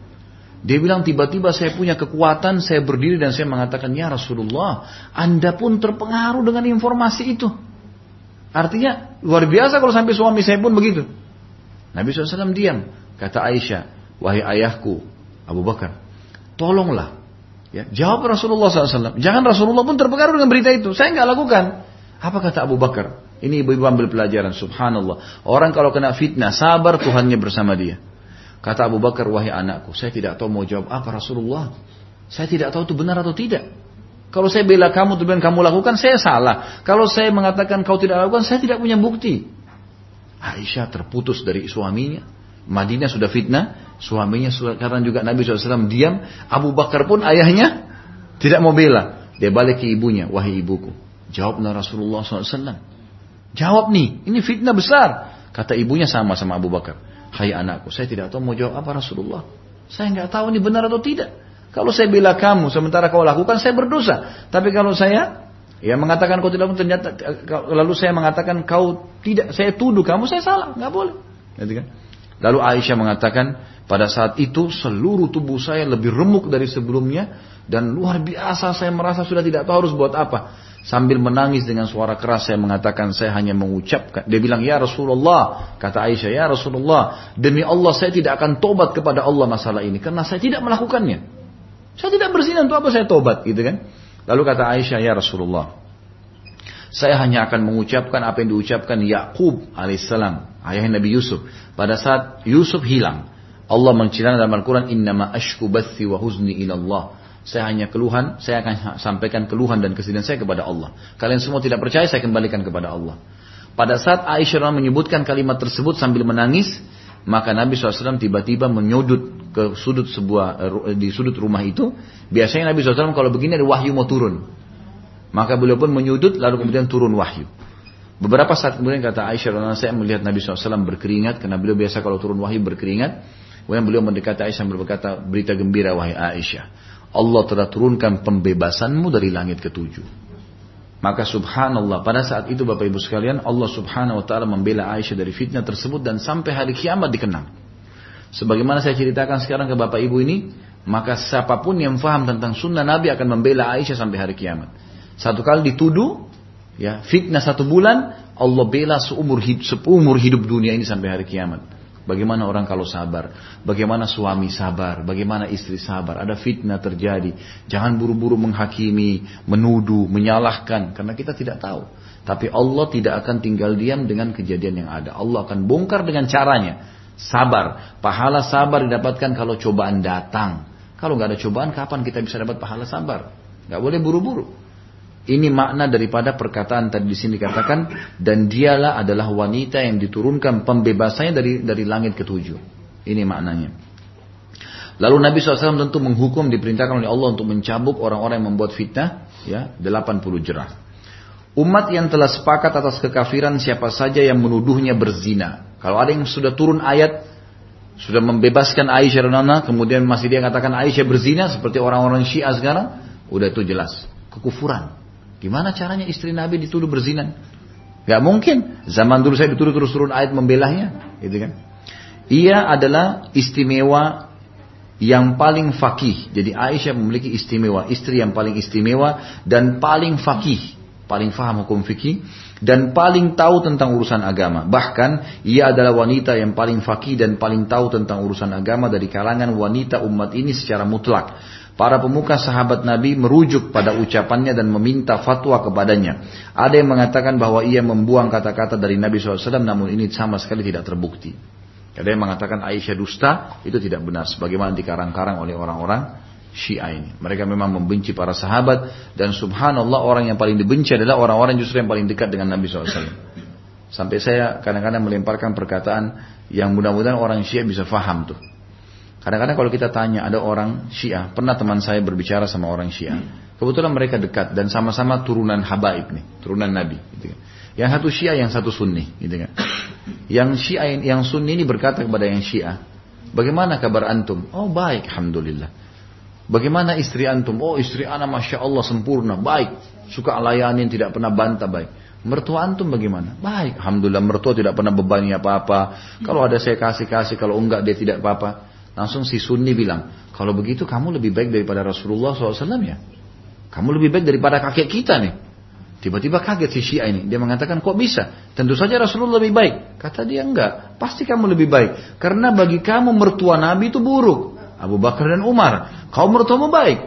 Dia bilang tiba-tiba saya punya kekuatan, saya berdiri dan saya mengatakan, ya Rasulullah, Anda pun terpengaruh dengan informasi itu. Artinya luar biasa kalau sampai suami saya pun begitu. Nabi SAW diam. Kata Aisyah, wahai ayahku, Abu Bakar, tolonglah Ya, jawab Rasulullah SAW. Jangan Rasulullah pun terpengaruh dengan berita itu. Saya nggak lakukan. Apa kata Abu Bakar? Ini ibu-ibu ambil pelajaran. Subhanallah. Orang kalau kena fitnah, sabar Tuhannya bersama dia. Kata Abu Bakar, wahai anakku, saya tidak tahu mau jawab apa Rasulullah. Saya tidak tahu itu benar atau tidak. Kalau saya bela kamu, tujuan kamu lakukan, saya salah. Kalau saya mengatakan kau tidak lakukan, saya tidak punya bukti. Aisyah terputus dari suaminya. Madinah sudah fitnah, suaminya karena juga Nabi SAW diam. Abu Bakar pun ayahnya tidak mau bela. Dia balik ke ibunya, wahai ibuku. Jawablah Rasulullah SAW. Jawab nih, ini fitnah besar. Kata ibunya sama sama Abu Bakar. Hai anakku, saya tidak tahu mau jawab apa Rasulullah. Saya nggak tahu ini benar atau tidak. Kalau saya bela kamu, sementara kau lakukan, saya berdosa. Tapi kalau saya ya mengatakan kau tidak ternyata lalu saya mengatakan kau tidak, saya tuduh kamu, saya salah, nggak boleh. Gitu kan? Lalu Aisyah mengatakan pada saat itu seluruh tubuh saya lebih remuk dari sebelumnya dan luar biasa saya merasa sudah tidak tahu harus buat apa. Sambil menangis dengan suara keras saya mengatakan saya hanya mengucapkan. Dia bilang ya Rasulullah. Kata Aisyah ya Rasulullah. Demi Allah saya tidak akan tobat kepada Allah masalah ini. Karena saya tidak melakukannya. Saya tidak berzina untuk apa saya tobat gitu kan. Lalu kata Aisyah ya Rasulullah. Saya hanya akan mengucapkan apa yang diucapkan Yakub alaihissalam. Ayah Nabi Yusuf. Pada saat Yusuf hilang. Allah menceritakan dalam Al-Quran. Innama ashku bathi wa huzni ilallah saya hanya keluhan, saya akan sampaikan keluhan dan kesedihan saya kepada Allah. Kalian semua tidak percaya, saya kembalikan kepada Allah. Pada saat Aisyah menyebutkan kalimat tersebut sambil menangis, maka Nabi SAW tiba-tiba menyudut ke sudut sebuah eh, di sudut rumah itu. Biasanya Nabi SAW kalau begini ada wahyu mau turun. Maka beliau pun menyudut lalu kemudian turun wahyu. Beberapa saat kemudian kata Aisyah saya melihat Nabi SAW berkeringat karena beliau biasa kalau turun wahyu berkeringat. Kemudian beliau mendekati Aisyah berkata berita gembira wahai Aisyah. Allah telah turunkan pembebasanmu dari langit ketujuh. Maka subhanallah pada saat itu Bapak Ibu sekalian Allah subhanahu wa ta'ala membela Aisyah dari fitnah tersebut dan sampai hari kiamat dikenang. Sebagaimana saya ceritakan sekarang ke Bapak Ibu ini, maka siapa pun yang faham tentang sunnah Nabi akan membela Aisyah sampai hari kiamat. Satu kali dituduh, ya fitnah satu bulan, Allah bela seumur hidup, seumur hidup dunia ini sampai hari kiamat. Bagaimana orang kalau sabar? Bagaimana suami sabar? Bagaimana istri sabar? Ada fitnah terjadi. Jangan buru-buru menghakimi, menuduh, menyalahkan. Karena kita tidak tahu. Tapi Allah tidak akan tinggal diam dengan kejadian yang ada. Allah akan bongkar dengan caranya. Sabar. Pahala sabar didapatkan kalau cobaan datang. Kalau nggak ada cobaan, kapan kita bisa dapat pahala sabar? Nggak boleh buru-buru. Ini makna daripada perkataan tadi di sini dikatakan dan dialah adalah wanita yang diturunkan pembebasannya dari dari langit ketujuh. Ini maknanya. Lalu Nabi SAW tentu menghukum diperintahkan oleh Allah untuk mencabuk orang-orang yang membuat fitnah ya 80 jerah. Umat yang telah sepakat atas kekafiran siapa saja yang menuduhnya berzina. Kalau ada yang sudah turun ayat sudah membebaskan Aisyah dan kemudian masih dia katakan Aisyah berzina seperti orang-orang Syiah sekarang, udah itu jelas kekufuran. Gimana caranya istri Nabi dituduh berzina? Gak mungkin. Zaman dulu saya dituduh terus turun ayat membelahnya, gitu kan? Ia adalah istimewa yang paling fakih. Jadi Aisyah memiliki istimewa, istri yang paling istimewa dan paling fakih, paling faham hukum fikih dan paling tahu tentang urusan agama. Bahkan ia adalah wanita yang paling fakih dan paling tahu tentang urusan agama dari kalangan wanita umat ini secara mutlak. Para pemuka sahabat Nabi merujuk pada ucapannya dan meminta fatwa kepadanya. Ada yang mengatakan bahwa ia membuang kata-kata dari Nabi SAW namun ini sama sekali tidak terbukti. Ada yang mengatakan Aisyah dusta, itu tidak benar. Sebagaimana dikarang-karang oleh orang-orang Syiah ini. Mereka memang membenci para sahabat dan subhanallah orang yang paling dibenci adalah orang-orang justru yang paling dekat dengan Nabi SAW. Sampai saya kadang-kadang melemparkan perkataan yang mudah-mudahan orang Syiah bisa faham tuh. Kadang-kadang kalau kita tanya ada orang Syiah, pernah teman saya berbicara sama orang Syiah. Kebetulan mereka dekat dan sama-sama turunan Habaib nih, turunan Nabi. Gitu kan. Yang satu Syiah, yang satu Sunni, gitu kan. Yang Syiah, yang Sunni ini berkata kepada yang Syiah, bagaimana kabar antum? Oh baik, alhamdulillah. Bagaimana istri antum? Oh istri anak masya Allah sempurna, baik, suka layanin, tidak pernah bantah, baik. Mertua antum bagaimana? Baik, alhamdulillah mertua tidak pernah bebani apa-apa. Kalau ada saya kasih kasih, kalau enggak dia tidak apa-apa. Langsung si Sunni bilang, kalau begitu kamu lebih baik daripada Rasulullah SAW ya. Kamu lebih baik daripada kakek kita nih. Tiba-tiba kaget si Syiah ini. Dia mengatakan, kok bisa? Tentu saja Rasulullah lebih baik. Kata dia, enggak. Pasti kamu lebih baik. Karena bagi kamu mertua Nabi itu buruk. Abu Bakar dan Umar. Kau mertuamu baik.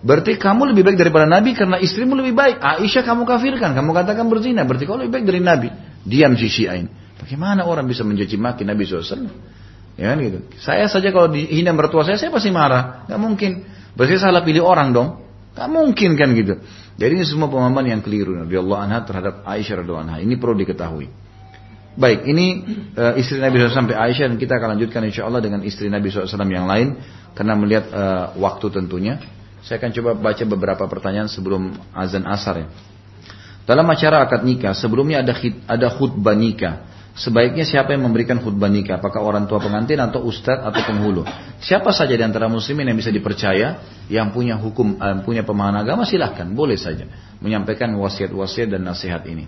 Berarti kamu lebih baik daripada Nabi karena istrimu lebih baik. Aisyah kamu kafirkan. Kamu katakan berzina. Berarti kau lebih baik dari Nabi. Diam si Syiah ini. Bagaimana orang bisa mencaci maki Nabi SAW? Ya kan gitu. Saya saja kalau dihina mertua saya, saya pasti marah. Gak mungkin. Berarti salah pilih orang dong. Gak mungkin kan gitu. Jadi ini semua pemahaman yang keliru Allah anha terhadap Aisyah radhiyallahu anha. Ini perlu diketahui. Baik, ini uh, istri Nabi SAW sampai Aisyah dan kita akan lanjutkan insya Allah dengan istri Nabi SAW yang lain karena melihat uh, waktu tentunya. Saya akan coba baca beberapa pertanyaan sebelum azan asar ya. Dalam acara akad nikah sebelumnya ada ada khutbah nikah. Sebaiknya siapa yang memberikan khutbah nikah? Apakah orang tua pengantin atau ustadz atau penghulu? Siapa saja di antara muslimin yang bisa dipercaya, yang punya hukum, eh, punya pemahaman agama silahkan, boleh saja menyampaikan wasiat-wasiat dan nasihat ini.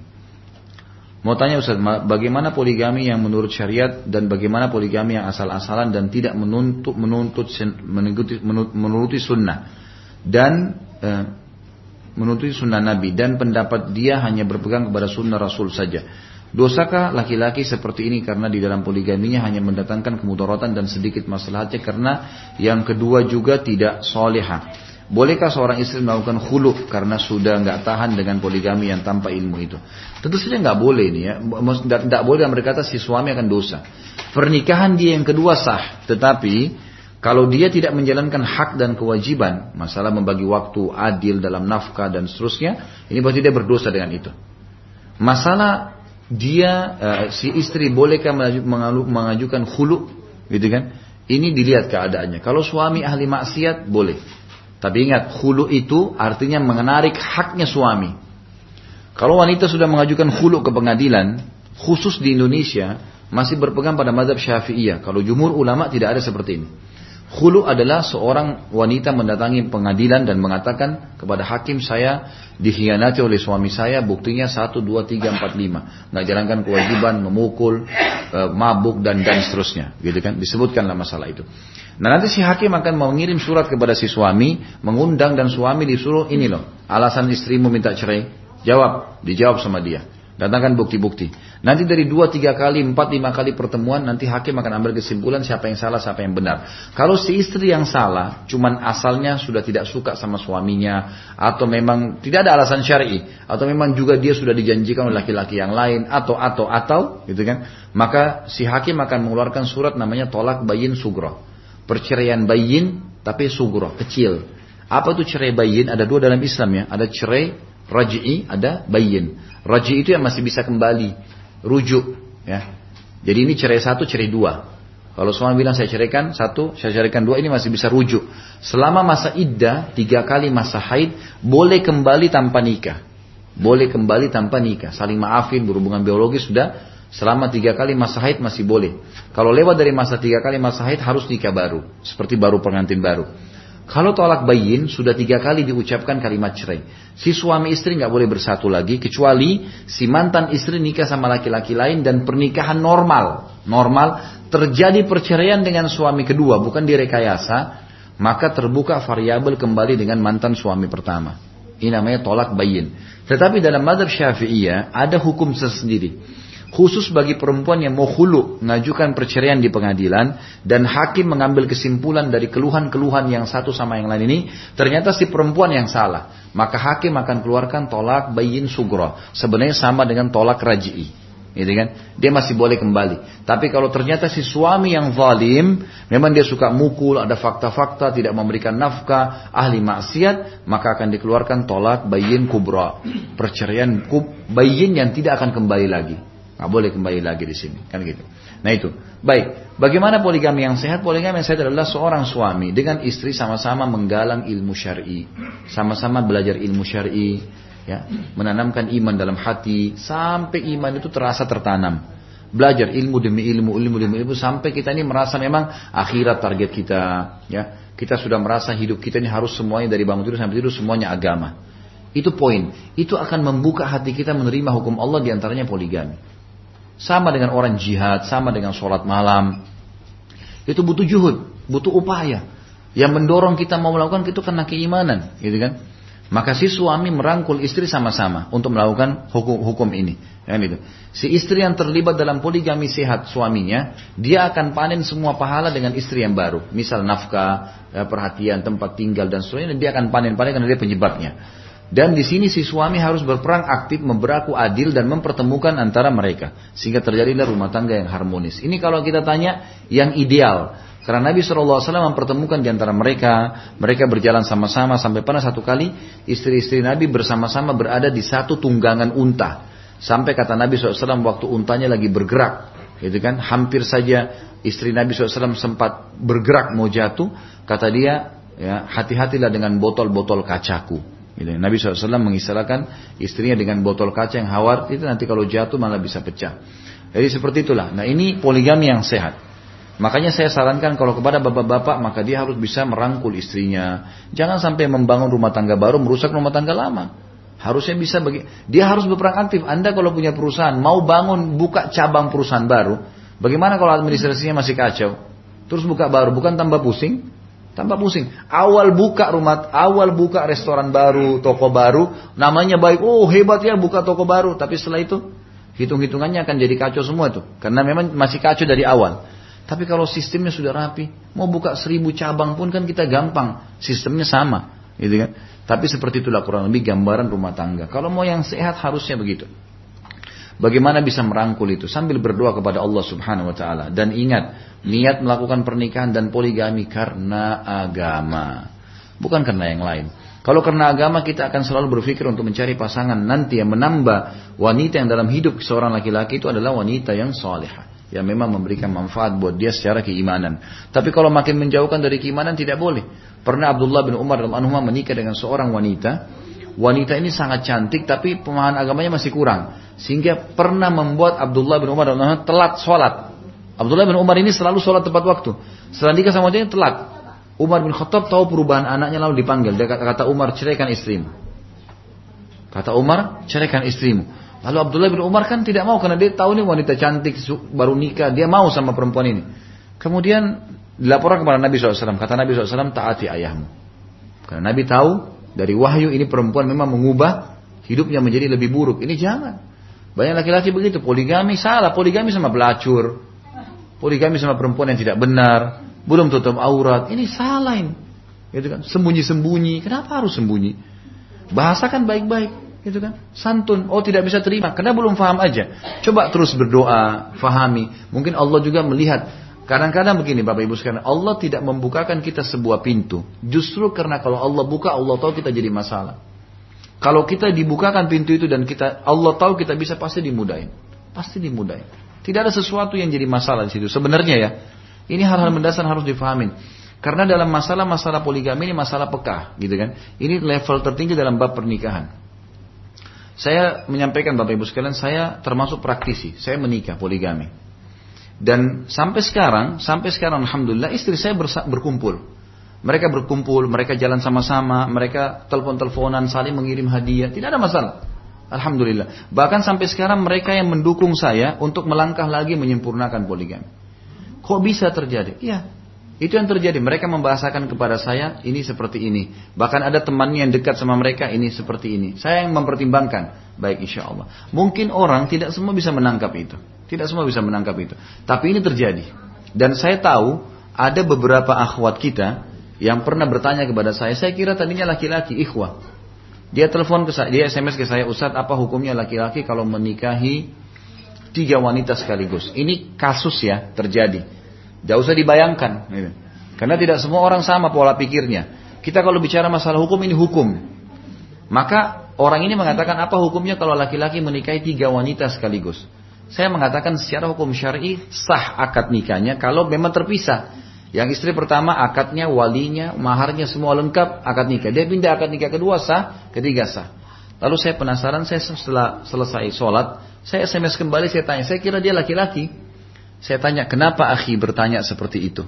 Mau tanya Ustaz, bagaimana poligami yang menurut syariat dan bagaimana poligami yang asal-asalan dan tidak menuntut menuntut menuruti, menuruti sunnah dan eh, menuruti sunnah Nabi dan pendapat dia hanya berpegang kepada sunnah Rasul saja. Dosakah laki-laki seperti ini karena di dalam poligaminya hanya mendatangkan kemudaratan dan sedikit masalahnya karena yang kedua juga tidak soleha. Bolehkah seorang istri melakukan khulu karena sudah nggak tahan dengan poligami yang tanpa ilmu itu? Tentu saja nggak boleh ini ya. Tidak boleh berkata si suami akan dosa. Pernikahan dia yang kedua sah, tetapi kalau dia tidak menjalankan hak dan kewajiban, masalah membagi waktu adil dalam nafkah dan seterusnya, ini berarti dia berdosa dengan itu. Masalah dia uh, si istri bolehkah mengajukan khulu gitu kan? Ini dilihat keadaannya. Kalau suami ahli maksiat boleh. Tapi ingat khulu itu artinya menarik haknya suami. Kalau wanita sudah mengajukan khulu ke pengadilan khusus di Indonesia masih berpegang pada mazhab syafi'iyah. Kalau jumhur ulama tidak ada seperti ini Khulu adalah seorang wanita mendatangi pengadilan dan mengatakan kepada hakim saya dikhianati oleh suami saya, buktinya 1, 2, 3, 4, 5. Nggak jalankan kewajiban, memukul, e, mabuk dan dan seterusnya. Gitu kan? Disebutkanlah masalah itu. Nah nanti si hakim akan mengirim surat kepada si suami, mengundang dan suami disuruh ini loh, alasan istrimu minta cerai. Jawab, dijawab sama dia. Datangkan bukti-bukti. Nanti dari dua, tiga kali, empat, lima kali pertemuan, nanti hakim akan ambil kesimpulan siapa yang salah, siapa yang benar. Kalau si istri yang salah, cuman asalnya sudah tidak suka sama suaminya, atau memang tidak ada alasan syari, atau memang juga dia sudah dijanjikan oleh laki-laki yang lain, atau, atau, atau, gitu kan, maka si hakim akan mengeluarkan surat namanya tolak bayin sugro. Perceraian bayin, tapi sugro, kecil. Apa itu cerai bayin? Ada dua dalam Islam ya. Ada cerai Raj'i ada bayin. Raj'i itu yang masih bisa kembali. Rujuk. ya. Jadi ini cerai satu, cerai dua. Kalau suami bilang saya ceraikan satu, saya ceraikan dua, ini masih bisa rujuk. Selama masa iddah, tiga kali masa haid, boleh kembali tanpa nikah. Boleh kembali tanpa nikah. Saling maafin, berhubungan biologis sudah. Selama tiga kali masa haid masih boleh. Kalau lewat dari masa tiga kali masa haid harus nikah baru. Seperti baru pengantin baru. Kalau tolak bayin sudah tiga kali diucapkan kalimat cerai. Si suami istri nggak boleh bersatu lagi kecuali si mantan istri nikah sama laki-laki lain dan pernikahan normal. Normal terjadi perceraian dengan suami kedua bukan direkayasa. Maka terbuka variabel kembali dengan mantan suami pertama. Ini namanya tolak bayin. Tetapi dalam madhab syafi'iyah ada hukum tersendiri khusus bagi perempuan yang mau hulu mengajukan perceraian di pengadilan dan hakim mengambil kesimpulan dari keluhan-keluhan yang satu sama yang lain ini ternyata si perempuan yang salah. Maka hakim akan keluarkan tolak bayin sugro. Sebenarnya sama dengan tolak raji'i. Gitu kan? Dia masih boleh kembali. Tapi kalau ternyata si suami yang zalim memang dia suka mukul ada fakta-fakta tidak memberikan nafkah ahli maksiat maka akan dikeluarkan tolak bayin kubra perceraian kub bayin yang tidak akan kembali lagi Nggak boleh kembali lagi di sini, kan gitu. Nah itu. Baik, bagaimana poligami yang sehat? Poligami yang sehat adalah seorang suami dengan istri sama-sama menggalang ilmu syar'i, sama-sama belajar ilmu syar'i, ya, menanamkan iman dalam hati sampai iman itu terasa tertanam. Belajar ilmu demi ilmu, ilmu demi ilmu sampai kita ini merasa memang akhirat target kita, ya. Kita sudah merasa hidup kita ini harus semuanya dari bangun tidur sampai tidur semuanya agama. Itu poin. Itu akan membuka hati kita menerima hukum Allah di antaranya poligami. Sama dengan orang jihad, sama dengan sholat malam. Itu butuh juhud, butuh upaya. Yang mendorong kita mau melakukan itu karena keimanan, gitu kan? Maka si suami merangkul istri sama-sama untuk melakukan hukum, hukum ini. Kan itu. Si istri yang terlibat dalam poligami sehat suaminya, dia akan panen semua pahala dengan istri yang baru. Misal nafkah, eh, perhatian, tempat tinggal dan seterusnya, dia akan panen-panen karena dia penyebabnya. Dan di sini si suami harus berperang aktif, memberaku adil dan mempertemukan antara mereka. Sehingga terjadilah rumah tangga yang harmonis. Ini kalau kita tanya yang ideal. Karena Nabi SAW mempertemukan di antara mereka, mereka berjalan sama-sama sampai pernah satu kali istri-istri Nabi bersama-sama berada di satu tunggangan unta. Sampai kata Nabi SAW waktu untanya lagi bergerak, gitu kan? Hampir saja istri Nabi SAW sempat bergerak mau jatuh, kata dia, ya hati-hatilah dengan botol-botol kacaku. Gitu. Nabi SAW mengistilahkan istrinya dengan botol kaca yang hawar itu nanti kalau jatuh malah bisa pecah. Jadi seperti itulah. Nah ini poligami yang sehat. Makanya saya sarankan kalau kepada bapak-bapak maka dia harus bisa merangkul istrinya. Jangan sampai membangun rumah tangga baru merusak rumah tangga lama. Harusnya bisa bagi dia harus berperan aktif. Anda kalau punya perusahaan mau bangun buka cabang perusahaan baru, bagaimana kalau administrasinya masih kacau? Terus buka baru, bukan tambah pusing? Tambah pusing. Awal buka rumah, awal buka restoran baru, toko baru, namanya baik. Oh hebat ya buka toko baru. Tapi setelah itu hitung-hitungannya akan jadi kacau semua tuh. Karena memang masih kacau dari awal. Tapi kalau sistemnya sudah rapi, mau buka seribu cabang pun kan kita gampang, sistemnya sama, gitu kan? Tapi seperti itulah kurang lebih gambaran rumah tangga. Kalau mau yang sehat harusnya begitu. Bagaimana bisa merangkul itu sambil berdoa kepada Allah Subhanahu wa taala dan ingat niat melakukan pernikahan dan poligami karena agama, bukan karena yang lain. Kalau karena agama kita akan selalu berpikir untuk mencari pasangan nanti yang menambah wanita yang dalam hidup seorang laki-laki itu adalah wanita yang salihah yang memang memberikan manfaat buat dia secara keimanan. Tapi kalau makin menjauhkan dari keimanan tidak boleh. Pernah Abdullah bin Umar dalam anhumah menikah dengan seorang wanita. Wanita ini sangat cantik tapi pemahaman agamanya masih kurang. Sehingga pernah membuat Abdullah bin Umar telat sholat. Abdullah bin Umar ini selalu sholat tepat waktu. Setelah nikah sama dia telat. Umar bin Khattab tahu perubahan anaknya lalu dipanggil. Dia kata Umar ceraikan istrimu. Kata Umar ceraikan istrimu. Lalu Abdullah bin Umar kan tidak mau karena dia tahu ini wanita cantik baru nikah, dia mau sama perempuan ini. Kemudian dilaporkan kepada Nabi SAW, kata Nabi SAW taati ayahmu. Karena Nabi tahu dari wahyu ini perempuan memang mengubah hidupnya menjadi lebih buruk. Ini jangan. Banyak laki-laki begitu, poligami salah, poligami sama pelacur. Poligami sama perempuan yang tidak benar, belum tutup aurat. Ini salah ini. Gitu kan? Sembunyi-sembunyi. Kenapa harus sembunyi? Bahasakan baik-baik gitu kan? Santun, oh tidak bisa terima karena belum paham aja. Coba terus berdoa, fahami. Mungkin Allah juga melihat. Kadang-kadang begini Bapak Ibu sekalian, Allah tidak membukakan kita sebuah pintu. Justru karena kalau Allah buka, Allah tahu kita jadi masalah. Kalau kita dibukakan pintu itu dan kita Allah tahu kita bisa pasti dimudahin. Pasti dimudahin. Tidak ada sesuatu yang jadi masalah di situ. Sebenarnya ya, ini hal-hal mendasar harus difahamin. Karena dalam masalah-masalah poligami ini masalah pekah, gitu kan. Ini level tertinggi dalam bab pernikahan. Saya menyampaikan Bapak Ibu sekalian, saya termasuk praktisi. Saya menikah poligami. Dan sampai sekarang, sampai sekarang Alhamdulillah istri saya berkumpul. Mereka berkumpul, mereka jalan sama-sama, mereka telepon-teleponan, saling mengirim hadiah. Tidak ada masalah. Alhamdulillah. Bahkan sampai sekarang mereka yang mendukung saya untuk melangkah lagi menyempurnakan poligami. Kok bisa terjadi? Iya, itu yang terjadi. Mereka membahasakan kepada saya ini seperti ini. Bahkan ada temannya yang dekat sama mereka ini seperti ini. Saya yang mempertimbangkan. Baik insya Allah. Mungkin orang tidak semua bisa menangkap itu. Tidak semua bisa menangkap itu. Tapi ini terjadi. Dan saya tahu ada beberapa akhwat kita yang pernah bertanya kepada saya. Saya kira tadinya laki-laki ikhwah. Dia telepon ke saya, dia SMS ke saya, Ustadz apa hukumnya laki-laki kalau menikahi tiga wanita sekaligus? Ini kasus ya terjadi. Jauh usah dibayangkan. Gitu. Karena tidak semua orang sama pola pikirnya. Kita kalau bicara masalah hukum ini hukum. Maka orang ini mengatakan apa hukumnya kalau laki-laki menikahi tiga wanita sekaligus. Saya mengatakan secara hukum syari sah akad nikahnya kalau memang terpisah. Yang istri pertama akadnya, walinya, maharnya semua lengkap akad nikah. Dia pindah akad nikah kedua sah, ketiga sah. Lalu saya penasaran, saya setelah selesai sholat, saya SMS kembali, saya tanya, saya kira dia laki-laki. Saya tanya, kenapa akhi bertanya seperti itu?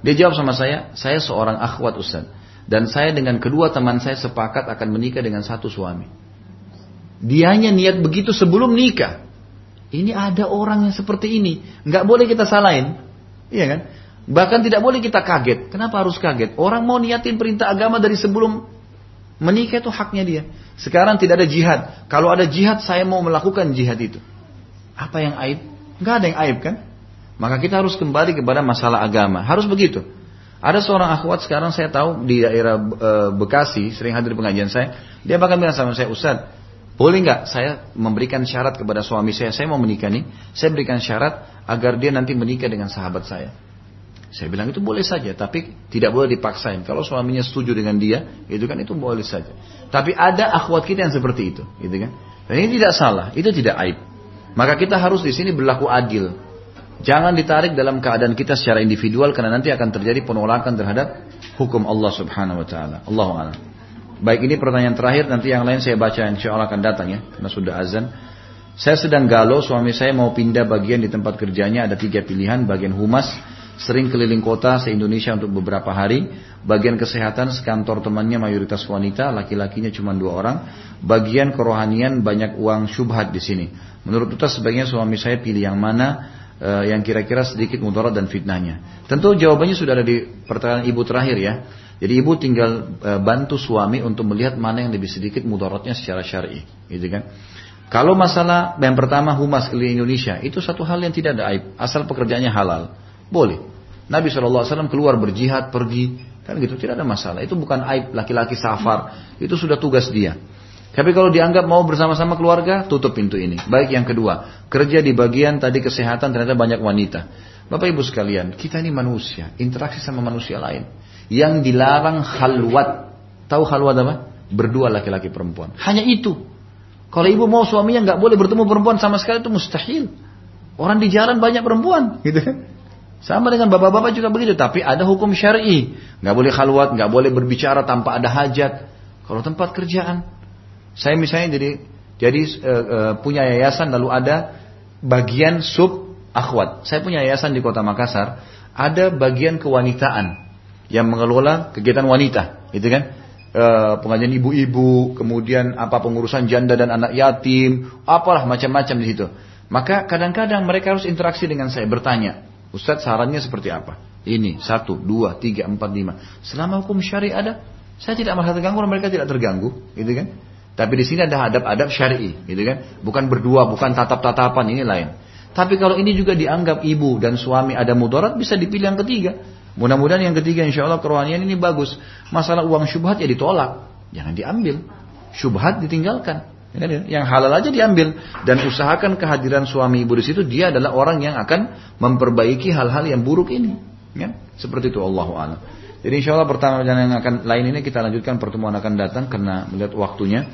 Dia jawab sama saya, saya seorang akhwat Ustaz. Dan saya dengan kedua teman saya sepakat akan menikah dengan satu suami. Dia hanya niat begitu sebelum nikah. Ini ada orang yang seperti ini. Nggak boleh kita salahin. Iya kan? Bahkan tidak boleh kita kaget. Kenapa harus kaget? Orang mau niatin perintah agama dari sebelum menikah itu haknya dia. Sekarang tidak ada jihad. Kalau ada jihad, saya mau melakukan jihad itu. Apa yang aib? Nggak ada yang aib kan? Maka kita harus kembali kepada masalah agama. Harus begitu. Ada seorang akhwat sekarang saya tahu di daerah e, Bekasi, sering hadir pengajian saya. Dia bahkan bilang sama saya, Ustaz, boleh nggak saya memberikan syarat kepada suami saya, saya mau menikah nih, saya berikan syarat agar dia nanti menikah dengan sahabat saya. Saya bilang itu boleh saja, tapi tidak boleh dipaksain. Kalau suaminya setuju dengan dia, itu kan itu boleh saja. Tapi ada akhwat kita yang seperti itu, gitu kan? Dan ini tidak salah, itu tidak aib. Maka kita harus di sini berlaku adil. Jangan ditarik dalam keadaan kita secara individual karena nanti akan terjadi penolakan terhadap hukum Allah Subhanahu wa taala. Allahu a'lam. Baik ini pertanyaan terakhir nanti yang lain saya baca insya Allah akan datang ya karena sudah azan. Saya sedang galau suami saya mau pindah bagian di tempat kerjanya ada tiga pilihan bagian humas sering keliling kota se-Indonesia untuk beberapa hari. Bagian kesehatan sekantor temannya mayoritas wanita, laki-lakinya cuma dua orang. Bagian kerohanian banyak uang syubhat di sini. Menurut kita sebaiknya suami saya pilih yang mana uh, yang kira-kira sedikit mudarat dan fitnahnya. Tentu jawabannya sudah ada di pertanyaan ibu terakhir ya. Jadi ibu tinggal uh, bantu suami untuk melihat mana yang lebih sedikit mudaratnya secara syar'i, gitu kan? Kalau masalah yang pertama humas keliling Indonesia itu satu hal yang tidak ada aib, asal pekerjaannya halal. Boleh. Nabi SAW keluar berjihad, pergi. Kan gitu, tidak ada masalah. Itu bukan aib laki-laki safar. Itu sudah tugas dia. Tapi kalau dianggap mau bersama-sama keluarga, tutup pintu ini. Baik yang kedua, kerja di bagian tadi kesehatan ternyata banyak wanita. Bapak ibu sekalian, kita ini manusia, interaksi sama manusia lain. Yang dilarang halwat. Tahu halwat apa? Berdua laki-laki perempuan. Hanya itu. Kalau ibu mau suaminya nggak boleh bertemu perempuan sama sekali itu mustahil. Orang di jalan banyak perempuan, gitu kan? Sama dengan bapak-bapak juga begitu, tapi ada hukum syar'i. Nggak boleh khalwat, nggak boleh berbicara tanpa ada hajat. Kalau tempat kerjaan, saya misalnya jadi jadi e, e, punya yayasan lalu ada bagian sub akhwat. Saya punya yayasan di kota Makassar, ada bagian kewanitaan yang mengelola kegiatan wanita, gitu kan? E, pengajian ibu-ibu, kemudian apa pengurusan janda dan anak yatim, apalah macam-macam di situ. Maka kadang-kadang mereka harus interaksi dengan saya, bertanya, Ustadz sarannya seperti apa? Ini satu, dua, tiga, empat, lima. Selama hukum syari ada, saya tidak merasa terganggu, mereka tidak terganggu, gitu kan? Tapi di sini ada adab-adab syari, gitu kan? Bukan berdua, bukan tatap-tatapan ini lain. Tapi kalau ini juga dianggap ibu dan suami ada mudarat, bisa dipilih yang ketiga. Mudah-mudahan yang ketiga insya Allah kerohanian ini bagus. Masalah uang syubhat ya ditolak, jangan diambil. Syubhat ditinggalkan. Ya ya? Yang halal aja diambil dan usahakan kehadiran suami ibu di situ dia adalah orang yang akan memperbaiki hal-hal yang buruk ini. Ya? Seperti itu Allah a'lam. Jadi insya Allah pertama yang akan lain ini kita lanjutkan pertemuan akan datang karena melihat waktunya.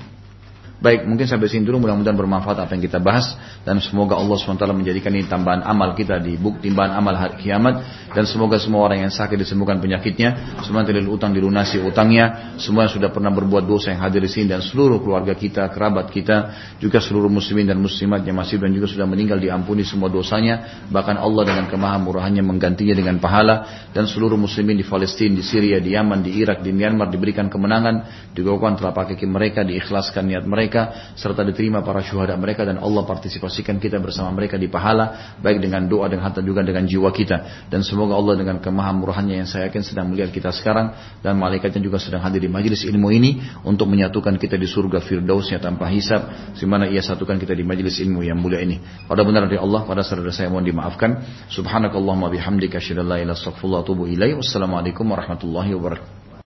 Baik, mungkin sampai sini dulu. Mudah-mudahan bermanfaat apa yang kita bahas. Dan semoga Allah SWT menjadikan ini tambahan amal kita di bukti timbangan amal hari kiamat. Dan semoga semua orang yang sakit disembuhkan penyakitnya, semua yang tidak utang dilunasi utangnya, semua yang sudah pernah berbuat dosa yang hadir di sini dan seluruh keluarga kita, kerabat kita, juga seluruh muslimin dan muslimat yang masih dan juga sudah meninggal diampuni semua dosanya, bahkan Allah dengan kemahamurahannya menggantinya dengan pahala. Dan seluruh muslimin di Palestina, di Syria, di Yaman, di Irak, di Myanmar diberikan kemenangan, digaukan telapak kaki mereka, diikhlaskan niat mereka mereka serta diterima para syuhada mereka dan Allah partisipasikan kita bersama mereka di pahala baik dengan doa dan harta juga dengan jiwa kita. Dan semoga Allah dengan kemahamurahannya yang saya yakin sedang melihat kita sekarang dan malaikatnya juga sedang hadir di majelis ilmu ini untuk menyatukan kita di surga firdausnya tanpa hisab di ia satukan kita di majelis ilmu yang mulia ini. Pada benar dari Allah pada saudara saya mohon dimaafkan. Subhanakallahumma bihamdika asyhadu an la ilaha illa wassalamualaikum warahmatullahi wabarakatuh